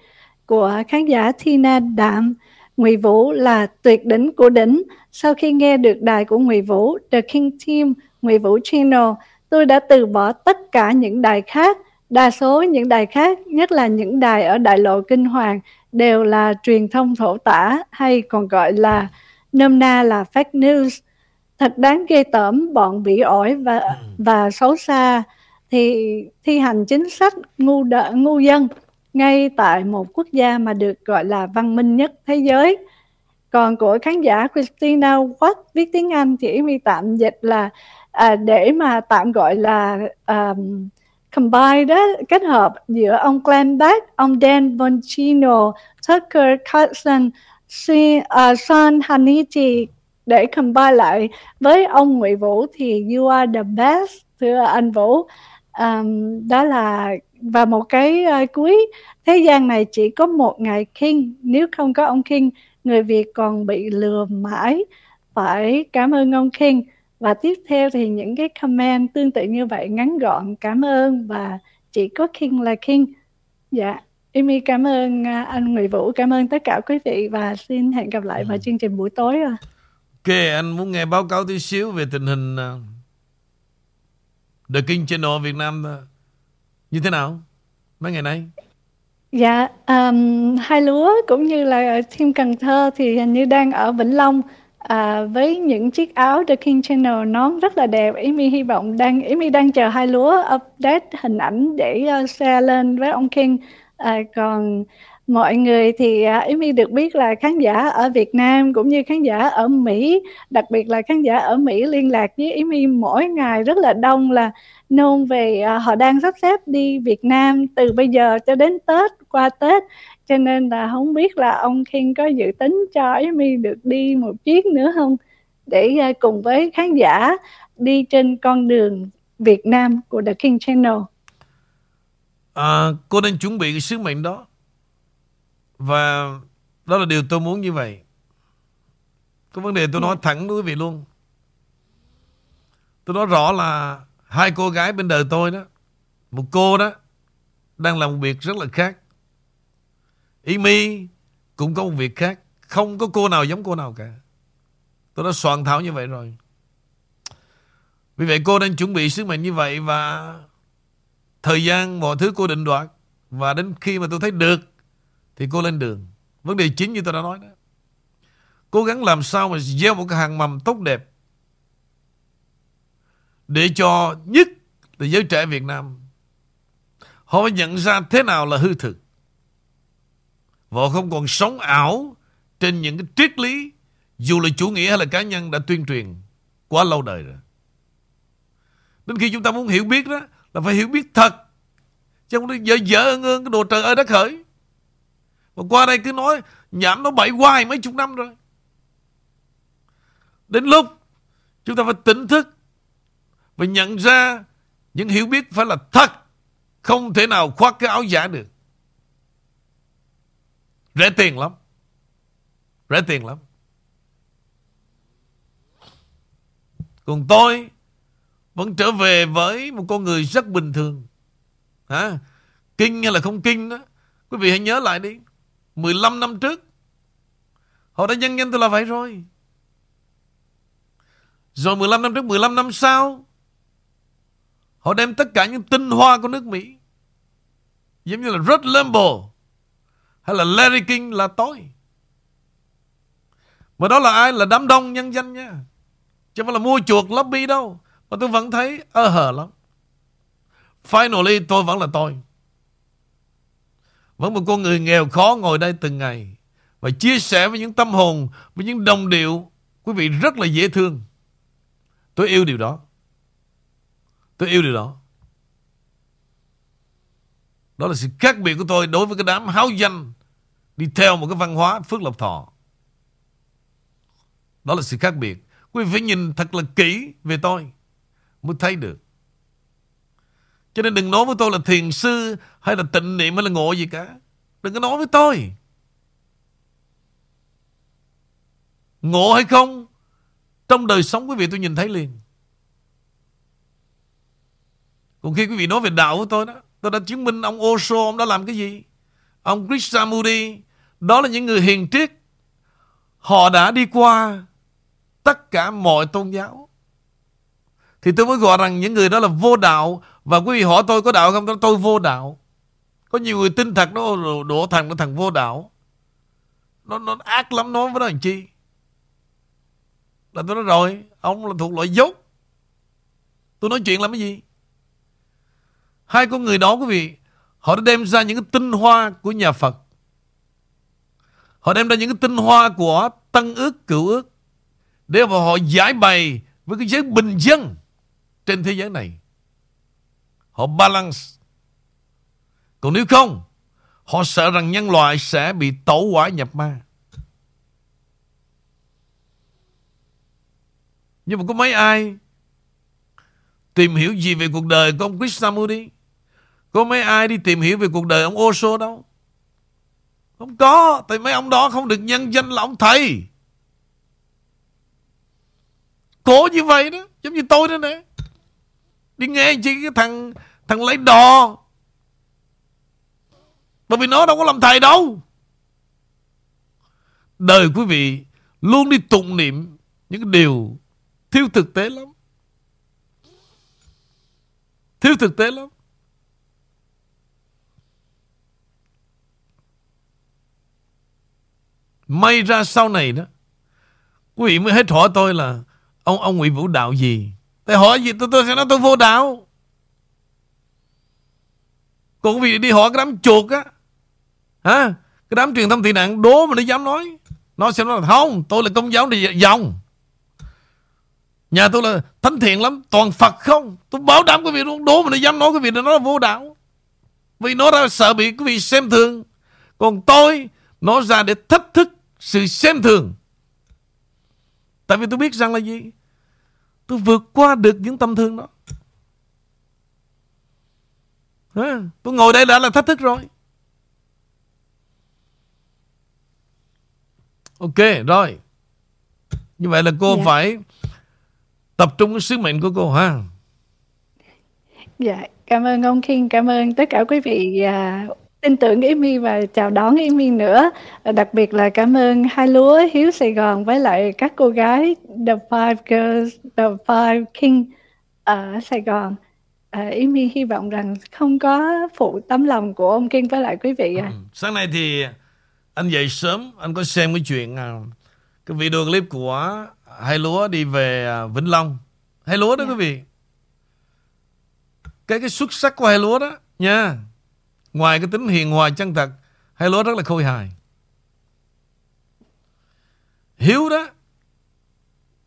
của khán giả Tina Đạm. Ngụy Vũ là tuyệt đỉnh của đỉnh. Sau khi nghe được đài của Ngụy Vũ, The King Team, Ngụy Vũ Channel, tôi đã từ bỏ tất cả những đài khác. Đa số những đài khác, nhất là những đài ở đại lộ Kinh Hoàng, đều là truyền thông thổ tả hay còn gọi là nôm na là fake news. Thật đáng ghê tởm bọn bị ổi và ừ. và xấu xa thì thi hành chính sách ngu đợ, ngu dân ngay tại một quốc gia mà được gọi là văn minh nhất thế giới. Còn của khán giả Christina Watt viết tiếng Anh thì Yến tạm dịch là à, để mà tạm gọi là um, combine đó kết hợp giữa ông Glenn Beck, ông Dan Bongino, Tucker Carlson, uh, Sean Hannity để combine lại với ông Nguyễn Vũ thì you are the best thưa anh Vũ. Um, đó là và một cái uh, cuối. Thế gian này chỉ có một ngài King nếu không có ông King người Việt còn bị lừa mãi phải cảm ơn ông King và tiếp theo thì những cái comment tương tự như vậy ngắn gọn cảm ơn và chỉ có King là King dạ Amy cảm ơn uh, anh Nguyễn Vũ cảm ơn tất cả quý vị và xin hẹn gặp lại ừ. vào chương trình buổi tối à. Ok anh muốn nghe báo cáo tí xíu về tình hình uh, The King Channel Việt Nam uh, như thế nào mấy ngày nay? Dạ, um, hai lúa cũng như là ở team Cần Thơ thì hình như đang ở Vĩnh Long à, với những chiếc áo The King Channel nón rất là đẹp. Amy hy vọng đang Amy đang chờ hai lúa update hình ảnh để uh, share lên với ông King. À, còn mọi người thì à, Amy được biết là khán giả ở Việt Nam cũng như khán giả ở Mỹ, đặc biệt là khán giả ở Mỹ liên lạc với Amy mỗi ngày rất là đông là nôn về à, họ đang sắp xếp đi Việt Nam từ bây giờ cho đến Tết qua Tết cho nên là không biết là ông khiên có dự tính cho Amy được đi một chuyến nữa không để à, cùng với khán giả đi trên con đường Việt Nam của The King Channel. À, cô nên chuẩn bị cái sứ mệnh đó và đó là điều tôi muốn như vậy. Có vấn đề tôi nói thẳng với quý vị luôn. Tôi nói rõ là hai cô gái bên đời tôi đó, một cô đó đang làm một việc rất là khác. Amy cũng có một việc khác. Không có cô nào giống cô nào cả. Tôi đã soạn thảo như vậy rồi. Vì vậy cô nên chuẩn bị sứ mệnh như vậy và thời gian mọi thứ cô định đoạt và đến khi mà tôi thấy được thì cô lên đường. Vấn đề chính như tôi đã nói đó. Cố gắng làm sao mà gieo một cái hàng mầm tốt đẹp để cho nhất là giới trẻ Việt Nam, họ phải nhận ra thế nào là hư thực. Và họ không còn sống ảo trên những cái triết lý, dù là chủ nghĩa hay là cá nhân, đã tuyên truyền quá lâu đời rồi. Đến khi chúng ta muốn hiểu biết đó, là phải hiểu biết thật. Chứ không dở dở ơn ơn cái đồ trời ơi đất khởi. Mà qua đây cứ nói, nhảm nó bậy hoài mấy chục năm rồi. Đến lúc chúng ta phải tỉnh thức và nhận ra những hiểu biết phải là thật. Không thể nào khoác cái áo giả được. Rẻ tiền lắm. Rẻ tiền lắm. Còn tôi vẫn trở về với một con người rất bình thường. Hả? Kinh hay là không kinh đó. Quý vị hãy nhớ lại đi. 15 năm trước. Họ đã nhân danh tôi là vậy rồi. Rồi 15 năm trước, 15 năm sau. Họ đem tất cả những tinh hoa của nước Mỹ. Giống như là Rod Limbaugh. Hay là Larry King là tôi. Mà đó là ai? Là đám đông nhân danh nha. Chứ không phải là mua chuột lobby đâu. Mà tôi vẫn thấy ơ hờ lắm. Finally tôi vẫn là tôi. Vẫn một con người nghèo khó ngồi đây từng ngày. Và chia sẻ với những tâm hồn, với những đồng điệu. Quý vị rất là dễ thương. Tôi yêu điều đó. Tôi yêu điều đó. Đó là sự khác biệt của tôi đối với cái đám háo danh đi theo một cái văn hóa Phước Lộc Thọ. Đó là sự khác biệt. Quý vị phải nhìn thật là kỹ về tôi mới thấy được. Cho nên đừng nói với tôi là thiền sư hay là tịnh niệm hay là ngộ gì cả. Đừng có nói với tôi. Ngộ hay không? Trong đời sống quý vị tôi nhìn thấy liền. Còn khi quý vị nói về đạo của tôi đó, tôi đã chứng minh ông Osho, ông đã làm cái gì? Ông Krishnamurti, đó là những người hiền triết. Họ đã đi qua tất cả mọi tôn giáo. Thì tôi mới gọi rằng những người đó là vô đạo. Và quý vị hỏi tôi có đạo không? Tôi vô đạo. Có nhiều người tin thật nó đổ thằng nó thằng vô đạo. Nó nó ác lắm nó với nó làm chi Là tôi nói rồi Ông là thuộc loại dốt. Tôi nói chuyện làm cái gì? Hai con người đó quý vị Họ đã đem ra những cái tinh hoa của nhà Phật. Họ đem ra những cái tinh hoa của Tân ước, cựu ước Để mà họ giải bày Với cái giới bình dân trên thế giới này. Họ balance. Còn nếu không, họ sợ rằng nhân loại sẽ bị tẩu quả nhập ma. Nhưng mà có mấy ai tìm hiểu gì về cuộc đời của ông Krishnamurti? Có mấy ai đi tìm hiểu về cuộc đời ông Osho đâu? Không có, tại mấy ông đó không được nhân danh là ông thầy. Cổ như vậy đó, giống như tôi đó nè. Đi nghe chi cái thằng Thằng lấy đò. Bởi vì nó đâu có làm thầy đâu. Đời quý vị Luôn đi tụng niệm Những điều thiếu thực tế lắm. Thiếu thực tế lắm. May ra sau này đó, Quý vị mới hết hỏi tôi là Ông ông Nguyễn Vũ Đạo gì? Thầy hỏi gì? Tôi, tôi sẽ nói tôi vô đạo. Còn vì vị đi hỏi cái đám chuột á Hả? Cái đám truyền thông tị nạn đố mà nó dám nói. Nó sẽ nói là không Tôi là công giáo đi dòng. Nhà tôi là thánh thiện lắm Toàn Phật không? Tôi bảo đảm quý vị luôn Đố mà nó dám nói quý vị là nó là vô đạo. Vì nó ra sợ bị quý vị xem thường. Còn tôi Nó ra để thách thức sự xem thường. Tại vì tôi biết rằng là gì? Tôi vượt qua được những tâm thương đó. À, Tôi ngồi đây đã là thách thức rồi. Ok rồi. Như vậy là cô Dạ. phải Tập trung cái sứ mệnh của cô ha? Dạ, cảm ơn ông King, cảm ơn tất cả quý vị à, tin tưởng Amy và chào đón Amy nữa. Đặc biệt là cảm ơn hai lúa Hiếu Sài Gòn với lại các cô gái The Five Girls, The Five King ở Sài Gòn. À, Amy hy vọng rằng không có phụ tấm lòng của ông King với lại quý vị. À. Ừ. Sáng nay thì anh dậy sớm Anh có xem cái chuyện à, Cái video clip của Hai lúa đi về à, Vĩnh Long Hai lúa đó Dạ. quý vị Cái cái xuất sắc của hai lúa đó Nha Ngoài cái tính hiền hòa chân thật Hai lúa rất là khôi hài. Hiếu đó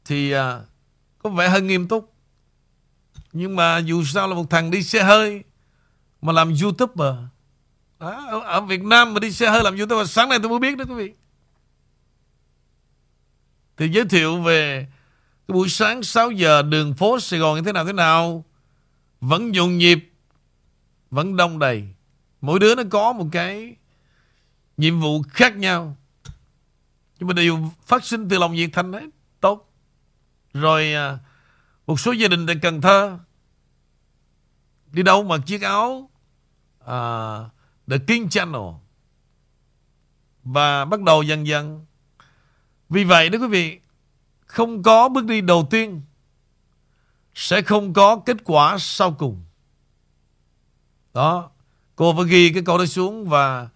Thì à, Có vẻ hơi nghiêm túc. Nhưng mà dù sao là một thằng đi xe hơi Mà làm youtuber. Đó, ở, ở Việt Nam mà đi xe hơi làm youtuber Sáng nay tôi mới biết đó quý vị. Thì giới thiệu về Cái buổi sáng 6 giờ đường phố Sài Gòn như thế nào thế nào. Vẫn nhộn nhịp Vẫn đông đầy. Mỗi đứa nó có một cái Nhiệm vụ khác nhau. Nhưng mà đều phát sinh từ lòng nhiệt thành đấy. Tốt. Rồi à, Một số gia đình tại Cần Thơ Đi đâu mặc chiếc áo uh, The King Channel. Và bắt đầu dần dần. Vì vậy đó quý vị không có bước đi đầu tiên sẽ không có kết quả sau cùng. Đó cô phải ghi cái câu đó xuống và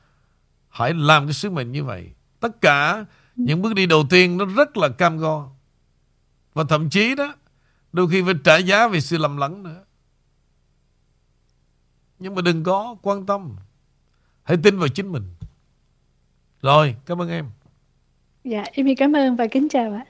hãy làm cái sứ mệnh như vậy. Tất cả những bước đi đầu tiên nó rất là cam go. Và thậm chí đó đôi khi phải trả giá vì sự lầm lẫn nữa. Nhưng mà đừng có quan tâm. Hãy tin vào chính mình. Rồi cảm ơn em. Dạ, em cảm ơn và kính chào ạ.